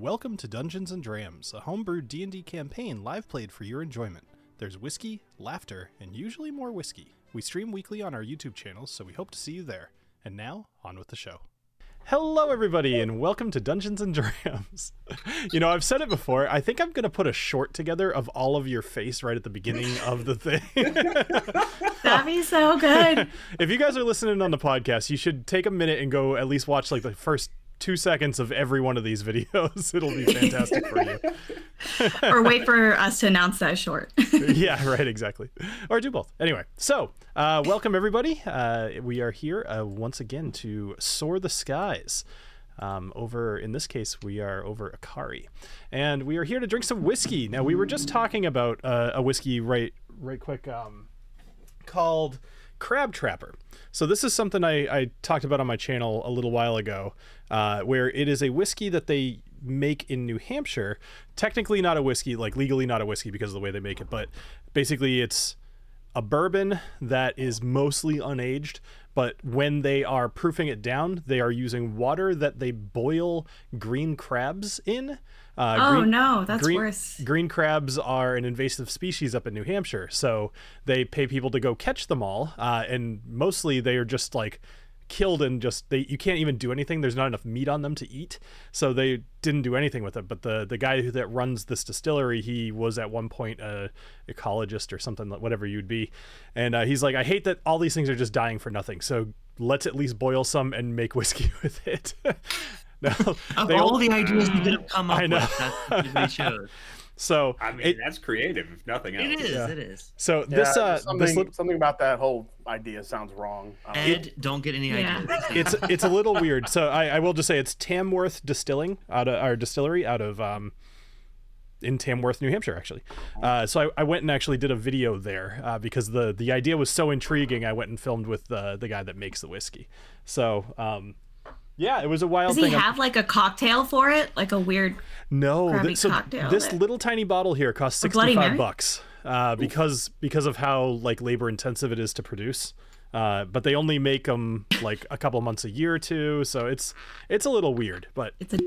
Welcome to Dungeons and Drams, a homebrew D&D campaign live played for your enjoyment. There's whiskey, laughter, and usually more whiskey. We stream weekly on our YouTube channels, so we hope to see you there. And now, on with the show. Hello, everybody, and welcome to Dungeons and Drams. you know, I've said it before. I think I'm going to put a short together of all of your face right at the beginning of the thing. That'd be so good. if you guys are listening on the podcast, you should take a minute and go at least watch like the first two seconds of every one of these videos. It'll be fantastic for you. or wait for us to announce that short. yeah, right, exactly. Or do both. Anyway, so uh, welcome everybody. Uh, we are here uh, once again to soar the skies. Um, over in this case, we are over Akari, and we are here to drink some whiskey. Now, we were just talking about uh, a whiskey right, right quick, um, called Crab Trapper. So this is something I, I talked about on my channel a little while ago, uh, where it is a whiskey that they make in New Hampshire. Technically not a whiskey, like legally not a whiskey because of the way they make it, but basically it's a bourbon that is mostly unaged, but when they are proofing it down, they are using water that they boil green crabs in. Uh, oh green, no, that's green, worse. Green crabs are an invasive species up in New Hampshire, so they pay people to go catch them all, uh, and mostly they are just like killed and just they you can't even do anything. There's not enough meat on them to eat. So they didn't do anything with it. But the the guy who that runs this distillery he was at one point a ecologist or something whatever you'd be. And uh, he's like i hate that all these things are just dying for nothing. So let's at least boil some and make whiskey with it. No, of all the ideas we could have come up with that's what they chose so I mean, it, that's creative, if nothing else. It is. Yeah. It is. So this, uh, something, this li- something about that whole idea sounds wrong. Um, Edd, don't get any yeah. ideas. it's it's a little weird. So I, I will just say it's Tamworth Distilling out of our distillery out of um, in Tamworth, New Hampshire, actually. Uh, so I, I, went and actually did a video there uh, because the the idea was so intriguing. I went and filmed with the the guy that makes the whiskey. So um, yeah, it was a wild. Does he thing. have like a cocktail for it, like a weird? No, th- so cocktail this little tiny bottle here costs sixty five bucks uh, because because of how like labor intensive it is to produce. Uh, but they only make them like a couple months a year or two, so it's it's a little weird. But it's a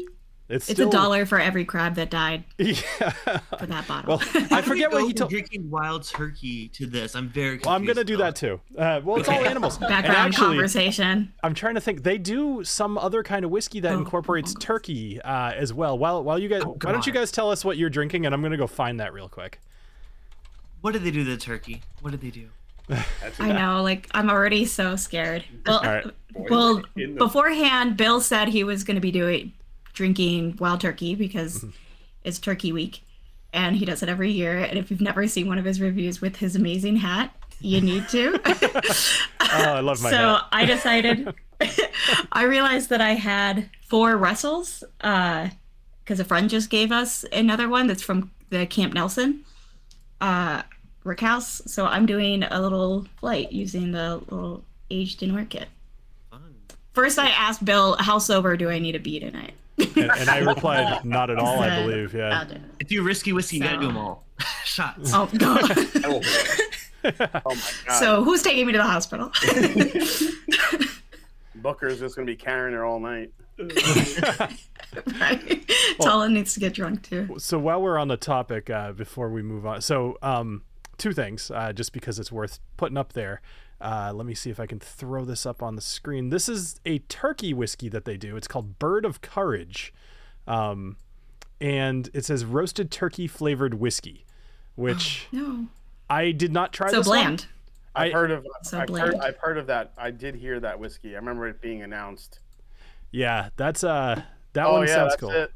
it's, it's still... a dollar for every crab that died. Yeah. For that bottle. Well, I forget what he told. Drinking wild turkey to this, I'm very. Well, I'm gonna do that too. Uh, well, it's all animals. Background actually, conversation. I'm trying to think. They do some other kind of whiskey that oh, incorporates oh, turkey uh, as well. While while you guys, oh, why don't you guys tell us what you're drinking, and I'm gonna go find that real quick. What did they do to the turkey? What did they do? I know, like I'm already so scared. Well, right. well, beforehand, Bill said he was going to be doing drinking wild turkey because mm-hmm. it's Turkey Week, and he does it every year. And if you've never seen one of his reviews with his amazing hat, you need to. oh, I love my so hat. I decided. I realized that I had four Russells because uh, a friend just gave us another one that's from the Camp Nelson uh, Rickhouse. So I'm doing a little flight using the little aged in kit. First, I asked Bill, "How sober do I need to be tonight?" And, and, I replied, "Not at all." I believe. Yeah. If you risky whiskey, so, you gotta do them all. Shots. Oh god. oh my god. So who's taking me to the hospital? Booker's just gonna be carrying her all night. right. Well, Talon needs to get drunk too. So while we're on the topic, uh, before we move on, so um, two things, uh, just because it's worth putting up there. Uh, let me see if I can throw this up on the screen. This is a turkey whiskey that they do. It's called Bird of Courage. Um, and it says roasted turkey flavored whiskey, which oh, no. I did not try. So this bland. One. I've heard of. So I've, heard, I've heard of that. I did hear that whiskey. I remember it being announced. Yeah, that's uh, that oh, one yeah, sounds cool. It.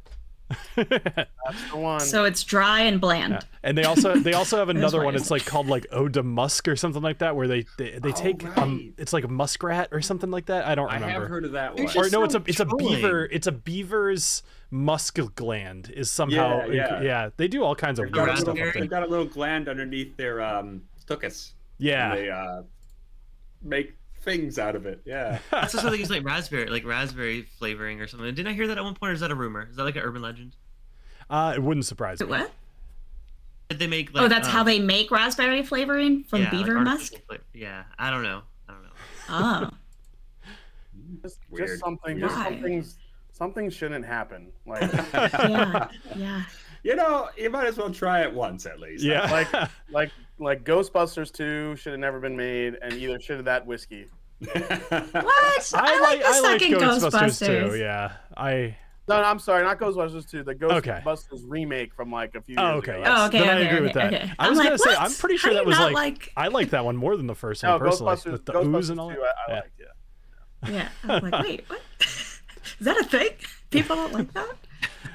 That's the one. So it's dry and bland. Yeah. And they also they also have another one. It's like called like Eau de Musc or something like that, where they they, they oh, take right. um it's like a muskrat or something like that. I don't remember. I have heard of that one. Or no, it's a it's a beaver. It's a beaver's musk gland is somehow yeah, yeah. yeah they do all kinds of weird stuff. They've got a little gland underneath their um tuchus. Yeah. they uh, make things out of it. Yeah. That's just something use like raspberry, like raspberry flavoring or something. Didn't I hear that at one point, or is that a rumor? Is that like an urban legend? Uh, it wouldn't surprise me. What? Did they make? Like, oh, that's um, how they make raspberry flavoring from yeah, beaver like musk. Yeah, I don't know. I don't know. Oh. just, just something. Just something something shouldn't happen. Like Yeah, yeah. you know, you might as well try it once at least. Yeah. like like like Ghostbusters 2 should have never been made, and either should have that whiskey. What? I, like the I like second Ghostbusters, too. Yeah, I. No, no, I'm sorry, not Ghostbusters 2, the Okay. Ghostbusters remake from like a few Oh, years okay. ago. Yes. Oh, okay, then I okay, agree with that. okay. I was like, gonna say. I'm pretty sure do that was not like, like- I like that one more than the first No, one personally, Ghostbusters, with the Ghostbusters ooze and all 2, that. I, I Yeah. liked, yeah. Yeah. I was like, wait, what? Is that a thing? People don't like that?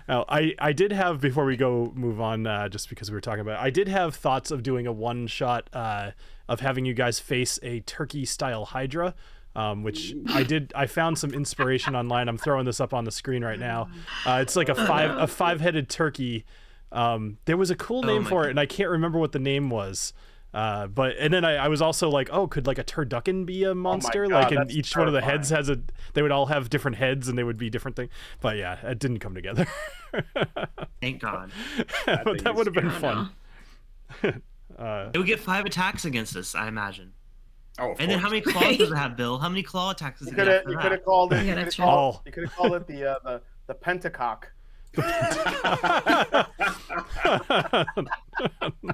Oh, I, I did have before we go move on, uh, just because we were talking about it, I did have thoughts of doing a one shot uh, of having you guys face a turkey style Hydra, um, which I did. I found some inspiration online. I'm throwing this up on the screen right now. Uh, it's like a five a five headed turkey. Um, there was a cool name my for it, and I can't remember what the name was. Uh, but and then I, I was also like, oh, could like a turducken be a monster? God, like, and that's each one of the heads has a. They would all have different heads, and they would be different things. But yeah, it didn't come together. Thank God. but thing that is would have been fun. know. Uh, It would get five attacks against us, I imagine. oh, of And then how many claws does it have, Bill? How many claw attacks does You it could have you could have called it Yeah, you could that's have right. called, Oh. you could have called it the uh, the the pentacock.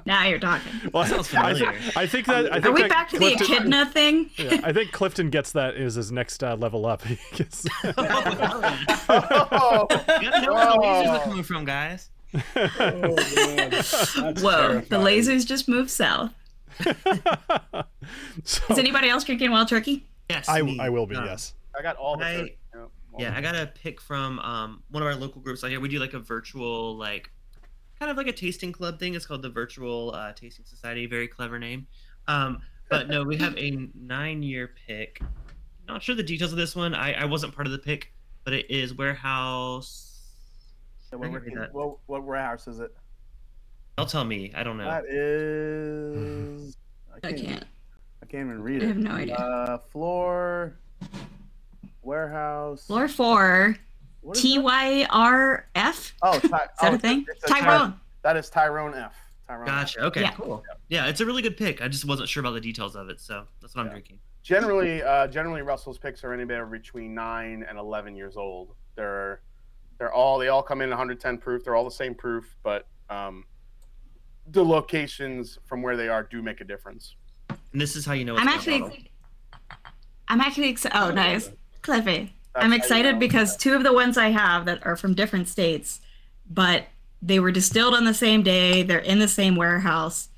Now you're talking. well, that sounds I, familiar. think, I think that. I think Are we that back to the echidna thing? yeah, I think Clifton gets that as his next uh, level up. He gets- Oh, You gotta know where the lasers are Oh. coming from, guys. Oh, man. That's Whoa, the lasers just moved south. so, Is anybody else drinking wild turkey? Yes. I, me. I will be. Um, yes. I got all the I- turkey. Yeah, all Yeah, the- I got a pick from um, one of our local groups out here. We do like a virtual, like, kind of like a tasting club thing. It's called the Virtual uh, Tasting Society. Very clever name. Um, but no, we have a nine-year pick. Not sure the details of this one. I, I wasn't part of the pick, but it is warehouse. Yeah, I what, can read what, what warehouse is it? They'll tell me. I don't know. That is. I can't. I can't even read it. I have no idea. Uh, floor, warehouse. Floor four, what is T that? Y R F. Oh, Ty- Is that oh, a thing? it's a Ty- Tyrone. that is Tyrone F. Tyrone. F. Gotcha. Okay. Yeah. Cool. Yeah, it's a really good pick. I just wasn't sure about the details of it, so that's what I'm drinking. Generally, uh, generally Russell's picks are anywhere between nine and eleven years old. They're they're all they all come in 110 proof. They're all the same proof, but um, the locations from where they are do make a difference. And this is how you know. It's I'm actually, bottle. I'm actually excited. Oh, nice, clever. That's I'm how you excited know. because two of the ones I have that are from different states, but they were distilled on the same day. They're in the same warehouse.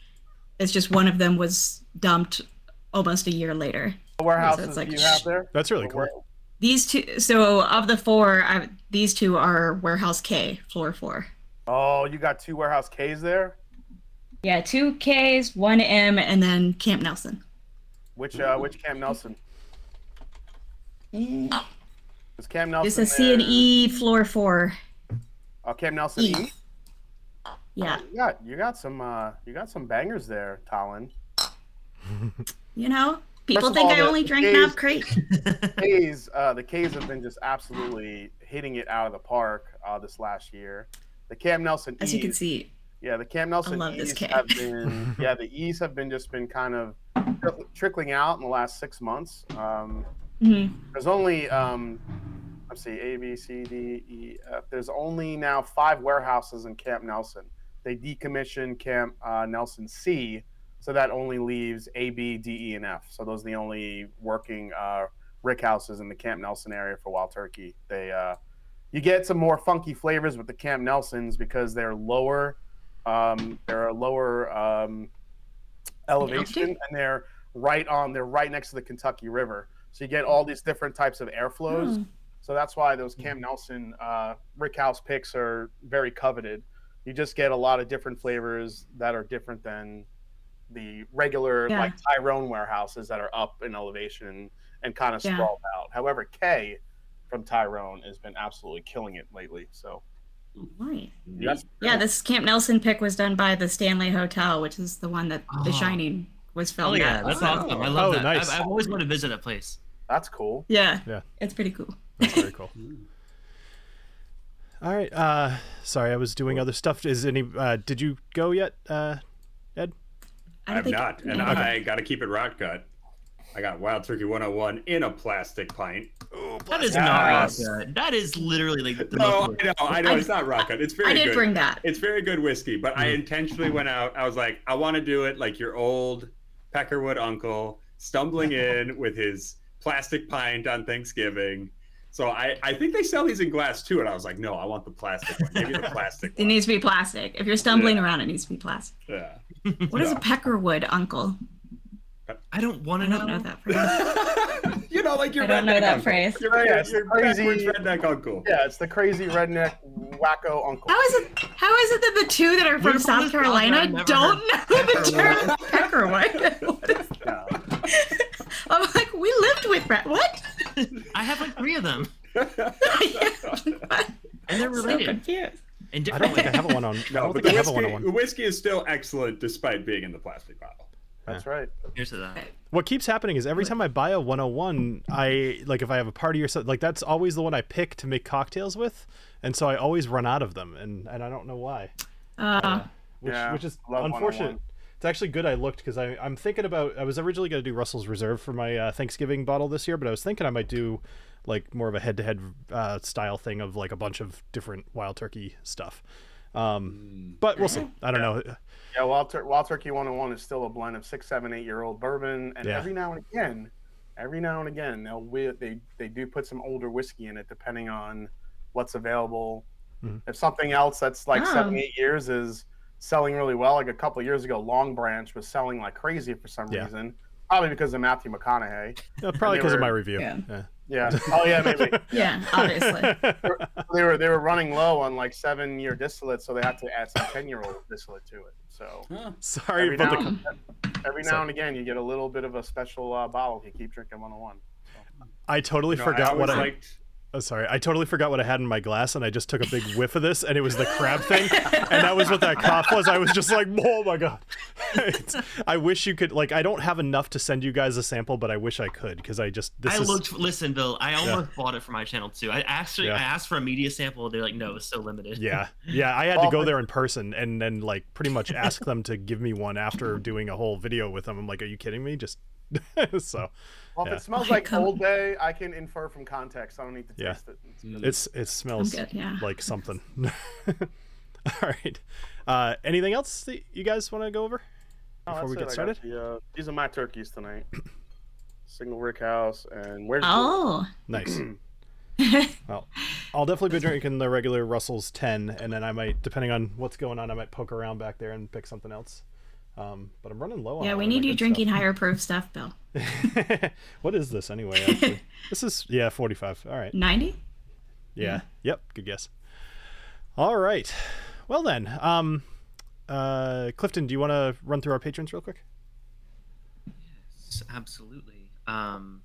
It's just one of them was dumped almost a year later. What warehouses it's like- do you have there? That's really cool. These two, so of the four, I, these two are warehouse K, floor four. Oh, you got two warehouse K's there. Yeah, two Ks, one M, and then Camp Nelson. Which uh, which Camp Nelson? Is Camp Nelson? This is C and? E, floor four. Oh, Camp Nelson E. E. Yeah, You got you got some uh, you got some bangers there, Talon. you know, people think all, I only Ks- Knob Crate. K's uh, the K's have been just absolutely hitting it out of the park uh, this last year. The Camp Nelson As you can see, Yeah, the Camp Nelson E's have been yeah the E's have been just been kind of trickling out in the last six months. Um, Mhm. there's only um, let's see A B C D E F. There's only now five warehouses in Camp Nelson. They decommissioned Camp uh, Nelson C, so that only leaves A B D E and F. So those are the only working uh, rick houses in the Camp Nelson area for Wild Turkey. They uh, you get some more funky flavors with the Camp Nelsons because they're lower um, they're a lower um, elevation, and they're right on. They're right next to the Kentucky River, so you get all these different types of airflows. Hmm. So that's why those Camp Nelson uh, Rick House picks are very coveted. You just get a lot of different flavors that are different than the regular Yeah. like Tyrone warehouses that are up in elevation and kind of Yeah. sprawled out. However, K from Tyrone has been absolutely killing it lately. So Right. that's Yeah, this Camp Nelson pick was done by the Stanley Hotel, which is the one that The Oh. Shining was Oh yeah, at. that's so- awesome. I love Oh, that. nice. I've, I've always wanted to visit that place. that's cool. Yeah. Yeah. It's pretty cool. That's very cool. All right. Uh, sorry, I was doing other stuff. Is any? Uh, did you go yet, uh, Edd? I I don't have not, and. I got to keep it rotgut. I got Wild Turkey 101 in a plastic pint. That is Yes. not Raka. That is literally like the No, most. I know, I know. I- It's not Raka. It's very I did good. bring that. It's very good whiskey, but I Mm. intentionally went out. I was like, I want to do it like your old Peckerwood uncle stumbling in with his plastic pint on Thanksgiving. So I, I think they sell these in glass too, and I was like, no, I want the plastic one. Give me the plastic It one. needs to be plastic. If you're stumbling Yeah. around, it needs to be plastic. Yeah. What is a Yeah. peckerwood, Uncle? I don't want to don't know that phrase. you know, like your I don't know redneck that uncle. phrase. Your, Yeah, your, it's your crazy- redneck uncle. Yeah, it's the crazy redneck wacko uncle. How is it? How is it that the two that are We're from from South Carolina don't know the term Peckerwood. peckerwood? What is Yeah. I'm like, we lived with Brett. What? I have like three of them, I'm and they're so related confused. In I don't think I ways. have one on. I no, but the I whiskey, one on one. the whiskey is still excellent despite being in the plastic bottle. That's right. Here's to that. What keeps happening is every time I buy a 101, I like if I have a party or something like that's always the one I pick to make cocktails with, and so I always run out of them, and and I don't know why. Uh, which Yeah, which is unfortunate. It's actually good I looked because I'm thinking about I was originally going to do Russell's Reserve for my uh, Thanksgiving bottle this year, but I was thinking I might do like more of a head-to-head uh, style thing of like a bunch of different wild turkey stuff. Um, but we'll see. I don't know. Yeah, Wild, Tur- Wild Turkey 101 is still a blend of six, seven, eight year old bourbon, and Yeah. every now and again, every now and again, they'll wi- they they do put some older whiskey in it, depending on what's available. Mhm. If something else that's like Oh. seven, eight years is selling really well, like a couple of years ago, Long Branch was selling like crazy for some Yeah. reason, probably because of Matthew McConaughey. Uh, probably They because of my review. Yeah. Yeah. Yeah. Oh yeah, maybe. yeah, obviously. they were they were running low on like seven year distillate, so they had to add some ten year old distillate to it. So Sorry Every about the. now- Um, every So- now and again, you get a little bit of a special uh, bottle if you keep drinking 101. I totally You know, forgot what always I. liked. Oh, sorry, I totally forgot what I had in my glass, and I just took a big whiff of this, and it was the crab thing, and that was what that cough was. I was just like, oh my god. I wish you could like. I don't have enough to send you guys a sample, but I wish I could because I just this I is looked. Listen, Bill. I almost bought it for my channel too. I actually Yeah. I asked for a media sample. They're like, no, it's so limited. yeah yeah. I had to oh go there in person and then like pretty much ask them to give me one after doing a whole video with them. I'm like, are you kidding me? Just so Well, Yeah. if it smells Oh, like come Old Bay, I can infer from context. I don't need to Yeah. taste it. It's Mm. it's it smells good, yeah. like something. All right. Uh, anything else that you guys want to go over Oh, before we get it. Started? the, uh, these are my turkeys tonight. Single Rick House and where's Oh. Nice. Well, I'll definitely be drinking the regular Russell's 10, and then I might, depending on what's going on, I might poke around back there and pick something else. Um, but I'm running low on yeah, we need you good drinking higher proof stuff, Bill. what is this anyway? Actually? this is yeah, 45. All right. 90? Yeah. Yep. Good guess. All right. Well then, um, uh, Clifton, do you want to run through our patrons real quick? Yes, absolutely. Um,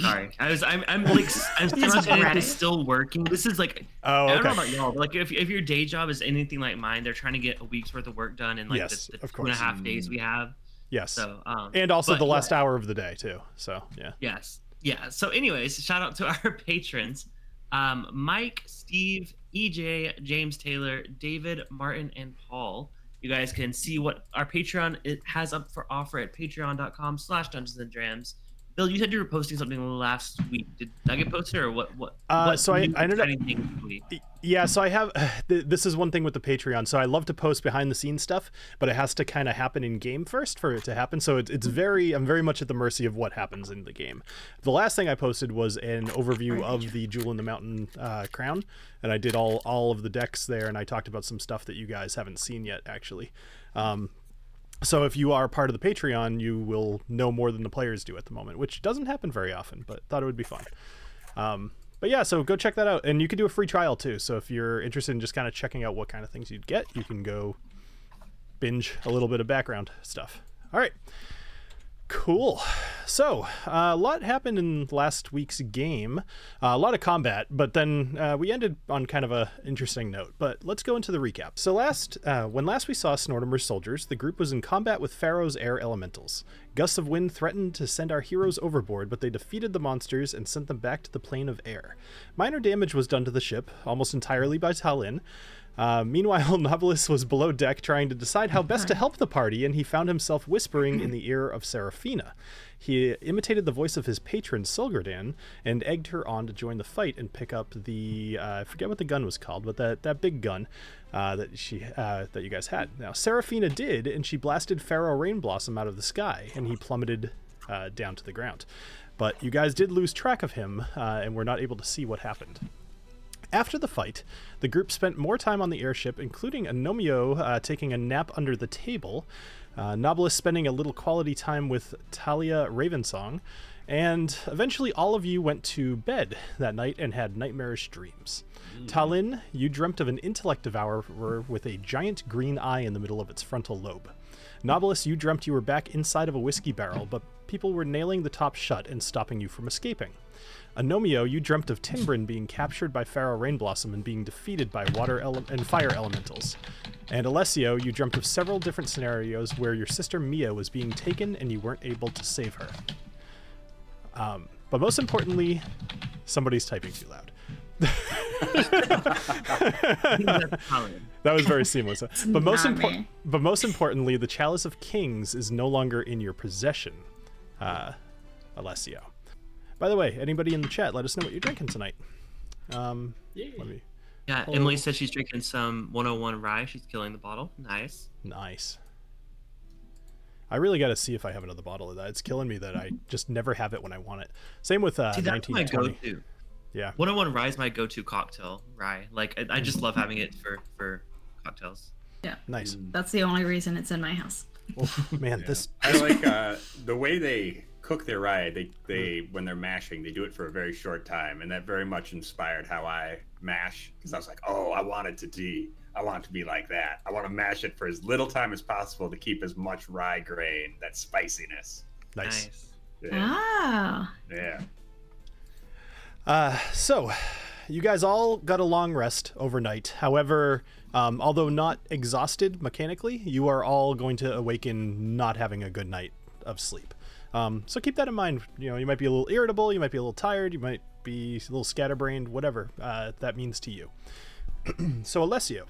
sorry, I was. I'm. I'm like. I'm He's still, ready. still working. This is like. Oh, I don't know about y'all, but like if, if your day job is anything like mine, they're trying to get a week's worth of work done in like Yes, the, the of two and a half days we have. Yes. So. Um, and also but the yeah. last hour of the day too. So yeah. Yes. Yeah. So, anyways, shout out to our patrons um, Mike, Steve, EJ, James Taylor, David, Martin, and Paul. You guys can see what our Patreon it has up for offer at patreon.com slash dungeons and drams. Bill, you said you were posting something last week. Did that get posted or what? What? Uh, what so I- I ended up- exciting thing this week? Yeah, so I have this is one thing with the Patreon. So I love to post behind the scenes stuff, but it has to kind of happen in game first for it to happen. So it's, it's very I'm very much at the mercy of what happens in the game. The last thing I posted was an overview of the Jewel in the Mountain uh, crown, and I did all all of the decks there, and I talked about some stuff that you guys haven't seen yet actually. Um, so if you are part of the Patreon, you will know more than the players do at the moment, which doesn't happen very often, but thought it would be fun. Um, but yeah, so go check that out, and you can do a free trial too. So if you're interested in just kind of checking out what kind of things you'd get, you can go binge a little bit of background stuff. All right, cool. So uh, a lot happened in last week's game, uh, a lot of combat, but then uh, we ended on kind of a interesting note. But let's go into the recap. So last, uh, when last we saw Snortimer's soldiers, the group was in combat with Pharaoh's air elementals. Gusts of wind threatened to send our heroes overboard, but they defeated the monsters and sent them back to the plane of air. Minor damage was done to the ship, almost entirely by Talin. Uh, meanwhile, Nobilis was below deck trying to decide how best to help the party, and he found himself whispering in the ear of Seraphina. He imitated the voice of his patron, Silgerdan, and egged her on to join the fight and pick up the uh, I forget what the gun was called, but that, that big gun uh, that she uh, that you guys had. Now, Seraphina did, and she blasted Pharaoh Rainblossom out of the sky, and he plummeted uh, down to the ground. But you guys did lose track of him, uh, and were not able to see what happened. After the fight, the group spent more time on the airship, including Anomio uh, taking a nap under the table, uh, Nobilis spending a little quality time with Talia Ravensong, and eventually all of you went to bed that night and had nightmarish dreams. Talin, you dreamt of an intellect devourer with a giant green eye in the middle of its frontal lobe. Nobilis, you dreamt you were back inside of a whiskey barrel, but people were nailing the top shut and stopping you from escaping. Anomio, you dreamt of Timbrin being captured by Pharaoh Rainblossom and being defeated by water ele- and fire elementals. And Alessio, you dreamt of several different scenarios where your sister Mia was being taken and you weren't able to save her. Um, but most importantly, somebody's typing too loud. That was very seamless. but most important, but most importantly, the Chalice of Kings is no longer in your possession, uh, Alessio. By the way, anybody in the chat, let us know what you're drinking tonight. Um, let me. Yeah. Emily said she's drinking some 101 rye. She's killing the bottle. Nice. Nice. I really got to see if I have another bottle of that. It's killing me that I just never have it when I want it. Same with uh, See, that's my go-to. Yeah, 101 rye is my go-to cocktail rye. Like I, I just love having it for for cocktails. Yeah, nice. That's the only reason it's in my house. Oh, man, this I like uh, the way they cook their rye. They they when they're mashing, they do it for a very short time, and that very much inspired how I mash. Because I was like, oh, I want it to be, I want it to be like that. I want to mash it for as little time as possible to keep as much rye grain, that spiciness. nice. Yeah, Ah, yeah. Uh, so, you guys all got a long rest overnight. However, um, although not exhausted mechanically, you are all going to awaken not having a good night of sleep. Um, so keep that in mind. You know, you might be a little irritable, you might be a little tired, you might be a little scatterbrained, whatever uh, that means to you. so, Alessio,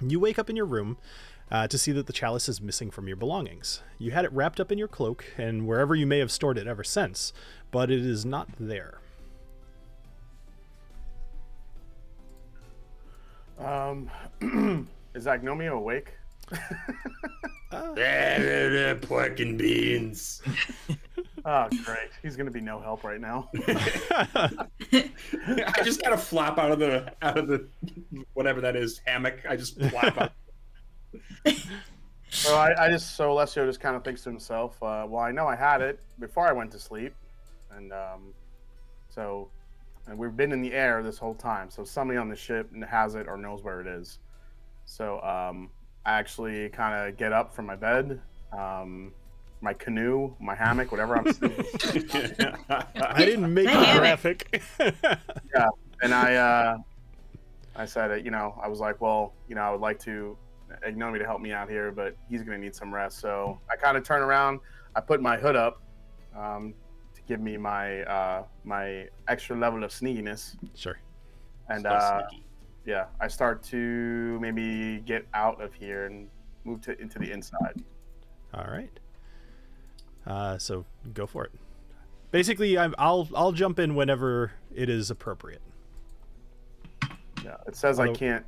you wake up in your room uh, to see that the chalice is missing from your belongings. You had it wrapped up in your cloak and wherever you may have stored it ever since, but it is not there. Um, is Agnomio awake? Pork and beans. Oh, great. He's gonna be no help right now. I just gotta flop out of the out of the whatever that is hammock. I just flop out. So I, I just so Alessio just kind of thinks to himself, uh, well, I know I had it before I went to sleep, and um, so and we've been in the air this whole time. So somebody on the ship has it or knows where it is. So um, I actually kind of get up from my bed, um, my canoe, my hammock, whatever I'm sleeping, I didn't make the Damn it. graphic. and I uh, I said, uh, you know, I was like, well, you know, I would like to Ignomi to help me out here, but he's gonna need some rest. So I kind of turn around, I put my hood up um, to give me my uh, my extra level of sneakiness, sure. and So uh, sneaky. Yeah, I start to maybe get out of here and move to into the inside. All right. Uh, so go for it. Basically, I'm, I'll I'll jump in whenever it is appropriate. Yeah, it says I can't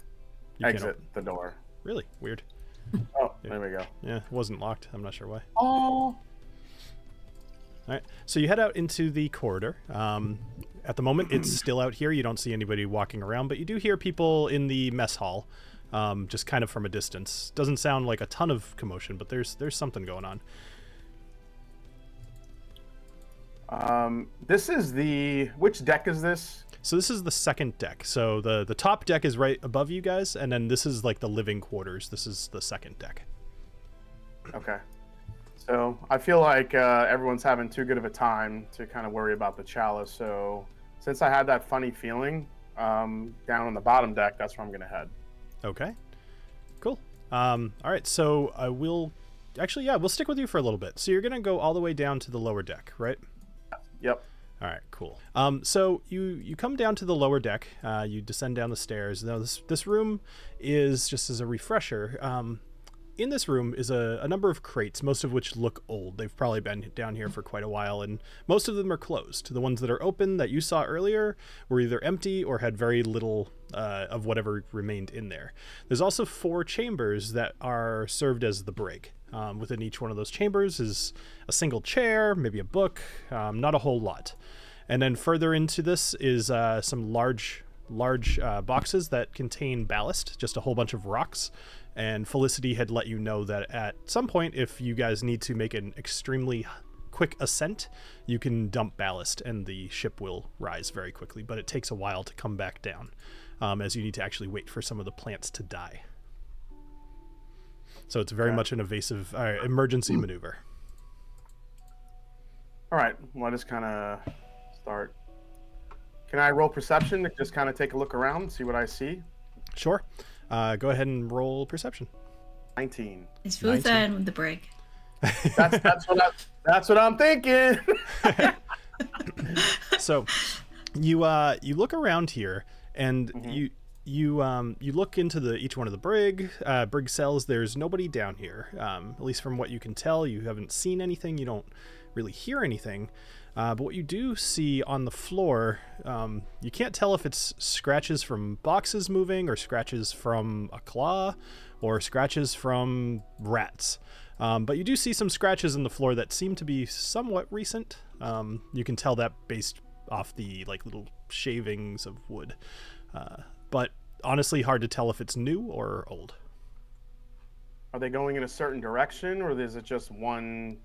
You can exit the door. Really weird. Oh, Yeah. there we go. Yeah, it wasn't locked. I'm not sure why. Oh, All right. So you head out into the corridor. Um, at the moment, it's still out here. You don't see anybody walking around, but you do hear people in the mess hall, um, just kind of from a distance. Doesn't sound like a ton of commotion, but there's there's something going on. um, this is the which deck is this? So this is the second deck. So the the top deck is right above you guys, and then this is like the living quarters. This is the second deck. Okay. So I feel like uh, everyone's having too good of a time to kind of worry about the chalice. So since I had that funny feeling um, down on the bottom deck, that's where I'm gonna head. Okay. Cool. Um, all right. So I will. Actually, yeah, we'll stick with you for a little bit. So you're gonna go all the way down to the lower deck, right? Yep. All right, cool. Um, so you you come down to the lower deck. Uh, you descend down the stairs. Now this this room is just as a refresher. Um, in this room is a, a number of crates, most of which look old. They've probably been down here for quite a while, and most of them are closed. The ones that are open that you saw earlier were either empty or had very little uh, of whatever remained in there. There's also four chambers that are served as the break. Um, within each one of those chambers is a single chair, maybe a book, um, not a whole lot. And then further into this is uh, some large large uh, boxes that contain ballast, just a whole bunch of rocks. And Felicity had let you know that at some point, if you guys need to make an extremely quick ascent, you can dump ballast and the ship will rise very quickly. But it takes a while to come back down, um, as you need to actually wait for some of the plants to die. So it's very much an evasive uh, emergency maneuver. All right. Well, I just kind of start. Can I roll perception to just kind of take a look around, see what I see? Sure. Uh, go ahead and roll perception. 19. Is Futha Nineteen. in the brig? That's that's what I, that's what I'm thinking. so you uh you look around here and you you um you look into the each one of the brig uh brig cells there's nobody down here um at least from what you can tell you haven't seen anything you don't really hear anything uh, but what you do see on the floor, um, you can't tell if it's scratches from boxes moving, or scratches from a claw, or scratches from rats. Um, but you do see some scratches in the floor that seem to be somewhat recent. Um, you can tell that based off the like little shavings of wood. Uh, but honestly, hard to tell if it's new or old. Are they going in a certain direction, or is it just one?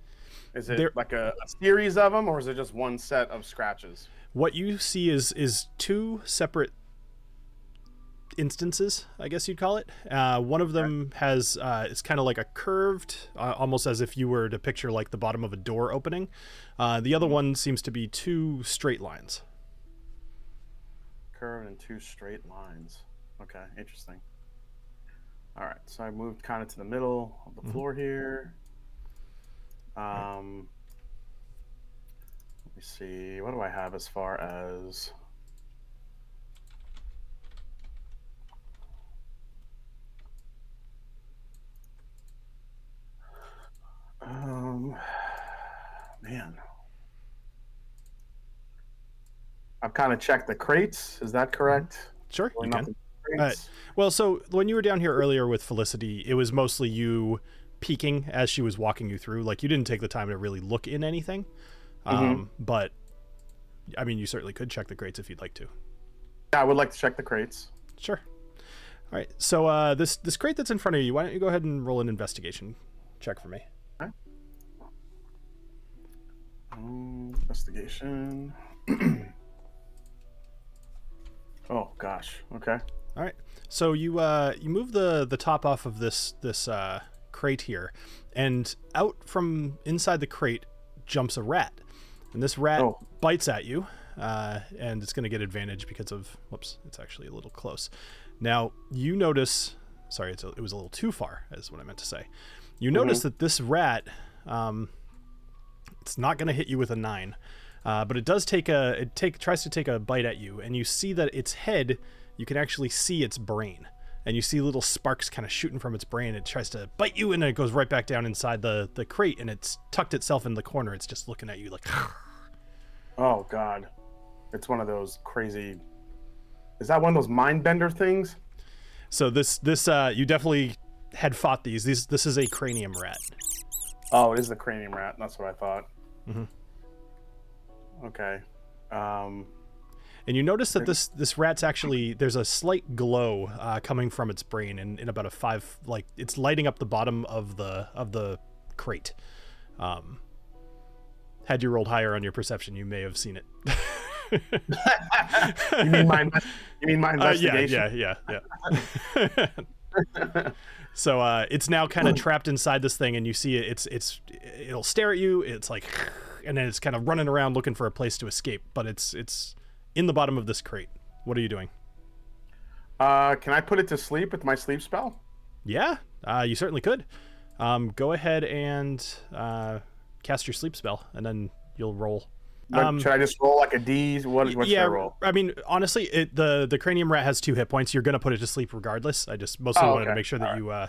Is it There- like a, a series of them, or is it just one set of scratches? What you see is is two separate instances, I guess you'd call it. Uh, one of them has uh, it's kind of like a curved, uh, almost as if you were to picture like the bottom of a door opening. Uh, the other one seems to be two straight lines. Curved in two straight lines. Okay, interesting. All right, so I moved kind of to the middle of the floor here. Um, let me see. What do I have as far as? Um, man, I've kind of checked the crates. Is that correct? Sure, you can. crates? Well, so when you were down here earlier with Felicity, it was mostly you peeking as she was walking you through. Like you didn't take the time to really look in anything. Um, but I mean, you certainly could check the crates if you'd like to. Yeah, I would like to check the crates. Sure. All right. So uh, this this crate that's in front of you, why don't you go ahead and roll an investigation check for me? Um, investigation. oh gosh. Okay. All right. So you uh, you move the the top off of this this uh, crate here, and out from inside the crate jumps a rat, and this rat Oh. bites at you, uh, and it's going to get advantage because of whoops, it's actually a little close. Now you notice, sorry, it's a, it was a little too far, is what I meant to say. You notice that this rat, um, it's not going to hit you with a nine, uh, but it does take a it take tries to take a bite at you, and you see that its head, you can actually see its brain, and you see little sparks kind of shooting from its brain. It tries to bite you, and then it goes right back down inside the the crate, and it's tucked itself in the corner. It's just looking at you like. Oh god. It's one of those crazy. Is that one of those mind bender things? So this this uh, you definitely had fought these. These this is a cranium rat. Oh, it is the cranium rat. That's what I thought. Mhm. Okay. Um. And you notice that this this rat's actually there's a slight glow uh, coming from its brain in, in about a five like it's lighting up the bottom of the of the crate. Um, had you rolled higher on your perception, you may have seen it. You mean my? you mean my Uh, yeah, yeah, yeah, yeah. so uh, it's now kind of trapped inside this thing, and you see it. It's it's it'll stare at you. It's like, and then it's kind of running around looking for a place to escape. But it's it's in the bottom of this crate. What are you doing? Uh, can I put it to sleep with my sleep spell? Yeah, uh, you certainly could. Um, go ahead and uh, cast your sleep spell, and then you'll roll. Um, should I just roll like a D? What, what should yeah, I roll? I mean, honestly, it, the the cranium rat has two hit points. You're gonna put it to sleep regardless. I just mostly Oh, wanted to make sure that Alright. you uh,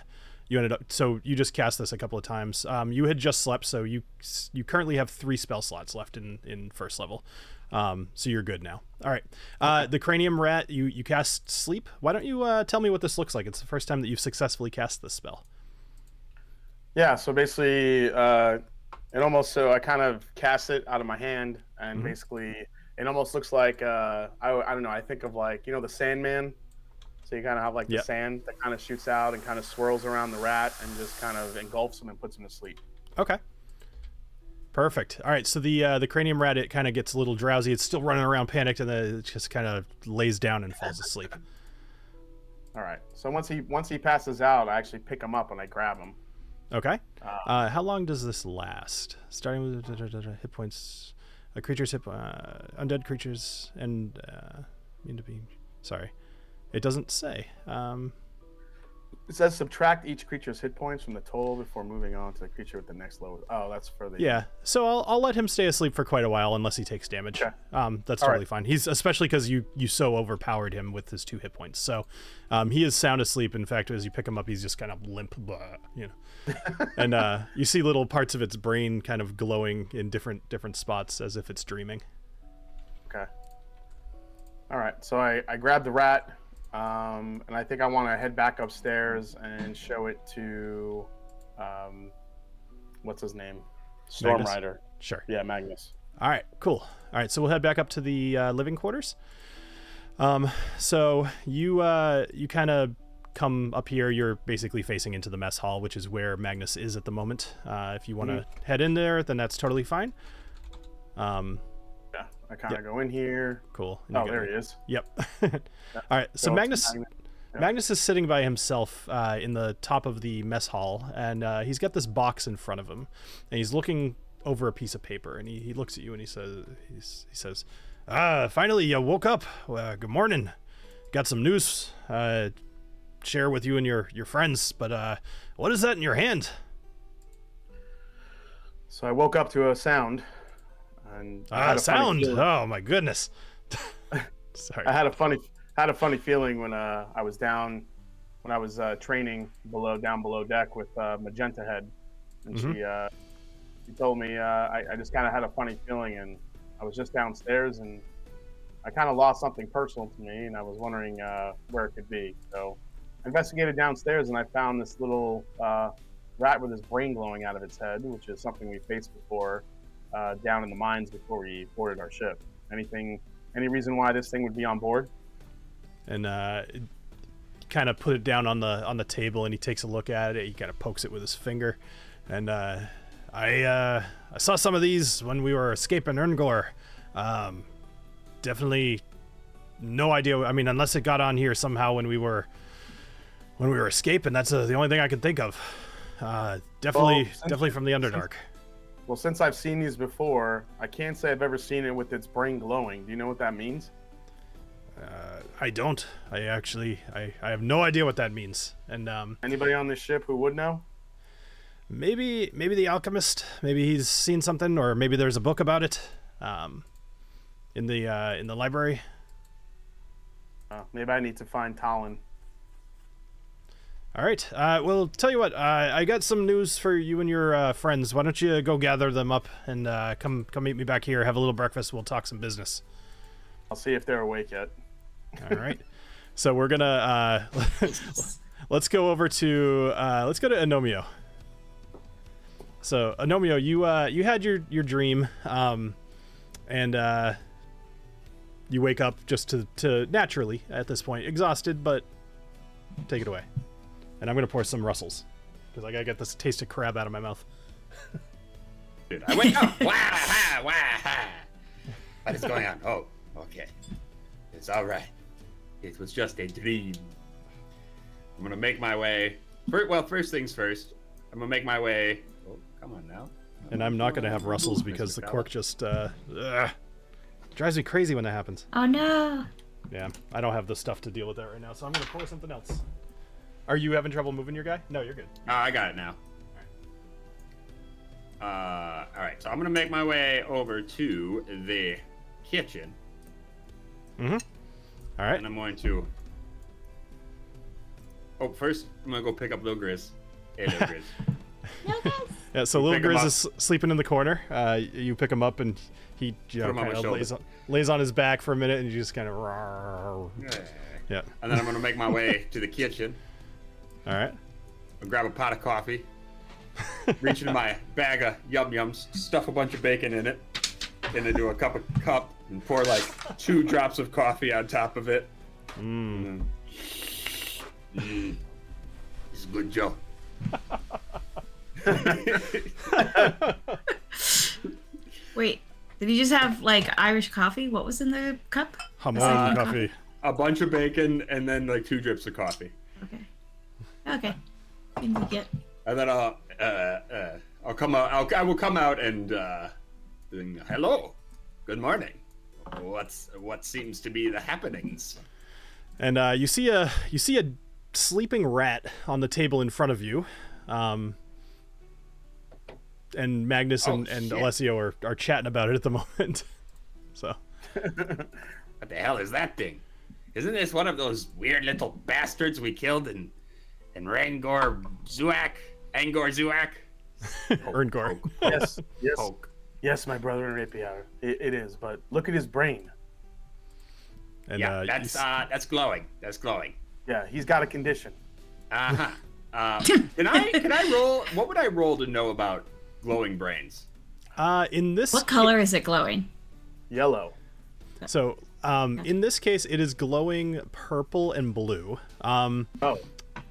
you ended up. So you just cast this a couple of times. Um, you had just slept, so you you currently have three spell slots left in in first level. Um, so you're good now. All right. Uh, the cranium rat, you you cast sleep. Why don't you uh, tell me what this looks like? It's the first time that you've successfully cast this spell. Yeah, so basically, uh, it almost so I kind of cast it out of my hand, and Mhm. basically, it almost looks like uh, I, I don't know. I think of like you know the Sandman. So you kind of have like Yep. the sand that kind of shoots out and kind of swirls around the rat and just kind of engulfs him and puts him to sleep. Okay. Perfect. All right. So the uh, the cranium rat it kind of gets a little drowsy. It's still running around, panicked, and then it just kind of lays down and falls asleep. All right. So once he once he passes out, I actually pick him up and I grab him. Okay. Uh, Uh, how long does this last? Starting with da, da, da, da, hit points. A creature's hit. Uh, undead creatures and uh, mean to be. Sorry, it doesn't say. Um, It says subtract each creature's hit points from the total before moving on to the creature with the next lowest. Oh, that's for the yeah. So I'll, I'll let him stay asleep for quite a while unless he takes damage. Okay. Um, that's All right. totally fine. He's especially because you you so overpowered him with his two hit points. So um, he is sound asleep. In fact, as you pick him up, he's just kind of limp, blah, you know. and uh, you see little parts of its brain kind of glowing in different different spots as if it's dreaming. Okay. All right. So I, I grab the rat, um, and I think I want to head back upstairs and show it to, um, what's his name? Storm Magnus? Rider. Sure. Yeah, Magnus. All right, cool. All right, so we'll head back up to the uh, living quarters. Um, so you uh, you kind of come up here. You're basically facing into the mess hall, which is where Magnus is at the moment. Uh, if you want to head in there, then that's totally fine. Um. I kind of Yeah. go in here. cool. And Oh, there he is. Yep. All right. So Magnus. Magnus. Is sitting by himself uh, in the top of the mess hall, and uh, he's got this box in front of him, and he's looking over a piece of paper, and he, he looks at you and he says, he's, he says, "Ah, finally you woke up. Uh, good morning. Got some news uh, share with you and your your friends, but uh, what is that in your hand? So I woke up to a sound, and Ah, had a funny sound. Oh my goodness. Sorry. I had a funny had a funny feeling when uh, I was down when I was uh, training below down below deck with uh, Magenta Head, and she uh, she told me uh, I, I just kind of had a funny feeling, and I was just downstairs and I kind of lost something personal to me, and I was wondering uh, where it could be. So I investigated downstairs, and I found this little uh, rat with his brain glowing out of its head, which is something we faced before uh, down in the mines before we boarded our ship. Anything? Any reason why this thing would be on board? and uh, kind of put it down on the on the table, and he takes a look at it. He kind of pokes it with his finger, and uh, I uh, I saw some of these when we were escaping Erngor. Um, definitely no idea. I mean, unless it got on here somehow when we were when we were escaping. That's uh, the only thing I can think of. Uh, definitely, Well, definitely from the Underdark. Well, since I've seen these before, I can't say I've ever seen it with its brain glowing. Do you know what that means? Uh, I don't. I actually, I, I have no idea what that means. And um, Anybody on this ship who would know? maybe maybe the alchemist maybe he's seen something or maybe there's a book about it um in the uh in the library Uh, maybe I need to find Talon. All right uh well tell you what uh, i got some news for you and your uh, friends. Why don't you go gather them up and uh come come meet me back here have a little breakfast we'll talk some business. I'll see if they're awake yet. all right. So we're gonna uh let's go over to uh let's go to anomio. So anomio you uh you had your your dream um and uh you wake up just to to naturally at this point exhausted but take it away and i'm gonna pour some Russell's because i gotta get this taste of crab out of my mouth Dude, I wake up. wah, ha, wah, ha. What is going on? Oh, okay. It's all right. It was just a dream. I'm gonna make my way. Well, first things first. I'm gonna make my way. Oh, come on now. and i'm not gonna have Russell's Move, because Mr. the cork just uh ugh, drives me crazy when that happens Oh no. Yeah, I don't have the stuff to deal with that right now, so I'm gonna pour something else. Are you having trouble moving your guy? No, you're good. Oh, I got it now. All right. Uh, all right, so I'm gonna make my way over to the kitchen, Mhm. All right. and I'm going to. Oh, first I'm gonna go pick up Lil Grizz. Hey, Lil Grizz. Yeah, so You little Grizz is sleeping in the corner. Uh, you pick him up and he you know, Put him on my kind of lays on, lays on his back for a minute and you just kind of. Yeah. and then I'm gonna make my way to the kitchen. All right. I'll grab a pot of coffee, reach into my bag of yum yums, stuff a bunch of bacon in it, and into a cup of cup and pour like two drops of coffee on top of it. Mm. Mm. This is good, Joe. Wait, did you just have like Irish coffee? What was in the cup? Hamon Uh, coffee. a bunch of bacon and then like two drips of coffee. Okay. Okay. Seems to get. And then I'll uh, uh, I'll come out. I'll, I will come out and uh, then, hello, good morning. What's what seems to be the happenings? And uh, you see a you see a sleeping rat on the table in front of you. Um, and Magnus and, Oh, and. Alessio are, are chatting about it at the moment. so What the hell is that thing? Isn't this one of those weird little bastards we killed in in Rangor Zuak? Angor Zuak? Erngor. Yes, yes, Poke. yes, my brother in Rapier. It, it is, but look at his brain. And yeah, uh, that's uh, that's glowing. That's glowing. Yeah, he's got a condition. Uh-huh. Uh Can I can I roll? What would I roll to know about glowing brains? uh, in this What color is it glowing? Yellow. So, um, in this case, it is glowing purple and blue. Um, Oh,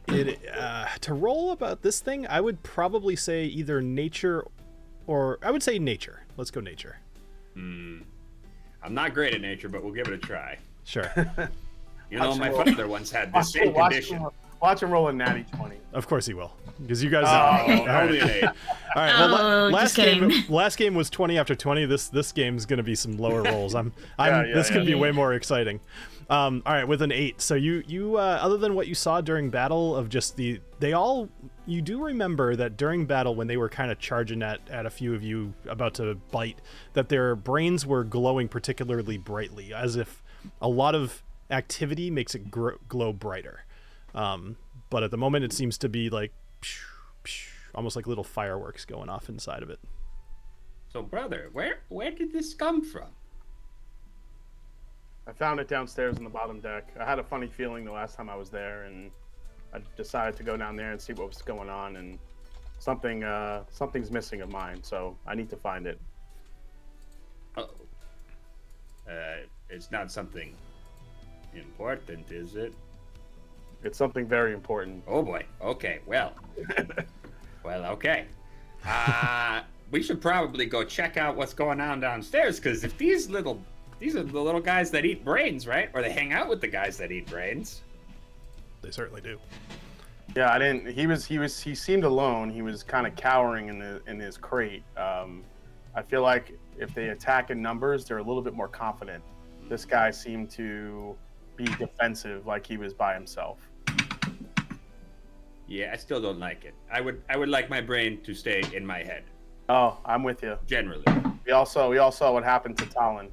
it uh, to roll about this thing, I would probably say either nature, or I would say nature. Let's go nature. I'm not great at nature, but we'll give it a try. Sure, You know, my him roll. father once had the watch, same watch, condition. him, watch him roll a natty 20. of course he will, because you guys. Oh, all right. only an eight. All right. Well, Oh, last game, last game was twenty after twenty. This this game's gonna be some lower rolls. I'm, I'm. Yeah, yeah, this could be way more exciting. Um, all right, with an eight. So you you uh, other than what you saw during battle of just the they all you do remember that during battle when they were kind of charging at at a few of you about to bite that their brains were glowing particularly brightly as if a lot of activity makes it gr- glow brighter. Um, but at the moment it seems to be like almost like little fireworks going off inside of it. So, brother, where where did this come from? I found it downstairs in the bottom deck. I had a funny feeling the last time I was there, and I decided to go down there and see what was going on. And something, uh, something's missing of mine, so I need to find it. Oh, uh, it's not something important, is it? It's something very important. Oh boy. Okay. Well. well. Okay. Uh, we should probably go check out what's going on downstairs because if these little these are the little guys that eat brains, right? Or they hang out with the guys that eat brains. They certainly do. Yeah, I didn't. He was, he was, he seemed alone. He was kind of cowering in the in his crate. Um, I feel like if they attack in numbers, they're a little bit more confident. This guy seemed to be defensive, like he was by himself. Yeah, I still don't like it. I would I would like my brain to stay in my head Oh, I'm with you. generally. We all saw, we all saw what happened to Talon.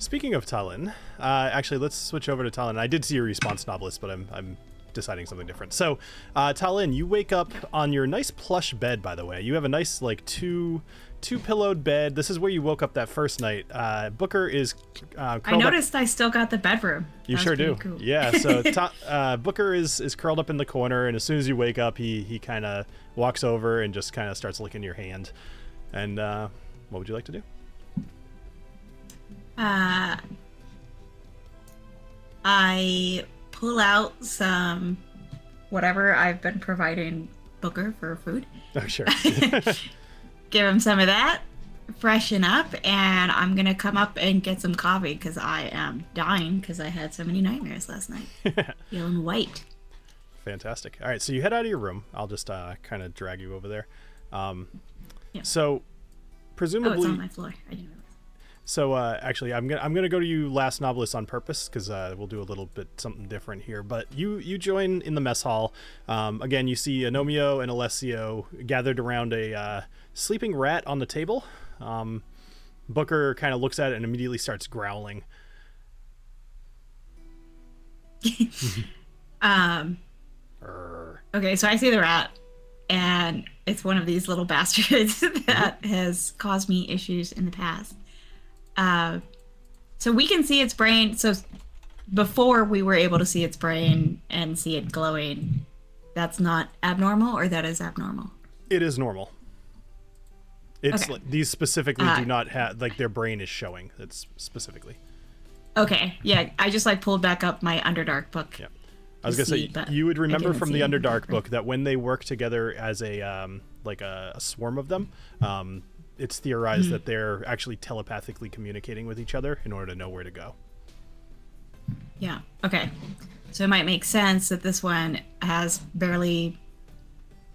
Speaking of Talon, uh, actually, let's switch over to Talon. I did see your response Nobilis, but I'm, I'm deciding something different. So, uh, Talon, you wake up on your nice plush bed. By the way, you have a nice like two two pillowed bed. This is where you woke up that first night. Uh, Booker is. Uh, I curled up- noticed I still got the bedroom. You That sure do. cool. Yeah. So Ta- uh, Booker is is curled up in the corner, and as soon as you wake up, he he kind of walks over and just kind of starts licking your hand. And uh, what would you like to do? Uh, I pull out some whatever I've been providing Booker for food. Oh, sure. Give him some of that, freshen up, and I'm gonna come up and get some coffee because I am dying because I had so many nightmares last night. Feeling white. Fantastic. All right, so you head out of your room. I'll just uh, kind of drag you over there. Um, Yeah. So, Oh, presumably, it's on my floor. I didn't. So uh, actually, I'm gonna I'm gonna go to you last Nobilis on purpose because uh, we'll do a little bit something different here. But you you join in the mess hall. Um, again, you see Anomio and Alessio gathered around a uh, sleeping rat on the table. Um, Booker kind of looks at it and immediately starts growling. Um, okay, so I see the rat, and it's one of these little bastards that has caused me issues in the past. Uh, so we can see its brain. So before we were able to see its brain and see it glowing, that's not abnormal, or that is abnormal. It is normal. It's Okay. like, these specifically Uh, do not have like their brain is showing. It's specifically. Okay, yeah, I just like pulled back up my Underdark book. Yeah. I was gonna see, say you would remember from the. Underdark book that when they work together as a um, like a, a swarm of them, um, it's theorized Hmm. that they're actually telepathically communicating with each other in order to know where to go. Yeah. Okay. So it might make sense that this one has barely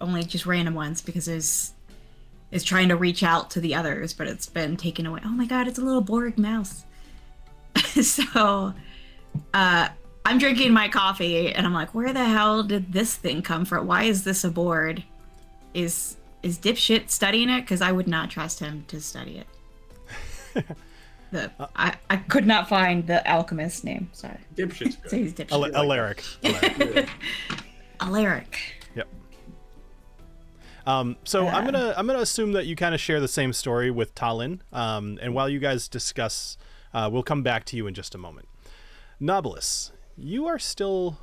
only just random ones because it's it's trying to reach out to the others, but it's been taken away. Oh my god, it's a little Borg mouse. so uh I'm drinking my coffee and I'm like, where the hell did this thing come from? Why is this a board? Is is dipshit studying it? Because I would not trust him to study it. the I, I could not find the alchemist's name. Sorry. Dipshit's So good. he's dipshit. Al- Alaric. Alaric. Alaric. Yep. Um, so I'm Uh. gonna I'm gonna assume that you kind of share the same story with Talon. Um, and while you guys discuss, uh, we'll come back to you in just a moment. Nobilis, you are still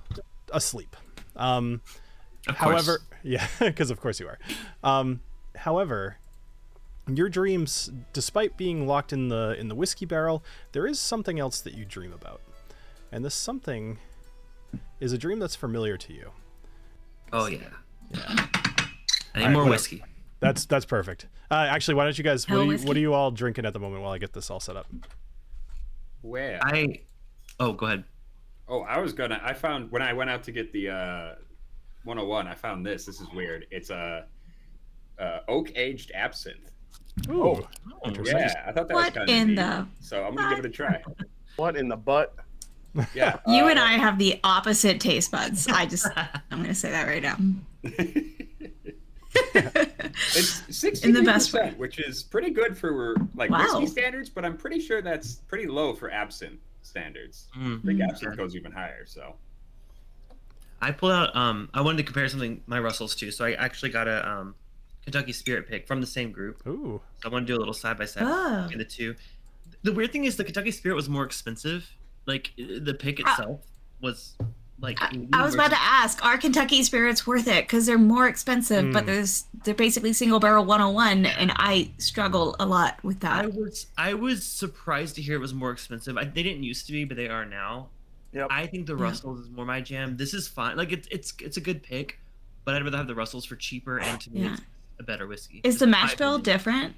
asleep. Um, Of however, yeah, because of course you are. Um, however, your dreams, despite being locked in the in the whiskey barrel, there is something else that you dream about, and this something is a dream that's familiar to you. Oh yeah. I need Alright, more whatever. whiskey. That's that's perfect. Uh, actually, why don't you guys? What are you, what are you all drinking at the moment while I get this all set up? Where? I. Oh, go ahead. Oh, I was gonna. I found when I went out to get the uh, 101. I found this. This is weird. It's a uh, oak aged absinthe. Ooh, Oh, interesting. Yeah, I thought that What was kind of in neat. the- So I'm gonna give it a try. What in the butt? Yeah. You uh, and I have the opposite taste buds. I just, I'm gonna say that right now. it's 63%, In the best way. which is pretty good for like Wow. whiskey standards, but I'm pretty sure that's pretty low for absinthe standards. Mm. I think Mm. absinthe goes even higher. So I pulled out. Um, I wanted to compare something my Russell's to, so I actually got a um, Kentucky Spirit pick from the same group. Ooh, So I want to do a little side by side Oh. between the two. The weird thing is the Kentucky Spirit was more expensive. Like the pick itself was like. I, I was about to ask, are Kentucky spirits worth it? Because they're more expensive, but Mm. there's they're basically single barrel 101, and I struggle a lot with that. I that. was I was surprised to hear it was more expensive. I, they didn't used to be, but they are now. Yep. I think the Yeah. Russell's is more my jam. This is fine. Like it's it's it's a good pick, but I'd rather have the Russell's for cheaper and to me Yeah. it's a better whiskey. Is the my mash bill different?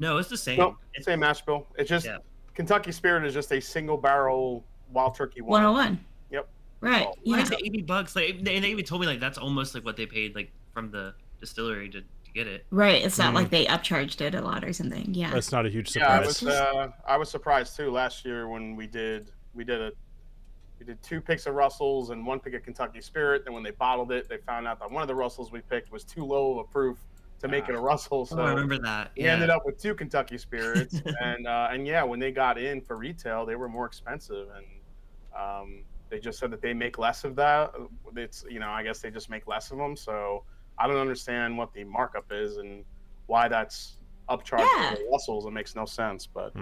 No, it's the same. Nope, It's, same mash bill. It's just Yeah. Kentucky Spirit is just a single barrel wild turkey one. 101. Yep. Right. Oh, Yeah. is eighty bucks? Like they, they even told me like that's almost like what they paid like from the distillery to, to get it. Right. It's not Mm. like they upcharged it a lot or something. Yeah. that's not a huge Yeah, I surprise. was uh, I was surprised too last year when we did we did a we did two picks of Russell's and one pick of Kentucky Spirit. Then when they bottled it, they found out that one of the Russell's we picked was too low of a proof to make it a Russell. So oh, I remember that. we Yeah. ended up with two Kentucky Spirits, and uh, and yeah, when they got in for retail, they were more expensive, and um, they just said that they make less of that. It's you know I guess they just make less of them, so I don't understand what the markup is and why that's upcharged Yeah. for the Russell's. It makes no sense, but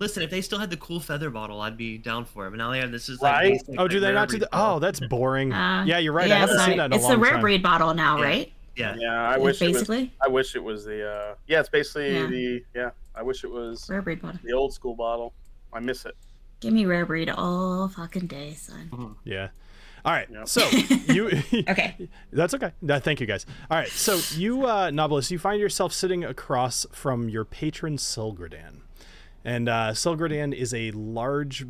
Listen, if they still had the cool feather bottle, I'd be down for it. But now they have this is like Right? basic, oh, do like, they not do breed that? bottle. Oh, that's boring. Uh, yeah, you're right. I haven't seen that in a It's long the rare time. breed bottle now, Yeah. right? Yeah. yeah, I wish it was. basically I wish it was the uh, yeah, it's basically Yeah. the yeah. I wish it was rare breed bottle. the old school bottle. I miss it. Give me rare breed all fucking day, son. Yeah. All right. Yep. So you. Okay. That's okay. No, thank you guys. All right. So you, uh, Nobilis, you find yourself sitting across from your patron Silgradan, and uh, Silgradan is a large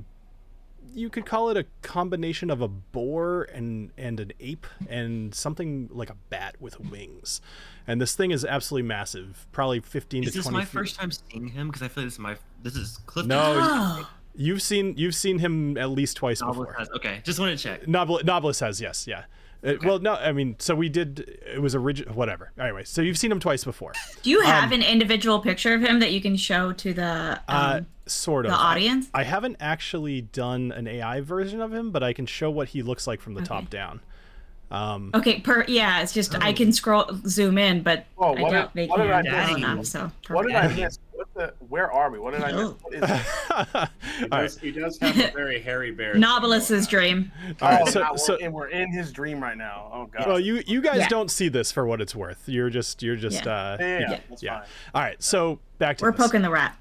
you could call it a combination of a boar and and an ape and something like a bat with wings. And this thing is absolutely massive, probably 15 Is to this 20 my feet. first time seeing him? Because I feel like this is my this is Cliff. No, You've seen you've seen him at least twice Nobilis before. has- Okay, just wanted to check. Novel Nobilis has yes, yeah. Uh, Well, no, I mean, so we did. It was original, whatever. Anyway, so you've seen him twice before, do you have an individual picture of him that you can show to the um, uh, sort of. the audience? I haven't actually done an AI version of him, but I can show what he looks like from the top down. Um, Okay, per yeah, it's just I can scroll zoom in, but Whoa, I what doubt did- they what did I can miss? enough. So What did I perfect. miss? What the? Where are we? What did I miss? What is it? all He right, does, he does have a very hairy bear. Nobilis's dream. all right. oh, So, now so we're, in, we're in his dream right now. Oh god. well, you you guys Yeah. don't see this for what it's worth. You're just you're just Yeah. uh, yeah, yeah, yeah, yeah. that's yeah. fine. All right, so back to We're this. poking the rat.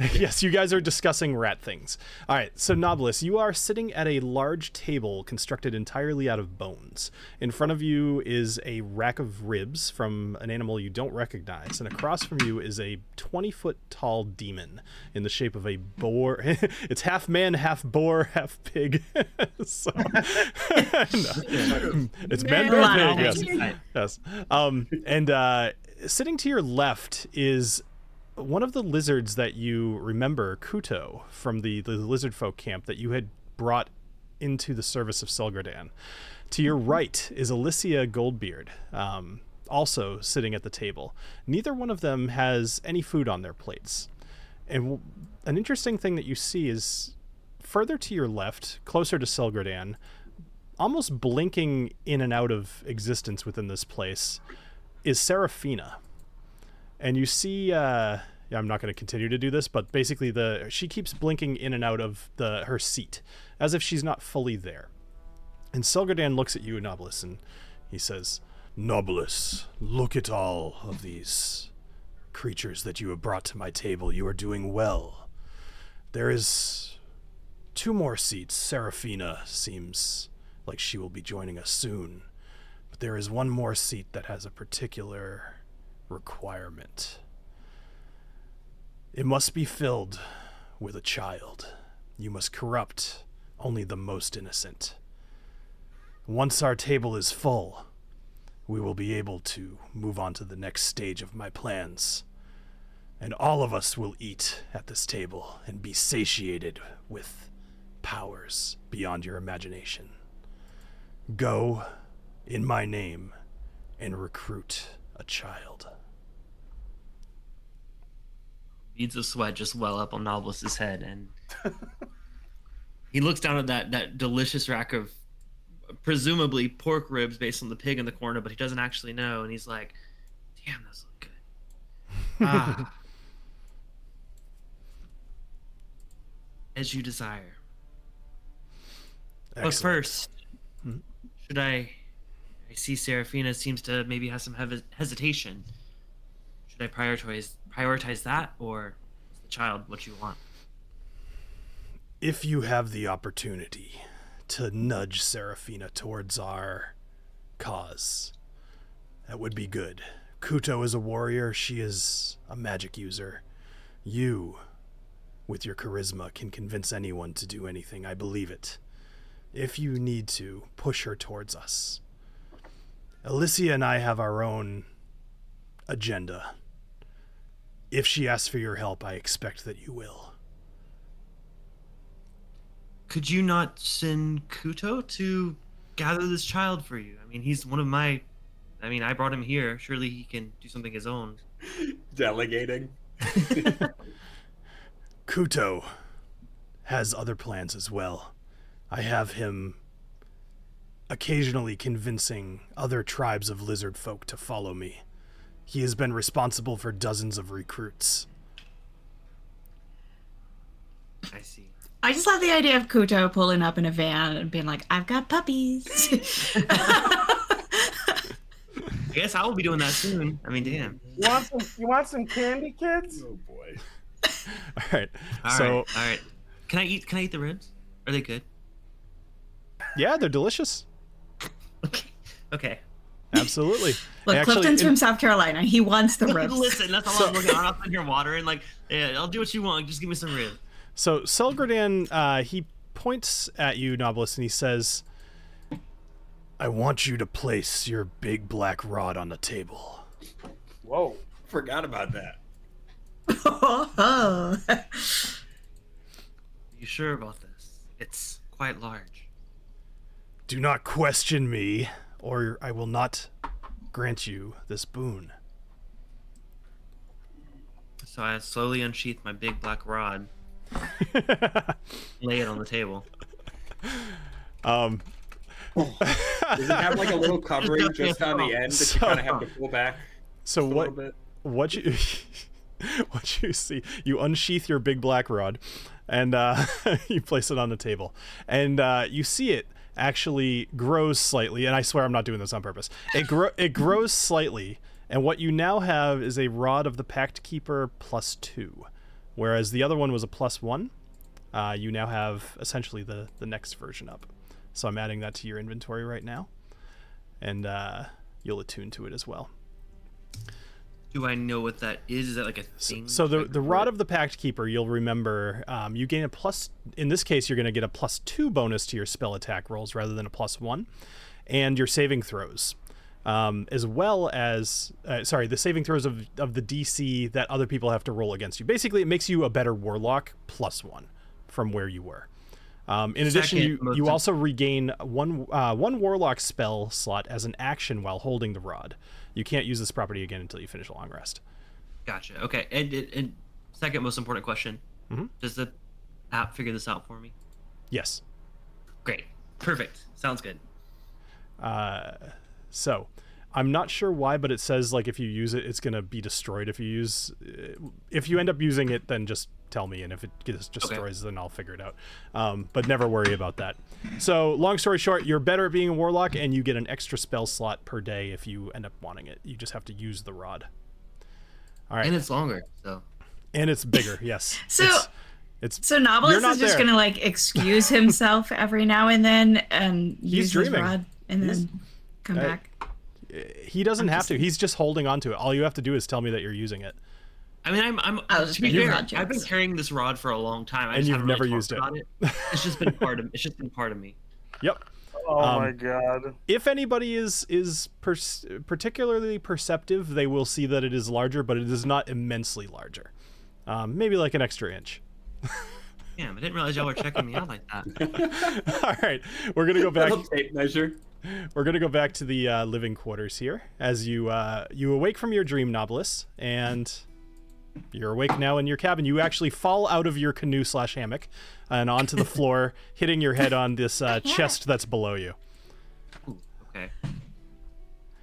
yes, you guys are discussing rat things. All right, so Nobilis, you are sitting at a large table constructed entirely out of bones. In front of you is a rack of ribs from an animal you don't recognize, and across from you is a 20 foot tall demon in the shape of a boar. it's half man, half boar, half pig. so, No. it's man, A boar, pig. Yes, yes. Um, and uh, sitting to your left is one of the lizards that you remember, Kuto, from the, the lizard folk camp that you had brought into the service of Selgradan. To your right is Alicia Goldbeard, um, also sitting at the table. Neither one of them has any food on their plates. And w- an interesting thing that you see is further to your left, closer to Selgradan, almost blinking in and out of existence within this place, is Seraphina and you see uh I'm not going to continue to do this, but basically the she keeps blinking in and out of the her seat as if she's not fully there. And Selgardan looks at you, Nobilis, and he says, Nobilis, look at all of these creatures that you have brought to my table. You are doing well. There is two more seats. Seraphina seems like she will be joining us soon. But there is one more seat that has a particular requirement. It must be filled with a child. You must corrupt only the most innocent. Once our table is full, we will be able to move on to the next stage of my plans. And all of us will eat at this table and be satiated with powers beyond your imagination. Go in my name and recruit a child. Beads of sweat just well up on Nobilis's head, and he looks down at that that delicious rack of presumably pork ribs based on the pig in the corner, but he doesn't actually know, and he's like, "Damn, those look good." Ah. As you desire. But Excellent. first, should I? I see Seraphina seems to maybe have some hev- hesitation. Should I prioritize prioritize that, or the child what you want? if you have the opportunity to nudge Seraphina towards our cause, that would be good. Kuto is a warrior, she is a magic user. You, with your charisma, can convince anyone to do anything. I believe it. If you need to, push her towards us. Alicia and I have our own agenda. If she asks for your help, I expect that you will. Could you not send Kuto to gather this child for you? I mean, he's one of my. I mean, I brought him here. Surely he can do something his own. Delegating. Kuto has other plans as well. I have him occasionally convincing other tribes of lizard folk to follow me. He has been responsible for dozens of recruits. I see. I just love the idea of Kuto pulling up in a van and being like, "I've got puppies." I guess I will be doing that soon. I mean, damn. You want some? You want some candy, kids? Oh boy. All right. All so, right, all right. Can I eat? Can I eat the ribs? Are they good? yeah, they're delicious. Okay. Okay. Absolutely. Look, actually- Clifton's in- from South Carolina. He wants the ribs. Listen, that's all I'm looking at. I'm not sitting here watering. Like, yeah, I'll do what you want. Just give me some ribs. So Selgradan, uh, he points at you, Nobilis, and he says, "I want you to place your big black rod on the table." Whoa. Forgot about that. Oh. you sure about this? It's quite large. Do not question me, or I will not grant you this boon. So I slowly unsheath my big black rod, lay it on the table. um, Does it have like a little covering just on the end that So- you kind of have to pull back so what? what you what you see you unsheath your big black rod and uh, you place it on the table and uh, you see it actually grows slightly and i swear i'm not doing this on purpose. It, gro- it grows slightly and what you now have is a rod of the pact keeper plus two whereas the other one was a plus one. Uh, you now have essentially the the next version up. So i'm adding that to your inventory right now and uh, you'll attune to it as well Do I know what that is? Is that like a So, thing? so the the rod of the pact keeper, you'll remember, um, you gain a plus. In this case, you're going to get a plus two bonus to your spell attack rolls rather than a plus one, and your saving throws, um, as well as uh, sorry, the saving throws of of the DC that other people have to roll against you. Basically, it makes you a better warlock plus one from where you were. Um, in addition, you, you also regain one uh, one warlock spell slot as an action while holding the rod. You can't use this property again until you finish a long rest. Gotcha. Okay. And, and, second most important question: Mhm. Does the app figure this out for me? Yes. Great. Perfect. Sounds good. Uh, so I'm not sure why, but it says like if you use it, it's gonna be destroyed. If you use, if you end up using it, then just tell me, and if it gets destroys, then I'll figure it out. Um, but never worry about that. So long story short, you're better at being a warlock, and you get an extra spell slot per day if you end up wanting it. You just have to use the rod. All right, And and, it's longer. So and it's bigger. Yes. So- it's, it's So Nobilis is just there. gonna like excuse himself every now and then and use his rod and He's- then come uh, back. he doesn't have to. He's just holding on to it. All you have to do is tell me that you're using it. I mean, I'm. I'm I was to be fair, I've been carrying this rod for a long time. I And just you've never really used it. it. It's just been part of. It's just been part of me. Yep. Oh Um, my god. if anybody is is per- particularly perceptive, they will see that it is larger, but it is not immensely larger. Um, maybe like an extra inch. Damn, I didn't realize y'all were checking me out like that. All right, we're gonna go back. Tape measure. We're gonna go back to the uh, living quarters here as you uh, you awake from your dream, Nobilis, and you're awake now in your cabin. You actually fall out of your canoe slash hammock and onto the floor, hitting your head on this uh, chest that's below you. Ooh, okay.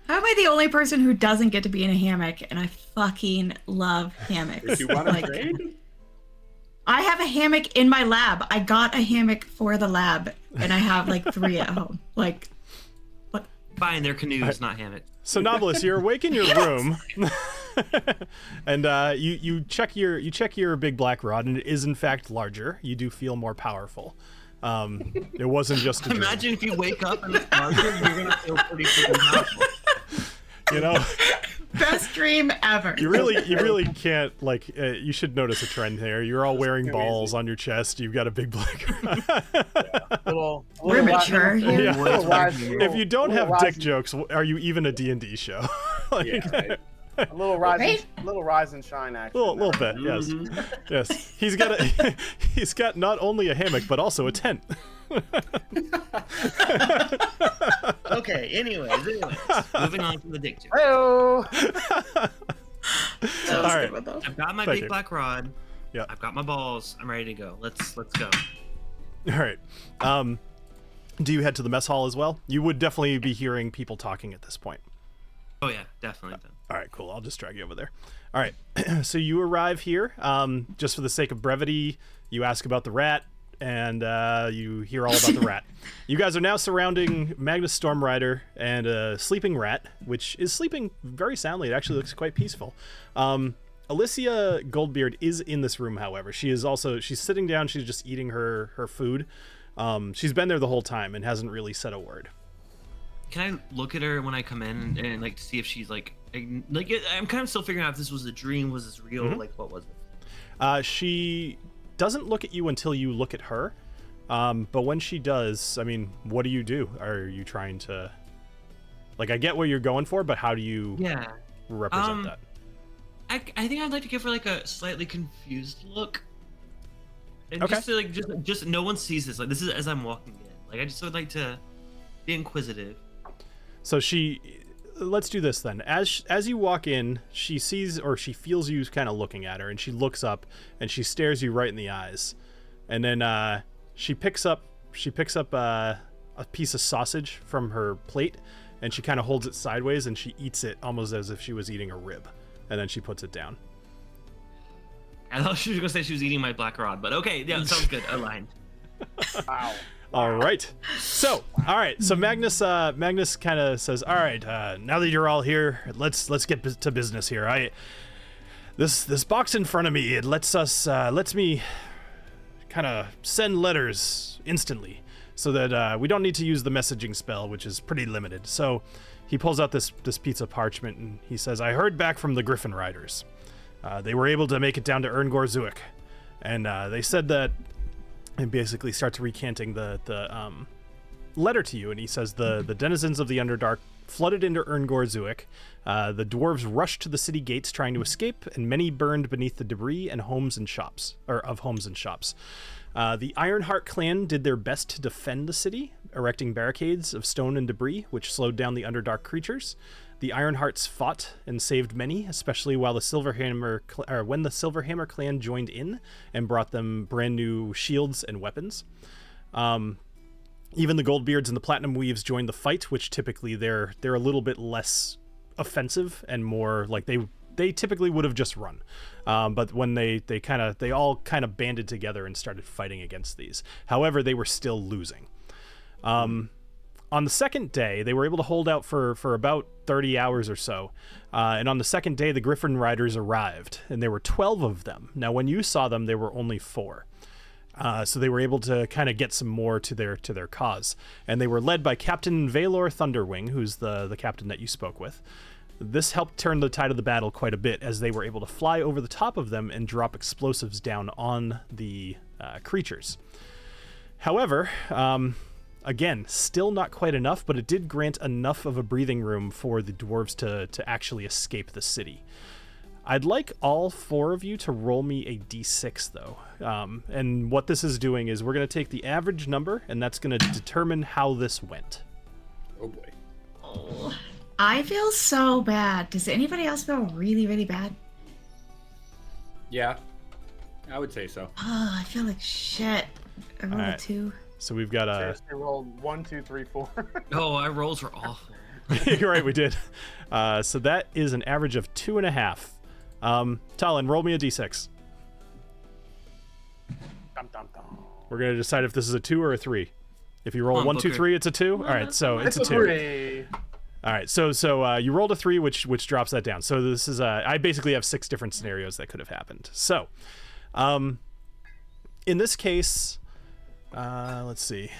How am I the only person who doesn't get to be in a hammock? And I fucking love hammocks. If you want to Like, trade, I have a hammock in my lab. I got a hammock for the lab, and I have like three at home. Like, Fine, they're canoes, not hammocks. So Nobilis, you're awake in your room, and uh, you you check your you check your big black rod, and it is in fact larger. You do feel more powerful. Um, it wasn't just a dream. Imagine if you wake up and it's larger, you're gonna feel pretty freaking powerful. You know, best dream ever. you really you really can't like. Uh, you should notice a trend here. You're all wearing too balls on your chest. You've got a big black. Little, We're little mature here. Yeah. if you don't have dick rise- jokes, are you even a D and D show? like, yeah, right. A little rise, Right? and, little rise and shine action. little, little bit, yes, Mhm. yes. He's got a he's got not only a hammock but also a tent. Okay, anyways, anyways. Moving on from the dick joke. Heyo. That was All a right. good one, though. I've got my Thank big you. black rod. Yeah. I've got my balls. I'm ready to go. Let's let's go. All right. Um, do you head to the mess hall as well? You would definitely be hearing people talking at this point. Oh yeah, definitely. Then. All right, cool. I'll just drag you over there. All right. so you arrive here. Um, just for the sake of brevity, you ask about the rat, and uh, you hear all about the rat. You guys are now surrounding Magnus Stormrider and a sleeping rat, which is sleeping very soundly. It actually looks quite peaceful. Um, Alicia Goldbeard is in this room, however. She is also she's sitting down. She's just eating her her food. Um, she's been there the whole time and hasn't really said a word. Can I look at her when I come in and, and, like to see if she's like ag- like I'm kind of still figuring out if this was a dream, was this real, Mhm. like what was it? Uh, she doesn't look at you until you look at her, Um, but when she does, I mean, what do you do? Are you trying to like I get what you're going for, but how do you Yeah. represent Um, that? I, I think I'd like to give her like a slightly confused look. And Okay. just to, like just just no one sees this. Like this is as I'm walking in. Like I just would like to be inquisitive. So she let's do this then. As as you walk in, she sees or she feels you kind of looking at her and she looks up and she stares you right in the eyes. And then uh she picks up she picks up uh, a piece of sausage from her plate and she kind of holds it sideways and she eats it almost as if she was eating a rib. And then she puts it down. I thought she was gonna say she was eating my black rod, but okay, yeah, sounds good. Aligned. Wow. All right. So, all right. So Magnus, uh, Magnus kind of says, "All right. Uh, now that you're all here, let's let's get to business here. I this this box in front of me it lets us uh, lets me kind of send letters instantly, so that uh, we don't need to use the messaging spell, which is pretty limited. So." He pulls out this this piece of parchment and he says, "I heard back from the Griffin Riders. Uh, they were able to make it down to Erngor Zuik, and uh, they said that and basically starts recanting the the um, letter to you, and he says the the denizens of the Underdark flooded into Erngor Zuik. Uh, the dwarves rushed to the city gates trying to escape, and many burned beneath the debris and homes and shops, or of homes and shops. Uh, the Ironheart clan did their best to defend the city, erecting barricades of stone and debris, which slowed down the Underdark creatures. The Ironhearts fought and saved many, especially while the Silverhammer, or when the Silverhammer clan joined in and brought them brand new shields and weapons. Um, even the Goldbeards and the Platinum Weaves joined the fight, which typically they're they're a little bit less offensive and more like they they typically would have just run. Um, but when they they kind of they all kind of banded together and started fighting against these. However, they were still losing. Um, on the second day, they were able to hold out for for about 30 hours or so. Uh, and on the second day, the Griffin Riders arrived, and there were 12 of them. Now, when you saw them, there were only four. Uh, so they were able to kind of get some more to their to their cause, and they were led by Captain Valor Thunderwing, who's the the captain that you spoke with. This helped turn the tide of the battle quite a bit, as they were able to fly over the top of them and drop explosives down on the uh, creatures. However, um, again, still not quite enough, but it did grant enough of a breathing room for the dwarves to to actually escape the city. I'd like all four of you to roll me a d6, though. Um, and what this is doing is we're going to take the average number, and that's going to determine how this went. Oh boy. Oh, I feel so bad. Does anybody else feel really, really bad? Yeah, I would say so. Oh, I feel like shit. I rolled Alright. a two. So we've got a. Seriously, rolled one, two, three, four. Oh, our rolls are awful. You're right, we did. Uh, so that is an average of two and a half. Um, Talon, roll me a d6. dum, dum, dum. We're going to decide if this is a two or a three. If you roll Come on, one, two, Booker. three, it's a two. All right, so it's a two. three. All right, so so uh, you rolled a three, which which drops that down. So this is uh, I basically have six different scenarios that could have happened. So, um, in this case, uh, let's see.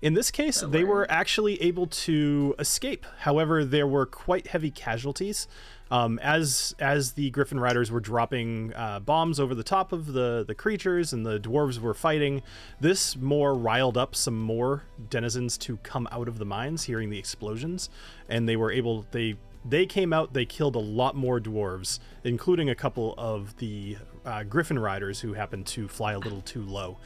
In this case, they were actually able to escape. However, there were quite heavy casualties. Um, as as the Griffin Riders were dropping uh, bombs over the top of the the creatures and the dwarves were fighting, this more riled up some more denizens to come out of the mines, hearing the explosions, and they were able they they came out. They killed a lot more dwarves, including a couple of the uh, Griffin Riders who happened to fly a little too low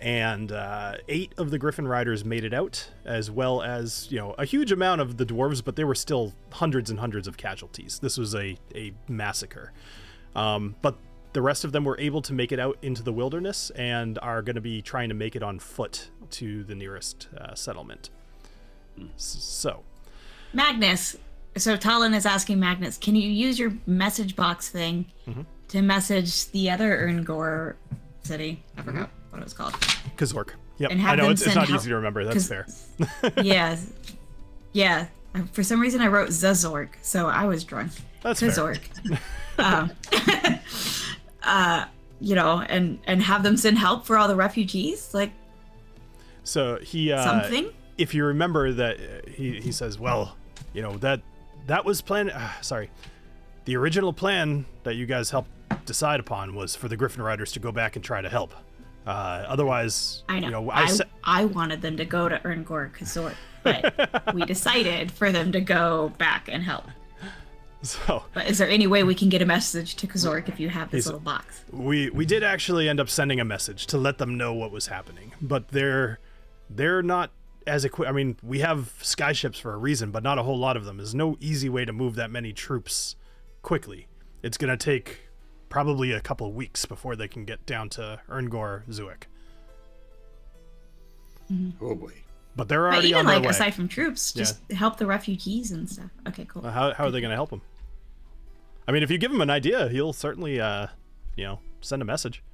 and uh, eight of the Griffin Riders made it out, as well as you know a huge amount of the dwarves, but there were still hundreds and hundreds of casualties. This was a a massacre, um, but the rest of them were able to make it out into the wilderness and are going to be trying to make it on foot to the nearest uh, settlement. So, Magnus. So Talon is asking Magnus, can you use your message box thing Mhm. to message the other Erngor city? I forgot what it was called. Kazork. Yep, And I know it's, it's not help- easy to remember. That's fair. yeah, yeah. For some reason, I wrote Zazork, so I was drunk. That's. Kazork. um, uh, you know, and and have them send help for all the refugees, like So he uh, something. if you remember that uh, he, he says well you know that that was plan uh, sorry the original plan that you guys helped decide upon was for the griffin riders to go back and try to help Uh, otherwise, I know. you know, I, I, I wanted them to go to Erngor Kazort, but we decided for them to go back and help. so But is there any way we can get a message to Kazork if you have this little box? we we did actually end up sending a message to let them know what was happening, but they're they're not as equipped. I mean, we have skyships for a reason, but not a whole lot of them. There's no easy way to move that many troops quickly. It's gonna take probably a couple of weeks before they can get down to Erngor Zuik. Oh boy. But they're But already even on their like way. aside from troops, just help the refugees and stuff. Okay, cool. Uh, How, how are they going to help him? I mean, if you give him an idea, he'll certainly, uh, you know, send a message.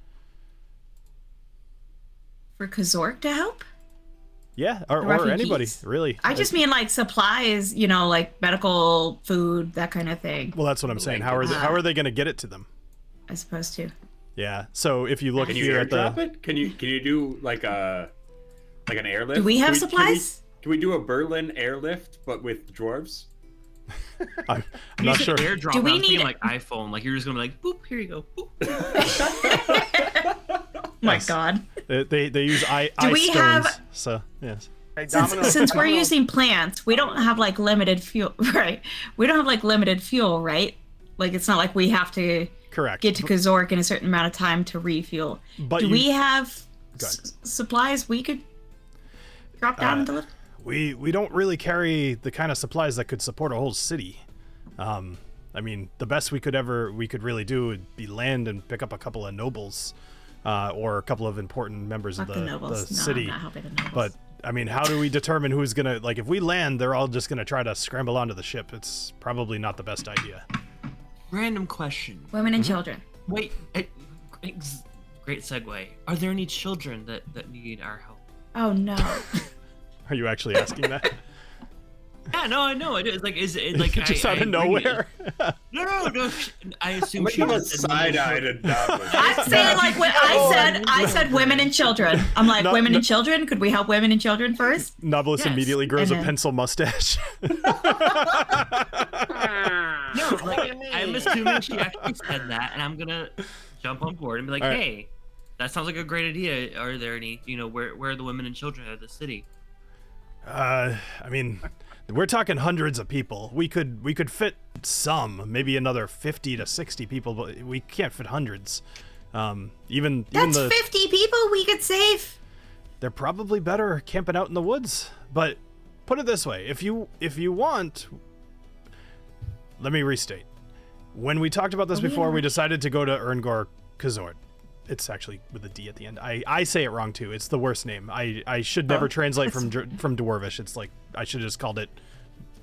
For Kazork to help? Yeah, or, or anybody, really. I just mean like supplies, you know, like medical, food, that kind of thing. Well, that's what I'm saying. How are they, how are they going to get it to them? I suppose too. Yeah. So if you look Can you here at airdrop the, it? Can you can you do like a like an airlift? Do we have Can Can we, supplies? can we do a Berlin airlift but with dwarves? I'm, I'm not sure. Airdrop. Do I we need- like iPhone. Like you're just gonna be like, boop. Here you go. Boop. My Yes. God. They, they they use eye, Do eye we stones. have- So yes. Since, since we're using plants, we don't have like limited fuel, right? We don't have like limited fuel, right? Like it's not like we have to Correct. get to Kazork in a certain amount of time to refuel. But Do you- we have s- supplies we could drop down Uh, and deliver? we we don't really carry the kind of supplies that could support a whole city. Um, I mean, the best we could ever we could really do would be land and pick up a couple of nobles, uh, or a couple of important members Fuck of the, the, nobles. the no, city. I'm not helping the. But I mean, how do we determine who's gonna like? If we land, they're all just gonna try to scramble onto the ship. It's probably not the best idea. Random question. women Mm-hmm. and children. Wait. eh, ex- Great segue. Are there any children that that need our help? Oh no. Are you actually asking that? Yeah, no, I know. It is like, is it like just I, out I of nowhere. No, no, no. sh- I assume Look she at a just side no. eye to I'm saying like when I said I said women and children. I'm like No, women no. and children. Could we help women and children first? Nobilis Yes, immediately grows and a then- pencil mustache. No, like I'm assuming she actually said that, and I'm gonna jump on board and be like, All right. hey, that sounds like a great idea. Are there any, you know, where where are the women and children of the city? Uh, I mean, we're talking hundreds of people. We could we could fit some, maybe another fifty to sixty people, but we can't fit hundreds. Um, even even That's the 50 people we could save. they're probably better camping out in the woods. But put it this way: if you if you want, let me restate. When we talked about this we before, in we decided to go to Erngor Kazort. It's actually with a D at the end. I, I say it wrong too. It's the worst name. I, I should never Oh, translate from Dr- from Dwarvish. It's like I should have just called it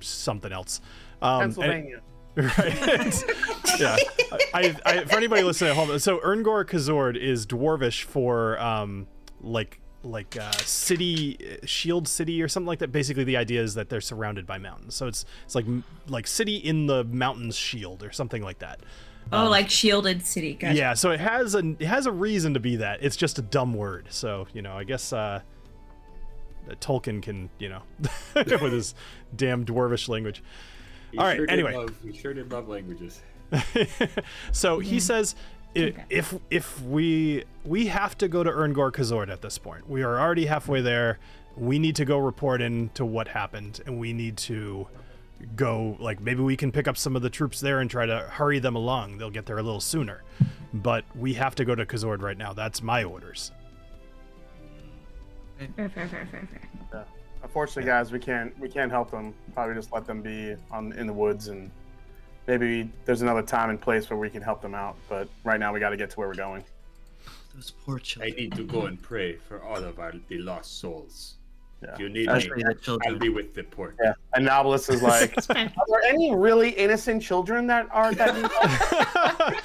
something else. Um, and- Pennsylvania. right? yeah. I, I, for anybody listening at home, so Erngor Kazord is Dwarvish for um, like like uh, city shield city or something like that. Basically, the idea is that they're surrounded by mountains. So it's it's like like city in the mountains shield or something like that. Oh, like shielded city. Gotcha. Yeah. So it has a it has a reason to be that. It's just a dumb word. So you know, I guess. Uh, Tolkien can, you know, with his damn dwarvish language. He All right, sure did anyway. love- he sure did love languages. so he says i Okay. if if we we have to go to Erngor Kazord at this point. We are already halfway there. We need to go report in to what happened and we need to go like maybe we can pick up some of the troops there and try to hurry them along. They'll get there a little sooner. But we have to go to Kazord right now. That's my orders. Fair, fair, fair, fair, fair. Uh, unfortunately, guys, we can't we can't help them. Probably just let them be on in the woods, and maybe there's another time and place where we can help them out. But right now, we got to get to where we're going. Those poor children. I need to go and pray for all of our the lost souls. Yeah. If you need That's me, Especially I'll be with the port. Yeah. And Nobilis is like, are there any really innocent children that are that need help?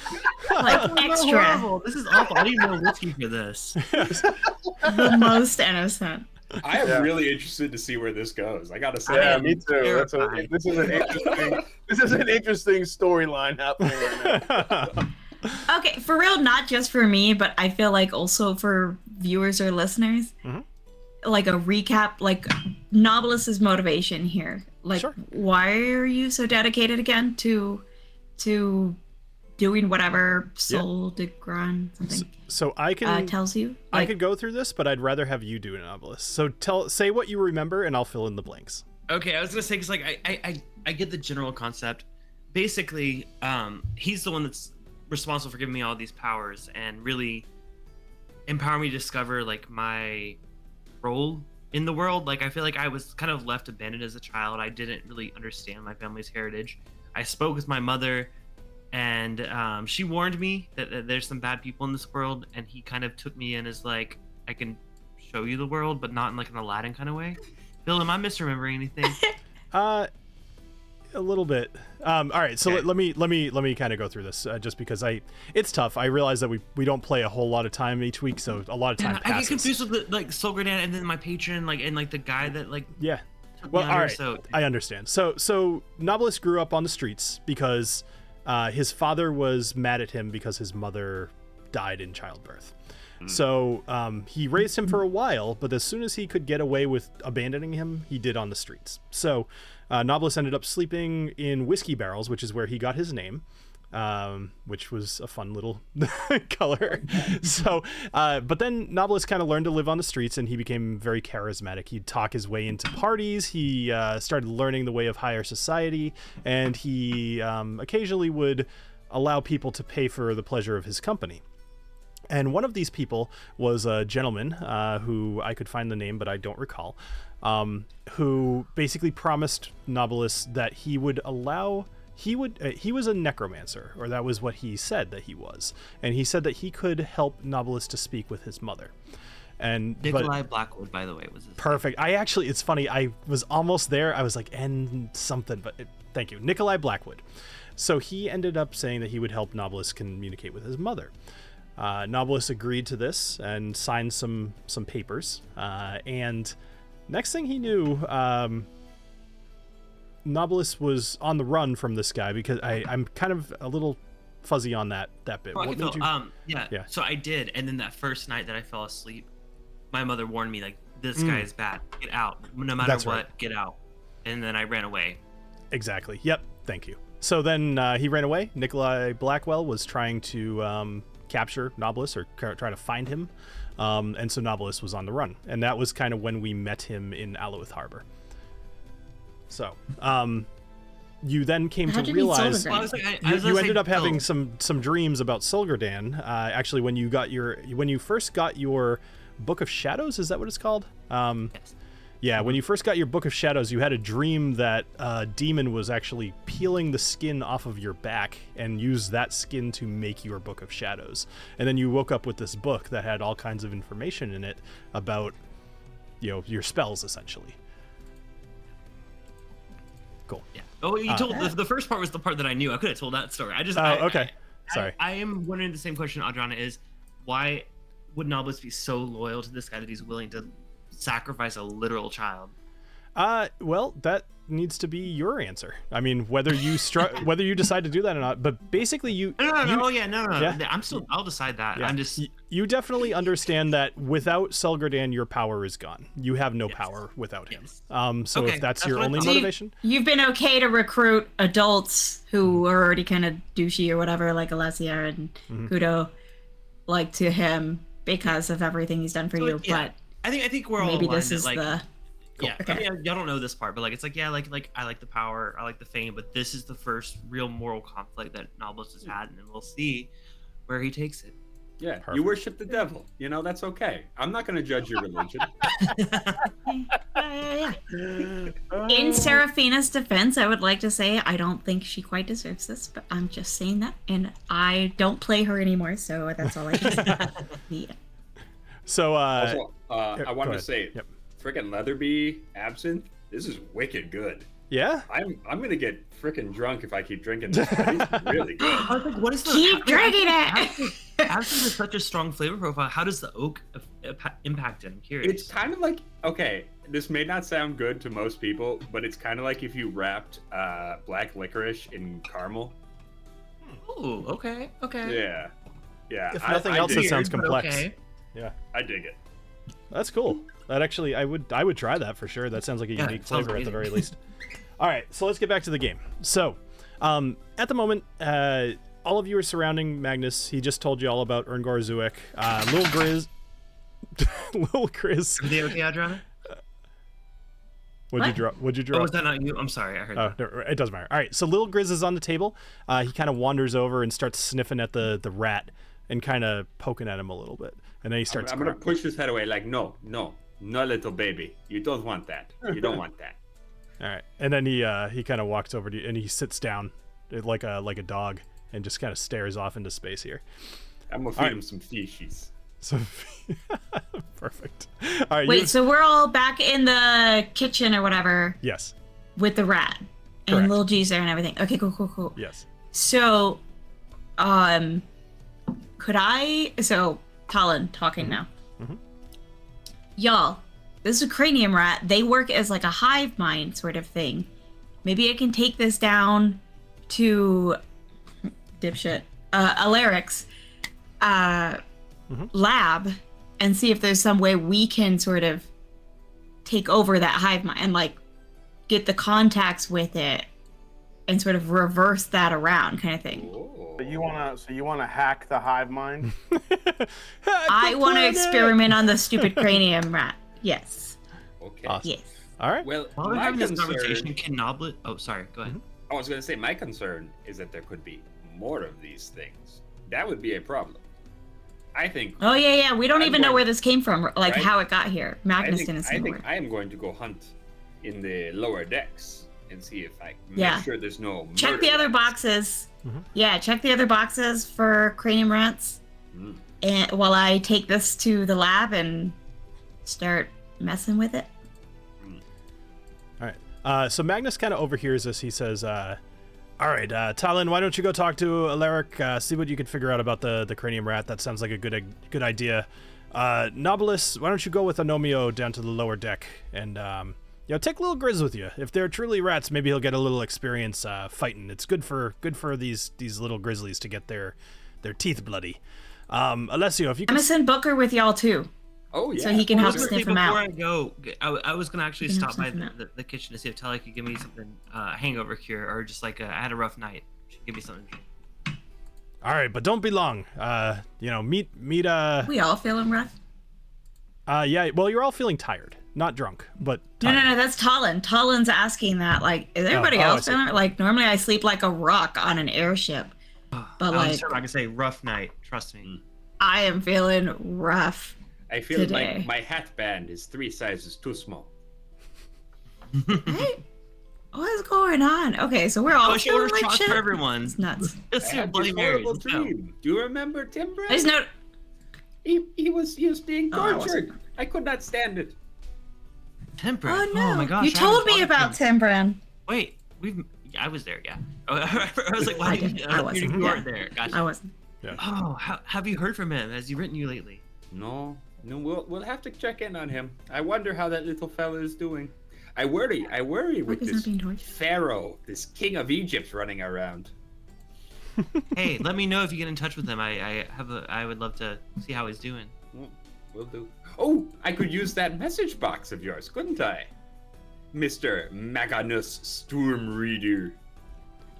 Like extra. This is awful. I need more whiskey for this. the most innocent. I am Yeah. really interested to see where this goes. I gotta say, Yeah, me too. That's a, this is an interesting. this is an interesting storyline happening right now. Okay, for real, not just for me, but I feel like also for viewers or listeners, Mhm. like a recap, like Nobilis's motivation here. Like, Sure. why are you so dedicated again to to doing whatever Soul de Gran something So I can uh, tells you. I could go through this, but I'd rather have you do an obelisk. So tell say what you remember, and I'll fill in the blanks. Okay, I was gonna say because like I, I I I get the general concept. Basically, um, he's the one that's responsible for giving me all these powers and really empower me to discover like my role in the world. Like I feel like I was kind of left abandoned as a child. I didn't really understand my family's heritage. I spoke with my mother, and um, she warned me that, that there's some bad people in this world, and he kind of took me in as like I can show you the world, but not in like an Aladdin kind of way. Bill, am I misremembering anything? Uh, a little bit. Um, all right, so Okay. let, let me let me let me kind of go through this uh, just because I it's tough. I realize that we we don't play a whole lot of time each week, so a lot of time Yeah, I get confused with the, like Solgradan and then my patron, like and like the guy that like Yeah. Well, me all under. right. So I understand. So so Nobilis grew up on the streets because uh, his father was mad at him because his mother died in childbirth. So um, he raised him for a while, but as soon as he could get away with abandoning him, he did on the streets. So uh, Nobilis ended up sleeping in whiskey barrels, which is where he got his name. Um, which was a fun little color. so, uh, but then Nobilis kind of learned to live on the streets, and he became very charismatic. He'd talk his way into parties. He uh, started learning the way of higher society, and he um, occasionally would allow people to pay for the pleasure of his company. And one of these people was a gentleman uh, who I could find the name, but I don't recall, um, who basically promised Nobilis that he would allow. He would. Uh, he was a necromancer, or that was what he said that he was, and he said that he could help Nobilis to speak with his mother. And but- Nikolai Blackwood, by the way, was his Perfect. I actually, it's funny. I was almost there. I was like, and something, but it, thank you, Nikolai Blackwood. So he ended up saying that he would help Nobilis communicate with his mother. Uh, Nobilis agreed to this and signed some some papers. Uh, and next thing he knew, um, Nobilis was on the run from this guy because I, I'm kind of a little fuzzy on that that bit. Oh, What made feel- you- Um, yeah, Yeah. So I did, and then that first night that I fell asleep, my mother warned me like, "This Mm. guy is bad. Get out. No matter That's what, right. get out." And then I ran away. Exactly. Yep. Thank you. So then uh, he ran away. Nikolai Blackwell was trying to um, capture Nobilis or try to find him. Um, and so Nobilis was on the run. And that was kind of when we met him in Aloith Harbor. So um, you then came How'd to realize Well, I was like, I, I you, was you ended say, up having Bill, some some dreams about Solgardan. Uh, actually, when you got your when you first got your Book of Shadows, is that what it's called? Um, Yes. yeah, when you first got your Book of Shadows, you had a dream that a demon was actually peeling the skin off of your back and used that skin to make your Book of Shadows. And then you woke up with this book that had all kinds of information in it about, you know, your spells essentially. Cool. Yeah. Oh, you Uh, told the, the first part was the part that I knew. I could have told that story. I just. Oh, I, okay. I- Sorry. I, I am wondering the same question, Adriana, is why would Nobilis be so loyal to this guy that he's willing to sacrifice a literal child? Uh, well, that needs to be your answer. I mean, whether you stru- whether you decide to do that or not, but basically you No, no, no. you, oh, yeah, no, no, no. Yeah. I'm still. I'll decide that. yeah, I'm just. you definitely understand that without Selgardan, your power is gone. You have no Yes. power without him. Yes. Um, so Okay, if that's that's your what I only thought. So you- motivation, You've been okay to recruit adults who are already kind of douchey or whatever, like Alessia and Mhm. Kudo, like to him because of everything he's done for So, you. yeah, I think I think we're all maybe aligned this that, is like, the Yeah, Okay. I mean, y'all don't know this part, but like, it's like, yeah, like, like I like the power, I like the fame, but this is the first real moral conflict that Nobilis has had, and then we'll see where he takes it. Yeah, Perfect. you worship the devil. You know that's okay. I'm not going to judge your religion. Yeah, yeah, yeah. In Seraphina's defense, I would like to say I don't think she quite deserves this, but I'm just saying that, and I don't play her anymore, so that's all I can say. Yeah. so uh, Also, uh, I wanted to say, Yep. Frickin' Letherbee absinthe. This is wicked good. yeah, I'm I'm gonna get frickin' drunk if I keep drinking this. but It's really good. I was like, what is the Keep drinking it. Absinthe absinthe is such a strong flavor profile. How does the oak impact it? I'm curious. It's kind of like okay. This may not sound good to most people, but it's kind of like if you wrapped uh, black licorice in caramel. Oh, okay, okay. Yeah, yeah. If nothing I else, it sounds complex. okay. I dig it. That's cool. That actually, I would, I would try that for sure. That sounds like a Yeah, unique it sounds flavor at the very least. All right, so let's get back to the game. So, um, at the moment, uh, all of you are surrounding Magnus. He just told you all about Erngor Zuik. Uh, Lil Grizz. Lil Grizz. Are they okay, Adriana? What'd you What? draw? What'd you draw? Oh, was that not you? I'm sorry. I heard Oh, that. no, it doesn't matter. All right, so Lil Grizz is on the table. Uh, he kind of wanders over and starts sniffing at the the rat and kind of poking at him a little bit, and then he I'm, starts. I'm gonna push his head away. Like, no, no, no, little baby. You don't want that. You don't want that. All right, and then he uh, he kind of walks over to you and he sits down uh, like a like a dog and just kind of stares off into space here. I'm gonna feed All right. him some fishies. So perfect. All right, Wait, you- so we're all back in the kitchen or whatever yes, with the rat and Correct. little G's there and everything. Okay, cool, cool, cool. yes. So, um, could I? So, Colin talking now. Y'all, this is a cranium rat. They work as like a hive mind sort of thing. Maybe I can take this down to dipshit uh, Alaric's uh, Mhm. lab and see if there's some way we can sort of take over that hive mind and like get the contacts with it and sort of reverse that around kind of thing. So you wanna so you wanna hack the hive mind? I want to experiment on the stupid cranium rat. Yes. Okay. Awesome. Yes. All right. Well, While we're my having this conversation, can Noblet? Oh, sorry. Go ahead. Mm-hmm. I was gonna say my concern is that there could be more of these things. That would be a problem. I think. Oh yeah, yeah. We don't I'm even know where this came from, like Right. how it got here. I Magnus think, didn't I think. I am going to go hunt in the lower decks and see if I make Yeah. sure there's no. Check the other rats. boxes. Mhm. Yeah, check the other boxes for cranium rats. Mm. And while I take this to the lab and start messing with it. All right. Uh, so Magnus kind of overhears this. He says, uh, "All right, uh, Talon, why don't you go talk to Alaric, uh, see what you can figure out about the the cranium rat? That sounds like a good good idea. Uh, Nobilis, why don't you go with Anomio down to the lower deck and um, you know take little Grizz with you. If they're truly rats, maybe he'll get a little experience uh, fighting. It's good for good for these these little grizzlies to get their their teeth bloody. Um, Alessio, if you I'm gonna send Booker with y'all too. Oh yeah. So he can I help gonna sniff say, him before. I go, I, I was gonna actually You can help stop by the, the, the kitchen to see if Telly could give me something, uh, hangover cure, or just like a, I had a rough night. She give me something. All right, but don't be long. Uh, you know, meet meet uh We all feeling rough. uh yeah. Well, you're all feeling tired, not drunk, but No, tired. no, no, that's Talon. Talon's asking that. Like, is everybody oh, oh I else see. feeling like normally I sleep like a rock on an airship, ah, but I was like just not gonna say rough night. Trust me. I am feeling rough. I feel today. like my hat band is three sizes too small. Hey, what's going on? Okay, so we're all Oh, she feeling orders like shots shit. for everyone. It's nuts. Just I your had Bloody this no. dream. Do you remember Tim I Brand? just. He, he was he was being Oh, I tortured. I could not stand it. Temper. Oh no! my gosh. you I told me about him. Timbran. Wait, we've. Yeah, I was there. Yeah. Oh, I was like, why I did you? didn't. I Uh, wasn't, you yeah. weren't there. Gotcha. I wasn't. Oh, how, have you heard from him? Has he written you lately? No, no, we'll we'll have to check in on him. I wonder how that little fella is doing. I worry, I worry with this pharaoh, this king of Egypt running around. hey, let me know if you get in touch with him. I, I have a. I would love to see how he's doing. Well, Will do. Oh, I could use that message box of yours, couldn't I, Mister Maganus Storm Reader?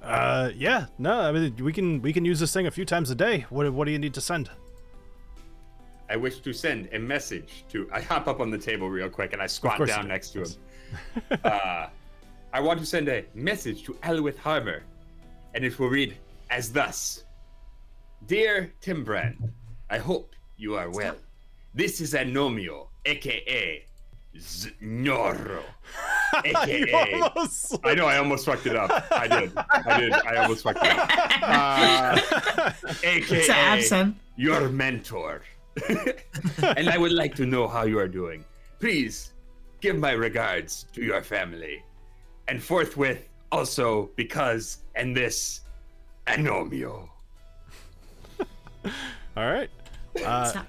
Uh, yeah, no, I mean we can we can use this thing a few times a day. What what do you need to send? I wish to send a message to. I hop up on the table real quick and I squat down next to him. uh, I want to send a message to Alwith Harmer, and it will read as thus Dear Timbrand, I hope you are well. This is Anomio, aka Znoro, aka. almost. I know I almost fucked it up. I did. I did. I almost fucked it up. Uh, It's aka absent. your mentor. and I would like to know how you are doing. Please give my regards to your family. And forthwith, also because and this, Anomio. All right. Uh, Stop.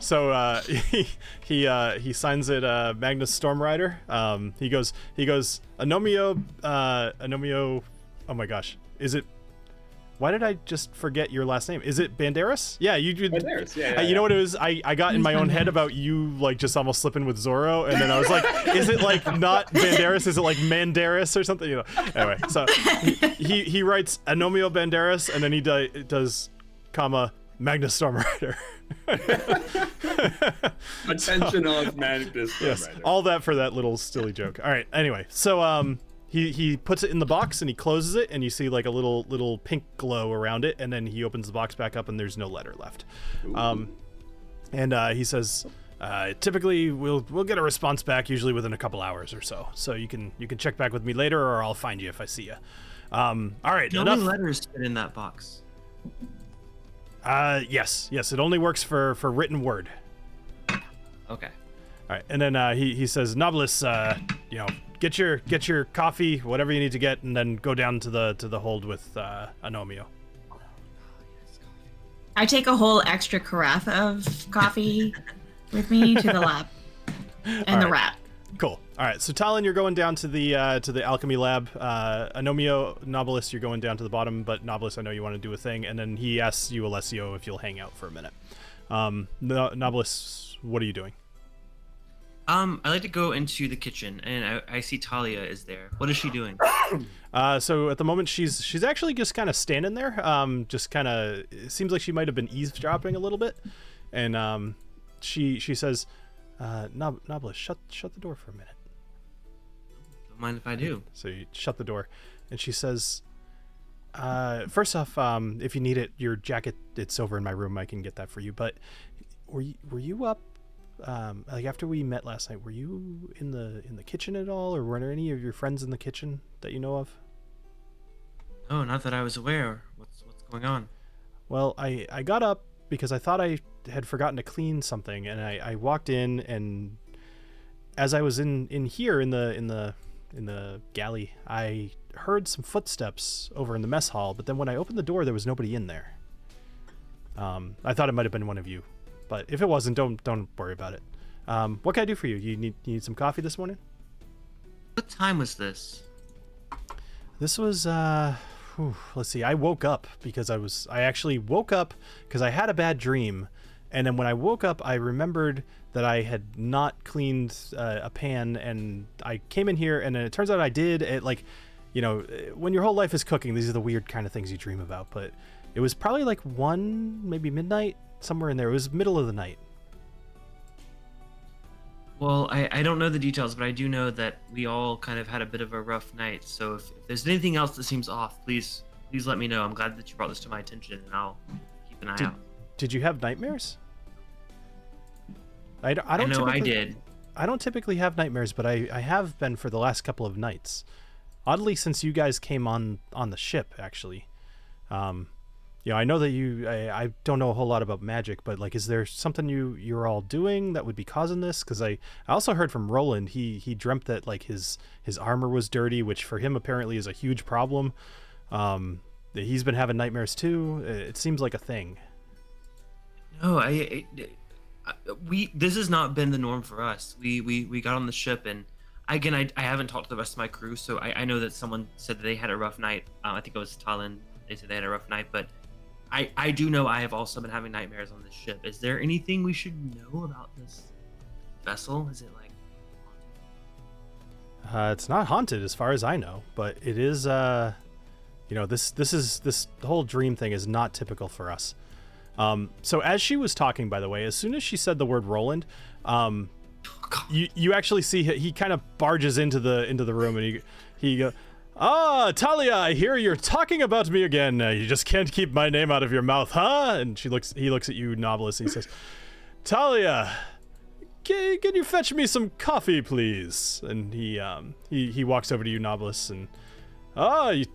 So uh, he he uh, he signs it uh, Magnus Stormrider. Um, he goes he goes Anomio uh, Anomio. Oh my gosh, is it why did I just forget your last name? Is it Banderas? Yeah, you did. Banderas, yeah, yeah, you yeah. know what it was? I, I got in my own head about you like just almost slipping with Zorro, and then I was like, is it like not Banderas? Is it like Mandaris or something? You know. Anyway, so he he, he writes Anomio Banderas, and then he do, does comma Magnus Storm Rider. Attention of man this yes, all that for that little silly joke. All right. Anyway, so um, he he puts it in the box and he closes it, and you see like a little little pink glow around it, and then he opens the box back up, and there's no letter left. Um, and uh, he says, uh, typically we'll we'll get a response back usually within a couple hours or so. So you can you can check back with me later, or I'll find you if I see you. Um, all right. The enough. only letters fit in that box. Uh, yes, yes. It only works for for written word. Okay. All right, and then uh, he he says, Nobilis, uh, you know, get your get your coffee, whatever you need to get, and then go down to the to the hold with uh, Anomio. I take a whole extra carafe of coffee with me to the lab and the Alright. rat. Cool. All right, so Talon, you're going down to the uh, to the alchemy lab. Uh, Anomio, Nobilis, you're going down to the bottom, but Nobilis, I know you want to do a thing, and then he asks you, Alessio, if you'll hang out for a minute. Um, no- Nobilis, what are you doing? Um, I like to go into the kitchen, and I, I see Talia is there. What is she doing? Uh, so at the moment she's she's actually just kind of standing there. Um, just kind of seems like she might have been eavesdropping a little bit, and um, she she says, uh, Nob- shut shut the door for a minute. Don't mind if I do. So you shut the door, and she says, uh, first off, um, if you need it, your jacket it's over in my room. I can get that for you. But were you were you up? Um, like after we met last night, were you in the in the kitchen at all, or were there any of your friends in the kitchen that you know of? Oh, not that I was aware. What's what's going on? Well, I, I got up because I thought I had forgotten to clean something, and I, I walked in, and as I was in, in here in the in the in the galley, I heard some footsteps over in the mess hall. But then when I opened the door, there was nobody in there. Um, I thought it might have been one of you, but if it wasn't, don't don't worry about it. Um, what can I do for you? You need you need some coffee this morning? What time was this? This was uh whew, let's see. I woke up because I was I actually woke up because I had a bad dream. And then when I woke up, I remembered that I had not cleaned uh, a pan, and I came in here, and then it turns out I did. It like, you know, when your whole life is cooking, these are the weird kind of things you dream about. But it was probably like one, maybe midnight, somewhere in there. It was middle of the night. Well, I, I don't know the details, but I do know that we all kind of had a bit of a rough night. So if, if there's anything else that seems off, please please let me know. I'm glad that you brought this to my attention, and I'll keep an eye Did- out. Did you have nightmares? I don't. I don't know I did. I don't typically have nightmares, but I, I have been for the last couple of nights. Oddly, since you guys came on on the ship, actually. Um, you know, I know that you. I, I don't know a whole lot about magic, but like, is there something you you're all doing that would be causing this? Because I, I also heard from Roland. He he dreamt that like his his armor was dirty, which for him apparently is a huge problem. Um, he's been having nightmares too. It seems like a thing. No, I, I, we this has not been the norm for us. We we, we got on the ship and again I, I haven't talked to the rest of my crew, so I, I know that someone said that they had a rough night. Um, I think it was Talon. They said they had a rough night, but I I do know I have also been having nightmares on this ship. Is there anything we should know about this vessel? Is it like Uh, it's not haunted as far as I know, but it is. Uh, you know, this this is this whole dream thing is not typical for us. Um, so as she was talking, by the way, as soon as she said the word Roland, um, you you actually see he, he kind of barges into the into the room and he he go, ah Talia, I hear you're talking about me again. Uh, you just can't keep my name out of your mouth, huh? And she looks he looks at you, Nobilis, and he says, Talia, can, can you fetch me some coffee, please? And he um he he walks over to you, Nobilis, and ah, you,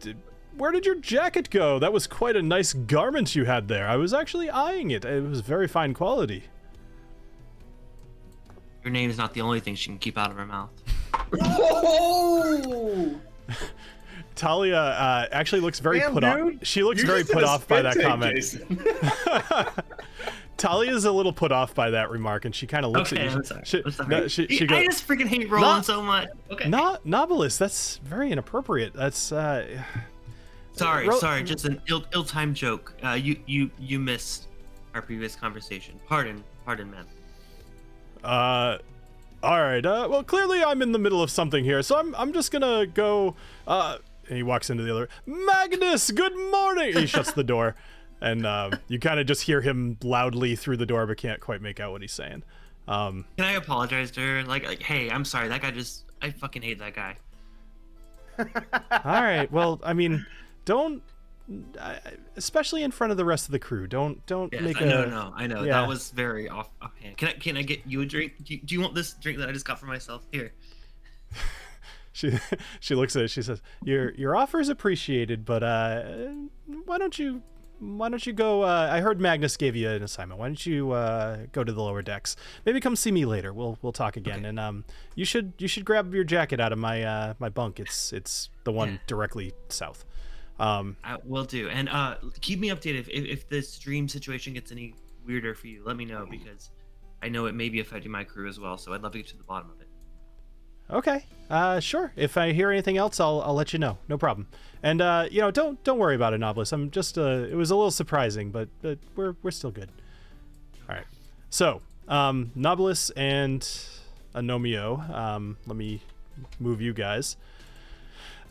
where did your jacket go? That was quite a nice garment you had there. I was actually eyeing it. It was very fine quality. your name is not the only thing she can keep out of her mouth? Oh! Talia uh, actually looks very Damn, put dude. off. She looks You very put off by that take, comment. Talia is a little put off by that remark, and she kind of looks Okay, at you. I'm sorry. She, I'm sorry. no, she, she I goes, just freaking hate Roland Not- so much. Okay. Not Nobilis. That's very inappropriate. That's uh Sorry, Ro- sorry, just an ill ill-timed joke. Uh, you you you missed our previous conversation. Pardon, pardon, man. Uh, all right. Uh, well, clearly I'm in the middle of something here, so I'm I'm just gonna go. Uh, and he walks into the other. Magnus, good morning. He shuts the door, and um, you kind of just hear him loudly through the door, but can't quite make out what he's saying. Um, Can I apologize to her? Like, like, hey, I'm sorry. That guy just, I fucking hate that guy. all right. Well, I mean, don't. Especially in front of the rest of the crew, don't don't Yes, make I a. know, no, I know. yeah. That was very off offhand. Can I, can I get you a drink? Do you, do you want this drink that I just got for myself? Here. She she looks at it. She says, "Your your offer is appreciated, but uh, why don't you why don't you go? Uh, I heard Magnus gave you an assignment. Why don't you uh, go to the lower decks? Maybe come see me later. We'll we'll talk again. Okay. And um, you should you should grab your jacket out of my uh, my bunk. It's it's the one Yeah. directly south. Um, I will do. And uh, keep me updated if, if, if this stream situation gets any weirder for you. Let me know because I know it may be affecting my crew as well. So I'd love to get to the bottom of it. Okay. Uh, sure. If I hear anything else, I'll, I'll let you know. No problem. And uh, you know, don't don't worry about it, Nobilis. I'm just uh, it was a little surprising, but but we're we're still good. All right. So, um, Nobilis and Anomio. Um, let me move you guys.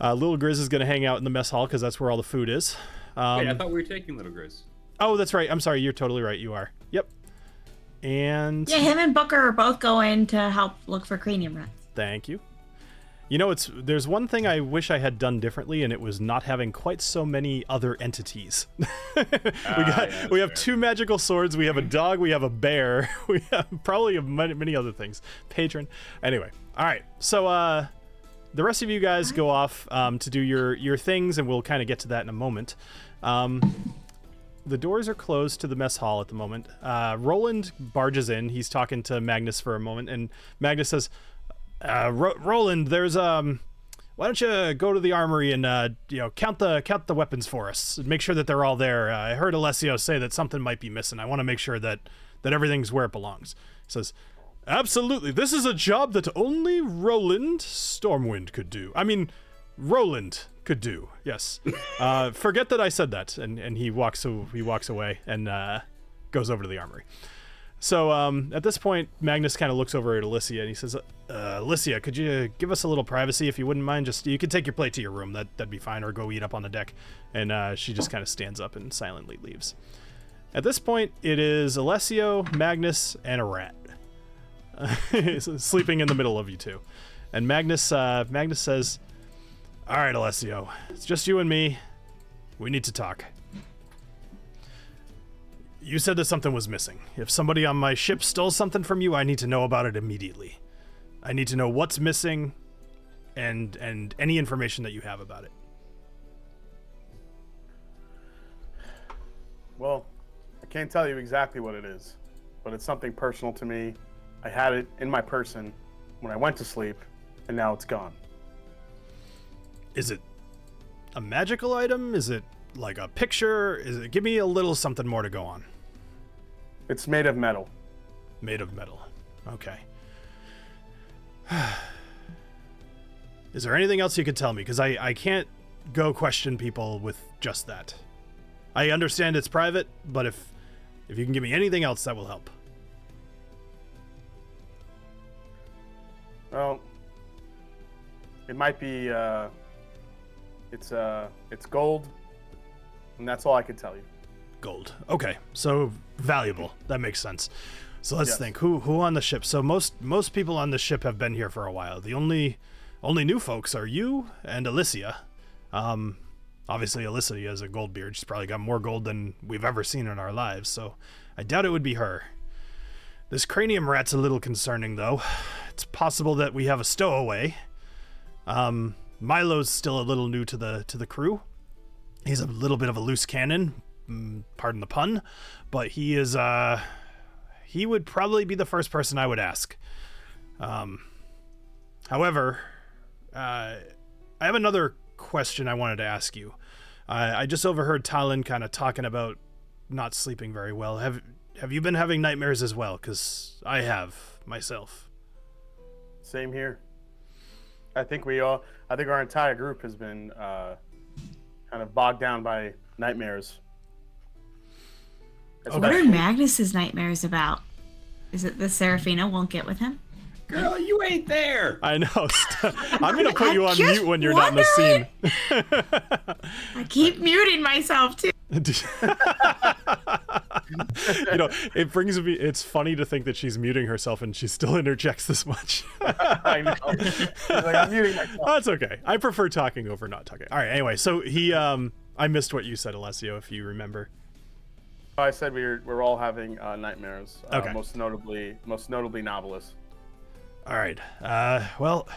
Uh, Little Grizz is gonna hang out in the mess hall because that's where all the food is. Um, Wait, I thought we were taking Little Grizz. oh, that's right. I'm sorry. You're totally right. You are. Yep. And Yeah, him and Booker are both going to help look for cranium rats. Thank you. You know, it's there's one thing I wish I had done differently, and it was not having quite so many other entities. we got yeah, we have fair. two magical swords. We have a dog. We have a bear. We have probably have many, many other things. Patron. Anyway, all right. So uh, the rest of you guys go off um, to do your your things, and we'll kind of get to that in a moment. Um, the doors are closed to the mess hall at the moment. Uh, Roland barges in. He's talking to Magnus for a moment, and Magnus says, uh, Ro- "Roland, there's um, why don't you go to the armory and uh, you know count the count the weapons for us? Make sure that they're all there. Uh, I heard Alessio say that something might be missing. I want to make sure that that everything's where it belongs." He says, "Absolutely. This is a job that only Roland Stormwind could do. I mean, Roland." Could do yes. Uh, forget that I said that, and, and he walks he walks away and uh, goes over to the armory. So um, at this point, Magnus kind of looks over at Alicia and he says, uh, "Alicia, could you give us a little privacy if you wouldn't mind? Just you could take your plate to your room. That that'd be fine, or go eat up on the deck." And uh, she just kind of stands up and silently leaves. At this point, it is Alessio, Magnus, and a rat sleeping in the middle of you two. And Magnus uh, Magnus says, "All right, Alessio, it's just you and me. We need to talk." You said that something was missing. If somebody on my ship stole something from you, I need to know about it immediately. I need to know what's missing and and any information that you have about it. Well, I can't tell you exactly what it is, but it's something personal to me. I had it in my person when I went to sleep, and now it's gone. Is it a magical item? Is it like a picture? Is it give me a little something more to go on. It's made of metal. Made of metal. Okay. Is there anything else you could tell me? Because I, I can't go question people with just that. I understand it's private, but if if you can give me anything else, that will help. Well, it might be. Uh, it's uh, it's gold, and that's all I can tell you. Gold. Okay, so valuable. That makes sense. So let's Yes. think. Who who on the ship? So most most people on the ship have been here for a while. The only only new folks are you and Alicia. Um, obviously Alicia has a gold beard. She's probably got more gold than we've ever seen in our lives. So I doubt it would be her. This cranium rat's a little concerning, though. It's possible that we have a stowaway. Um, Milo's still a little new to the to the crew. He's a little bit of a loose cannon, mm, pardon the pun, but he is uh he would probably be the first person I would ask. Um however, uh I have another question I wanted to ask you. I I just overheard Talon kind of talking about not sleeping very well. Have have you been having nightmares as well? Cuz I have myself. Same here. I think we all. I think our entire group has been uh, kind of bogged down by nightmares. What are Magnus's nightmares about? Is it the Seraphina won't get with him? Girl, you ain't there. I know. I'm gonna put you on just mute when you're not in the scene. I keep muting myself too. you know, it brings me. It's funny to think that she's muting herself and she still interjects this much. I know. Like, I'm muting myself. That's okay. I prefer talking over not talking. All right. Anyway, so he. Um, I missed what you said, Alessio. If you remember. I said we're we're all having uh, nightmares. Uh, Okay. Most notably, most notably novelists. All right. Uh, well,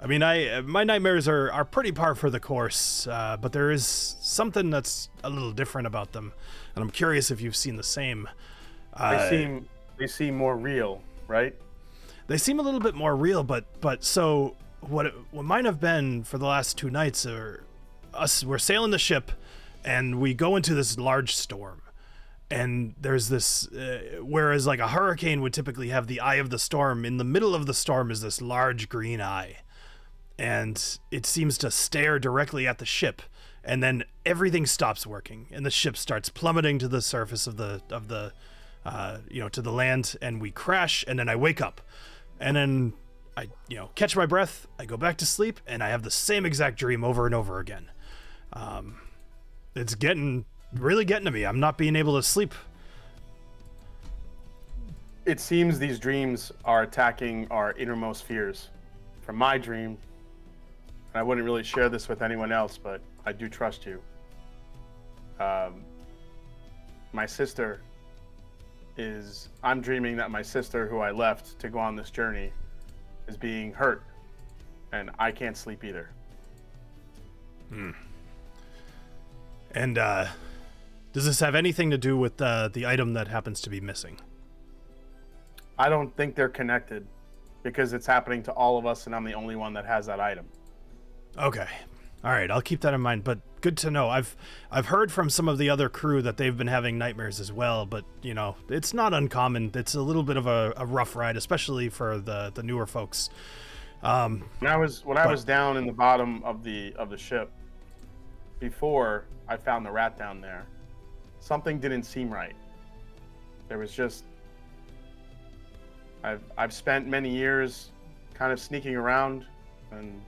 I mean, I my nightmares are are pretty par for the course, uh, but there is something that's a little different about them, and I'm curious if you've seen the same. They Uh, seem they seem more real, right? they seem a little bit more real, but but so what it, what might have been for the last two nights are us we're sailing the ship, and we go into this large storm, and there's this uh, whereas like a hurricane would typically have the eye of the storm, in the middle of the storm is this large green eye, and it seems to stare directly at the ship. And then everything stops working, and the ship starts plummeting to the surface of the of the, uh, you know, to the land, and we crash. And then I wake up, and then I, you know, catch my breath. I go back to sleep, and I have the same exact dream over and over again. Um, it's getting really getting to me. I'm not being able to sleep. It seems these dreams are attacking our innermost fears. From my dream, and I wouldn't really share this with anyone else, but I do trust you. Um, my sister is. I'm dreaming that my sister, who I left to go on this journey, is being hurt, and I can't sleep either. Hmm. And uh, does this have anything to do with uh, the item that happens to be missing? I don't think they're connected because it's happening to all of us, and I'm the only one that has that item. Okay. All right, I'll keep that in mind. But good to know. I've I've heard from some of the other crew that they've been having nightmares as well. But you know, it's not uncommon. It's a little bit of a, a rough ride, especially for the the newer folks. Um, When I was when I was down in the bottom of the of the ship before I found the rat down there, something didn't seem right. There was just I've I've spent many years kind of sneaking around and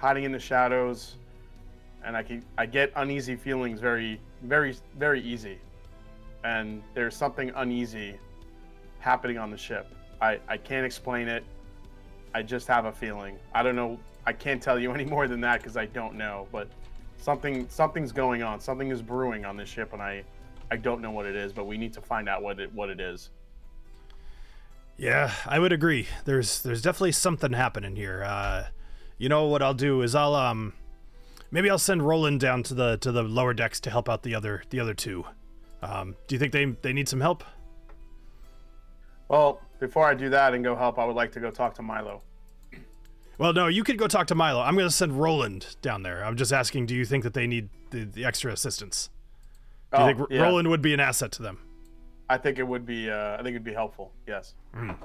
hiding in the shadows and I can I get uneasy feelings very very very easy. And there's something uneasy happening on the ship. I, I can't explain it. I just have a feeling. I don't know. I can't tell you any more than that because I don't know. But something something's going on. Something is brewing on this ship, and I I don't know what it is. But we need to find out what it what it is. yeah, I would agree. There's there's definitely something happening here. Uh, you know what I'll do is I'll um maybe I'll send Roland down to the to the lower decks to help out the other the other two. Um, do you think they they need some help? Well, before I do that and go help, I would like to go talk to Milo. Well, no, you could go talk to Milo. I'm going to send Roland down there. I'm just asking, do you think that they need the, the extra assistance? Do you Oh, think R- yeah. Roland would be an asset to them? I think it would be. Uh, I think it'd be helpful. Yes. All right,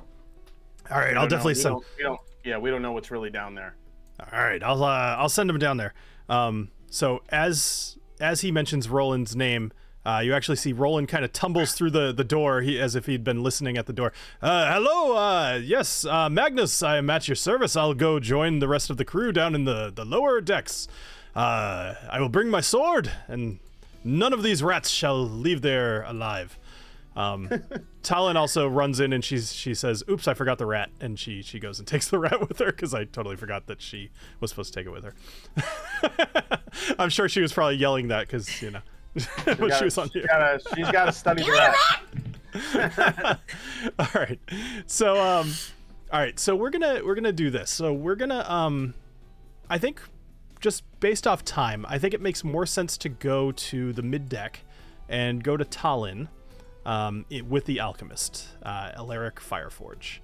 I'll don't know- definitely we send. don't- we don't. Yeah, we don't know what's really down there. All right, I'll uh, I'll send him down there. Um, so as as he mentions Roland's name, uh, you actually see Roland kind of tumbles through the, the door, he, as if he'd been listening at the door. Uh, hello, uh, yes, uh, Magnus, I am at your service. I'll go join the rest of the crew down in the, the lower decks. Uh, I will bring my sword, and none of these rats shall leave there alive. Um, Talon also runs in and she's she says, "Oops, I forgot the rat," and she she goes and takes the rat with her because I totally forgot that she was supposed to take it with her. I'm sure she was probably yelling that because you know when Gotta- she was on she's here. gotta, she's got to study the rat. all right, so um, all right, so we're gonna we're gonna do this. So we're gonna um, I think just based off time, I think it makes more sense to go to the mid deck and go to Talon um, it, with the alchemist, uh, Alaric Fireforge.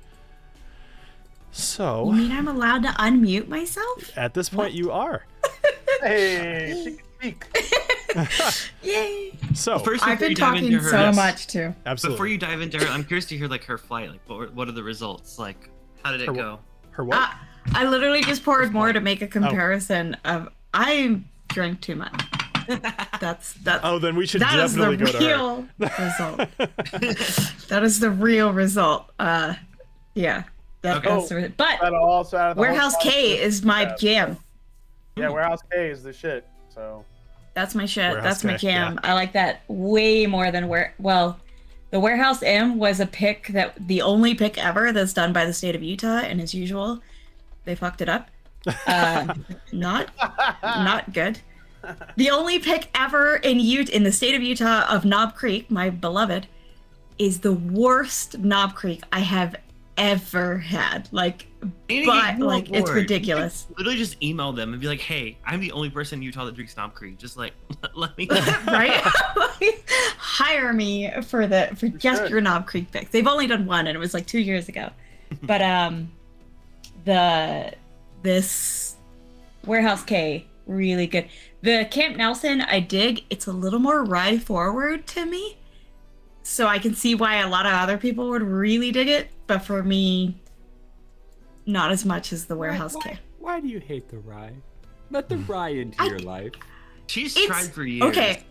So You mean I'm allowed to unmute myself? at this point, you are. Hey, she can speak. Yay! So First, I've been talking her, so Yes. much too. absolutely. before you dive into her, I'm curious to hear like her flight. Like, what, what are the results? Like, how did it Her go? her what? Uh, I literally just poured more to make a comparison of I drank too much. That's that's Oh, then we should that is the definitely go to her. real result. that is the real result. Uh, yeah. That, Okay. that's the re- but But also out of the Warehouse K is my Yeah. jam. Yeah, Warehouse K is the shit. So That's my shit. Warehouse That's my K, jam. I like that way more than where. Well, the Warehouse M was a pick that the only pick ever that's done by the state of Utah, and as usual, they fucked it up. Uh, not not good. The only pick ever in Ute in the state of Utah of Knob Creek, my beloved, is the worst Knob Creek I have ever had. Like, You need to but get you like it's board. ridiculous. Literally just email them and be like, "Hey, I'm the only person in Utah that drinks Knob Creek. Just like, let me." right? Hire me for the for just should. your Knob Creek picks. They've only done one, and it was like two years ago. But um, the this Warehouse K really good. The Camp Nelson I dig. It's a little more ride forward to me, so I can see why a lot of other people would really dig it. But for me, not as much as the Warehouse why, K. Why do you hate the rye? Let the rye into I- your life. She's It's- tried for years. Okay.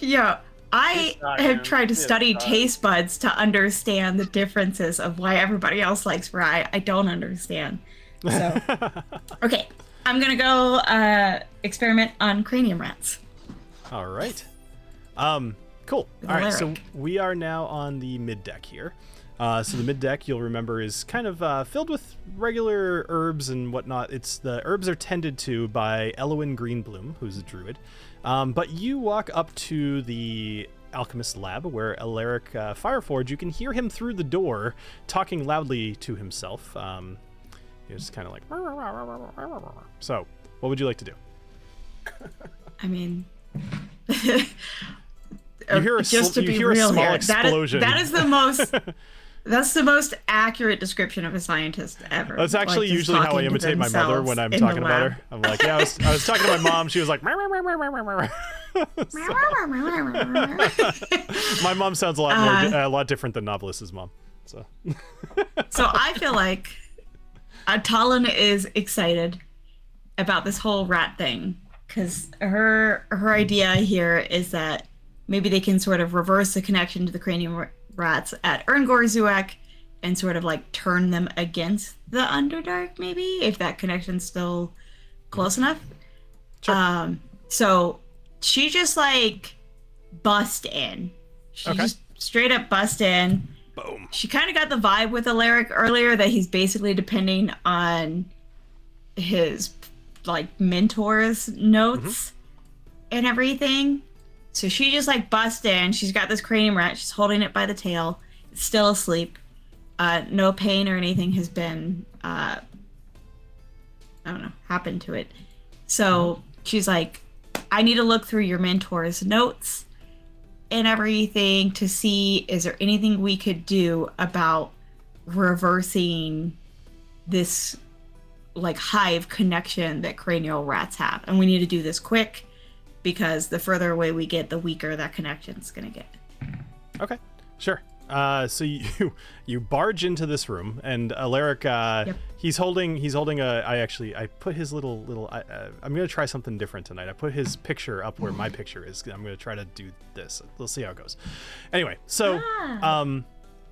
Yeah, I have man. tried to It's study not. taste buds to understand the differences of why everybody else likes rye. I don't understand. So, okay, I'm gonna go uh, experiment on cranium rats. All right. Um, cool. All right, so we are now on the mid deck here. Uh, so the mid deck, you'll remember, is kind of uh, filled with regular herbs and whatnot. It's the herbs are tended to by Elowin Greenbloom, who's a druid. Um, but you walk up to the alchemist lab where Alaric uh, Fireforge. You can hear him through the door talking loudly to himself. Um, he's kind of like. So, what would you like to do? I mean, You hear a just sl- to be real small here, that is, explosion. that is the most. That's the most accurate description of a scientist ever. That's actually Like, usually how I imitate my mother when I'm talking about her. I'm like, yeah, I was, I was talking to my mom. She was like, my mom sounds a lot more, Uh, a lot different than Nobilis's mom. So So I feel like uh, Talon is excited about this whole rat thing because her her idea here is that maybe they can sort of reverse the connection to the cranium rats at Erngor Zuak and sort of like turn them against the Underdark, maybe if that connection's still close enough. Sure. Um, so she just like bust in. She Okay. just straight up bust in boom. she kind of got the vibe with Alaric earlier that he's basically depending on his like mentors notes and everything. So she just like busts in. She's got this cranium rat. She's holding it by the tail. It's still asleep. Uh no pain or anything has been uh i don't know happened to it. So she's like i need to look through your mentor's notes and everything to see is there anything we could do about reversing this like hive connection that cranial rats have and we need to do this quick because the further away we get the weaker that connection's gonna get Okay, sure. Uh, so you you barge into this room, and Alaric, uh, Yep. he's holding he's holding a. I actually I put his little little. I, uh, I'm gonna try something different tonight. I put his picture up where my picture is. I'm gonna try to do this. We'll see how it goes. Anyway, so Ah. um,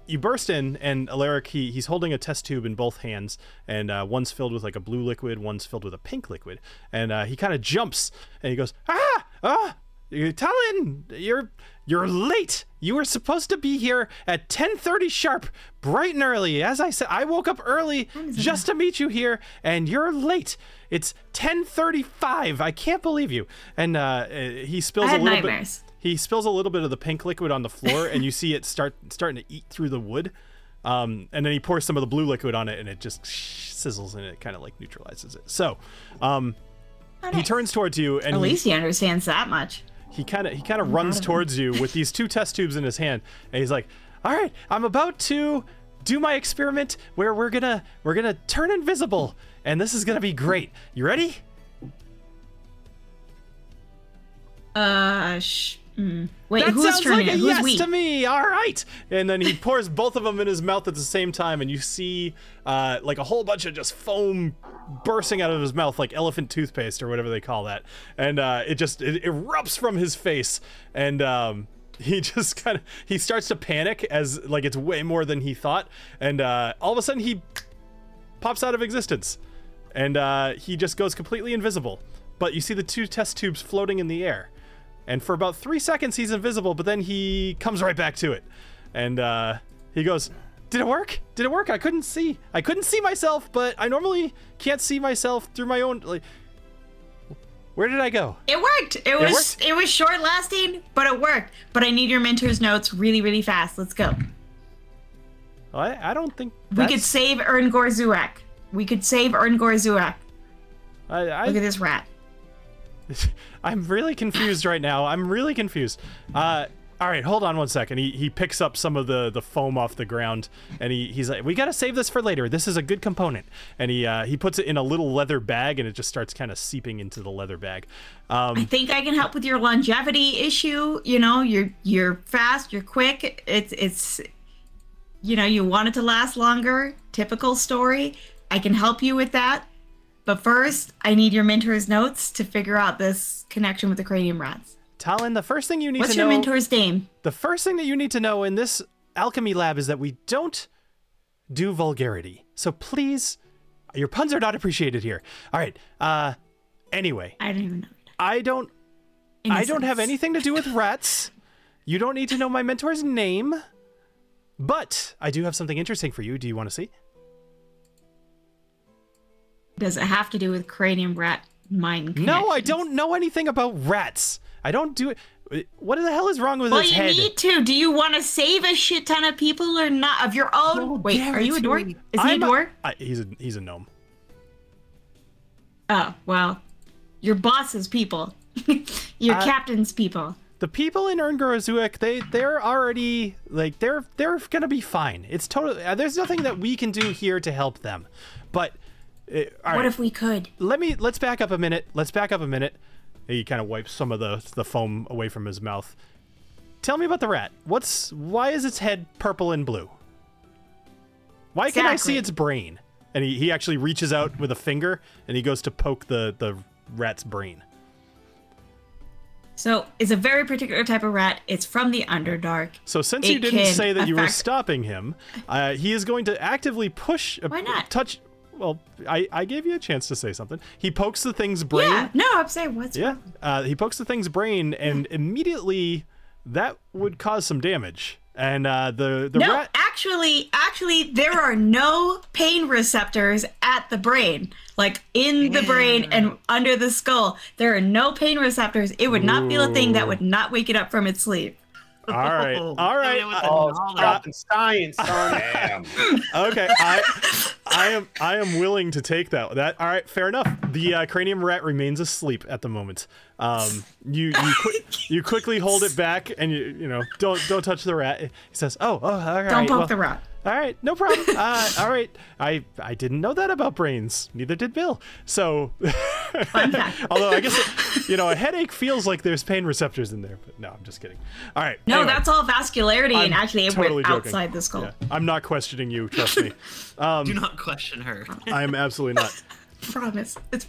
you burst in, and Alaric he he's holding a test tube in both hands, and uh, one's filled with like a blue liquid, one's filled with a pink liquid, and uh, he kind of jumps and he goes ah ah. You Talon, you're you're late. You were supposed to be here at 10:30 sharp, bright and early. As I said, I woke up early just to meet you here, and you're late. It's 10:35. I can't believe you. And uh, uh, he spills I had a little nightmares. bit. He spills a little bit of the pink liquid on the floor, and you see it start starting to eat through the wood. Um, and then he pours some of the blue liquid on it, and it just sizzles, and it kind of like neutralizes it. So, um, he turns towards you, and at least he understands that much he kind of he kind of runs towards you with these two test tubes in his hand and he's like all right i'm about to do my experiment where we're gonna we're gonna turn invisible and this is gonna be great. You ready? Uh sh- Wait, that who's sounds like a yes we? to me. All right. And then he pours both of them in his mouth at the same time, and you see uh, like a whole bunch of just foam bursting out of his mouth, like elephant toothpaste or whatever they call that. And uh, it just it erupts from his face, and um, he just kind of he starts to panic as like it's way more than he thought, and uh, all of a sudden he pops out of existence, and uh, he just goes completely invisible. But you see the two test tubes floating in the air, and for about three seconds he's invisible, but then he comes right back to it, and uh, he goes, "Did it work? Did it work? I couldn't see. I couldn't see myself, but I normally can't see myself through my own. Like, where did I go? It worked. It was worked? it was short lasting, but it worked. But I need your mentor's notes really, really fast. Let's go. I, I don't think We could save Erngor Zurak. We could save Erngor Zurak. I, I, Look at this rat. I'm really confused right now. I'm really confused. Uh, all right, hold on one second. He he picks up some of the the foam off the ground, and he he's like, "We gotta save this for later. This is a good component." And he uh, he puts it in a little leather bag, and it just starts kind of seeping into the leather bag. I Um, think I can help with your longevity issue. You know, you're you're fast, you're quick. It's it's you know, you want it to last longer. Typical story. I can help you with that. But first, I need your mentor's notes to figure out this connection with the cranium rats. Talon, the first thing you need What's to know. What's your mentor's name? The first thing that you need to know in this alchemy lab is that we don't do vulgarity. So please, your puns are not appreciated here. All right. Uh, anyway, I don't even know. I don't I don't have anything to do with rats. You don't need to know my mentor's name. But I do have something interesting for you. Do you want to see? Does it have to do with cranium rat mind? No, I don't know anything about rats. I don't do it. What the hell is wrong with this? Well, his you need to. Do you want to save a shit ton of people or not? Of your own? Oh, Wait, are you a dwarf? Is he I'm a dwarf? I- he's a he's a gnome. Oh, well, your boss's people. your Uh, captain's people. The people in Erngorazuik, they they're already like they're they're gonna be fine. It's totally uh, there's nothing that we can do here to help them. But uh, all What right, if we could? let me let's back up a minute. Let's back up a minute. He kind of wipes some of the the foam away from his mouth. Tell me about the rat. What's why is its head purple and blue? Why can I see its brain? And he, he actually reaches out with a finger and he goes to poke the the rat's brain. So, it's a very particular type of rat. It's from the Underdark. So since you didn't say that you were stopping him, uh, he is going to actively push. Uh, Why not? Touch. Well, I, I gave you a chance to say something. He pokes the thing's brain. Yeah, no, I'm saying what's Yeah. Uh, he pokes the thing's brain, and immediately that would cause some damage. And uh, the the no, rat. actually, actually, there are no pain receptors at the brain, like in the brain and under the skull. There are no pain receptors. It would not feel a thing that would not wake it up from its sleep. All right. All right. yeah, with the Oh, knowledge. Captain Science. Damn. okay i i am i am willing to take that that all right fair enough the uh, cranium rat remains asleep at the moment um you you qui- you quickly hold it back and you you know don't don't touch the rat he says oh oh all right Don't poke well, the rat. All right no problem uh all right i i didn't know that about brains neither did bill so although i guess you know a headache feels like there's pain receptors in there but no i'm just kidding all right No, anyway. that's all vascularity and I'm actually it totally went joking. outside the skull. Yeah, I'm not questioning you. Trust me. Um, Do not question her. I am absolutely not. Promise. It's.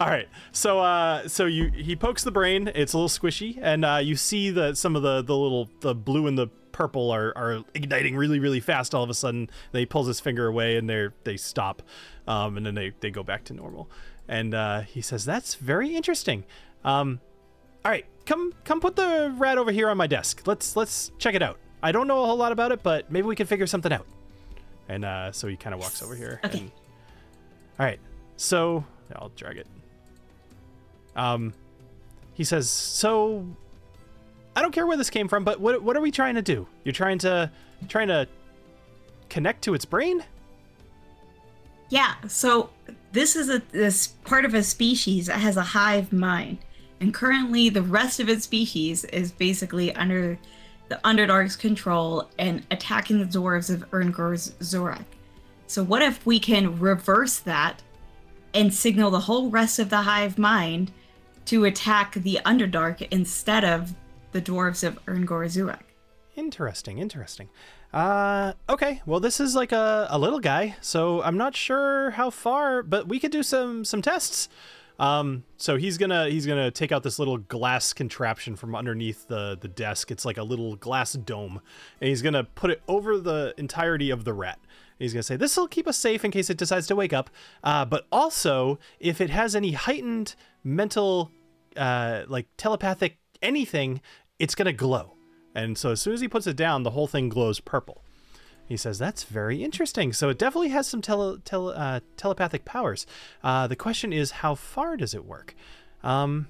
All right. So uh so you he pokes the brain, it's a little squishy and uh you see that some of the the little the blue and the purple are are igniting really really fast all of a sudden. Then he pulls his finger away and they they stop. Um and then they they go back to normal. And uh he says that's very interesting. Um all right, come come put the rat over here on my desk. Let's let's check it out. I don't know a whole lot about it, but maybe we can figure something out. And uh so he kind of walks over here Okay. and all right. So I'll drag it. Um, he says, "So, I don't care where this came from, but what what are we trying to do? You're trying to trying to connect to its brain? Yeah, so this is a this part of a species that has a hive mind, and currently the rest of its species is basically under the Underdark's control and attacking the dwarves of Erngor's Zorak. So what if we can reverse that and signal the whole rest of the hive mind to attack the Underdark instead of the dwarves of Erngor Zuak. Interesting, interesting. Uh, okay. Well, this is like a, a little guy, so I'm not sure how far, but we could do some some tests. Um, so he's gonna he's gonna take out this little glass contraption from underneath the the desk. It's like a little glass dome, and he's gonna put it over the entirety of the rat. He's gonna say this will keep us safe in case it decides to wake up. Uh, but also if it has any heightened mental, uh, like telepathic anything, it's gonna glow. And so as soon as he puts it down, the whole thing glows purple. He says, That's very interesting. So it definitely has some tele, tele, uh, telepathic powers. Uh, the question is, how far does it work? Um,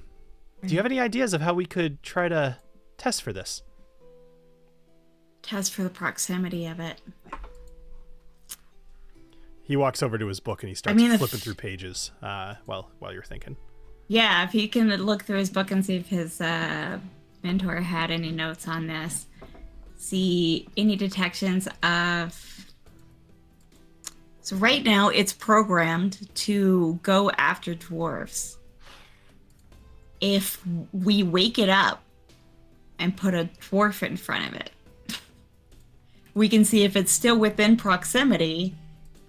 do you have any ideas of how we could try to test for this? Test for the proximity of it. He walks over to his book and he starts mean, if- flipping through pages uh, while, while you're thinking. Yeah, if he can look through his book and see if his uh, mentor had any notes on this, see any detections of. So right now it's programmed to go after dwarves. If we wake it up and put a dwarf in front of it, we can see if it's still within proximity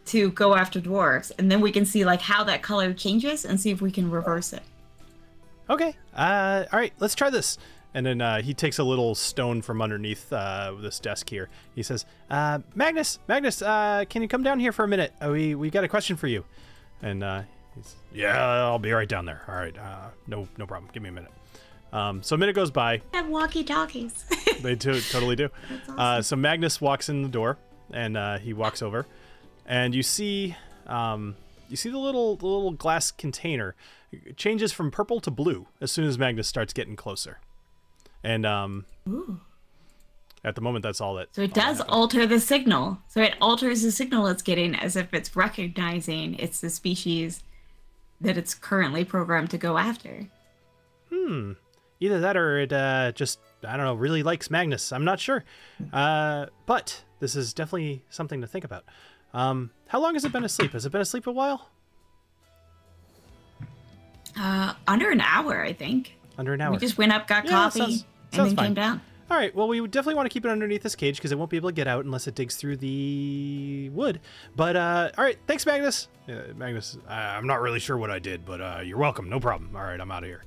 to go after dwarves, and then we can see like how that color changes and see if we can reverse it. Okay. Uh, all right, let's try this. And then uh, he takes a little stone from underneath uh, this desk here. He says, uh, "Magnus, Magnus, uh, can you come down here for a minute? Uh, we we got a question for you." And uh, he's, "Yeah, I'll be right down there. All right, uh, no no problem. Give me a minute." Um, so a minute goes by. have walkie talkies. They to- totally do. Uh, so Magnus walks in the door, and uh, he walks over, and you see, um, you see the little the little glass container It changes from purple to blue as soon as Magnus starts getting closer, and um, at the moment that's all that. so it does alter the signal. So it alters the signal it's getting as if it's recognizing it's the species that it's currently programmed to go after. Hmm. Either that or it uh, just I don't know really likes Magnus. I'm not sure, uh, but this is definitely something to think about. Um, how long has it been asleep? Has it been asleep a while? Uh, under an hour, I think. Under an hour. We just went up, got Yeah, coffee, sounds- and sounds then fine. came down. All right. Well, we would definitely want to keep it underneath this cage because it won't be able to get out unless it digs through the wood. But uh, all right. Thanks, Magnus. Uh, Magnus, uh, I'm not really sure what I did, but uh, you're welcome. No problem. All right, I'm out of here.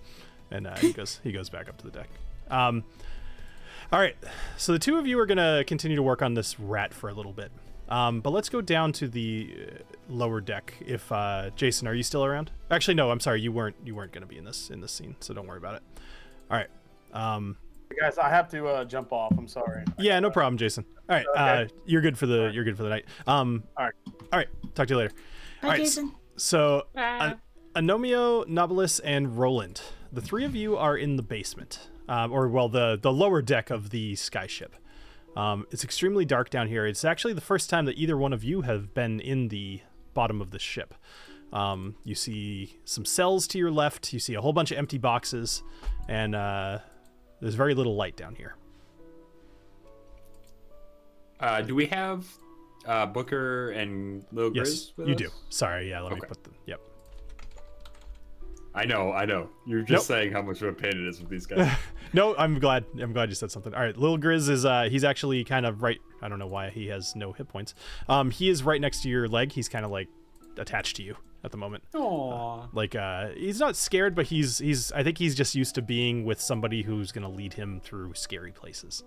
And uh, he goes. He goes back up to the deck. Um, all right. So the two of you are gonna continue to work on this rat for a little bit. Um, but let's go down to the uh, lower deck. If uh, Jason, are you still around? Actually, no. I'm sorry. You weren't. You weren't gonna be in this in this scene. So don't worry about it. All right. Um, Guys, I have to uh, jump off. I'm sorry. yeah, no problem, Jason. All right, uh, you're good for the you're good for the night. Um, All right. all right. Talk to you later. Bye, All right, Jason. So, An- Anomio, Nobilis, and Roland, the three of you are in the basement, um, or well, the the lower deck of the skyship. Um, it's extremely dark down here. It's actually the first time that either one of you have been in the bottom of the ship. Um, you see some cells to your left. You see a whole bunch of empty boxes, and uh, there's very little light down here. Uh, do we have uh, Booker and Lil Yes, with you us? do. Sorry, yeah. Let me put them. Yep. I know, I know. You're just Nope. saying how much of a pain it is with these guys. No, I'm glad. I'm glad you said something. All right, Lil Grizz is uh he's actually kind of right. I don't know why he has no hit points. Um, he is right next to your leg. He's kind of like attached to you at the moment. Aww. Like uh, he's not scared, but he's he's. I think he's just used to being with somebody who's gonna lead him through scary places.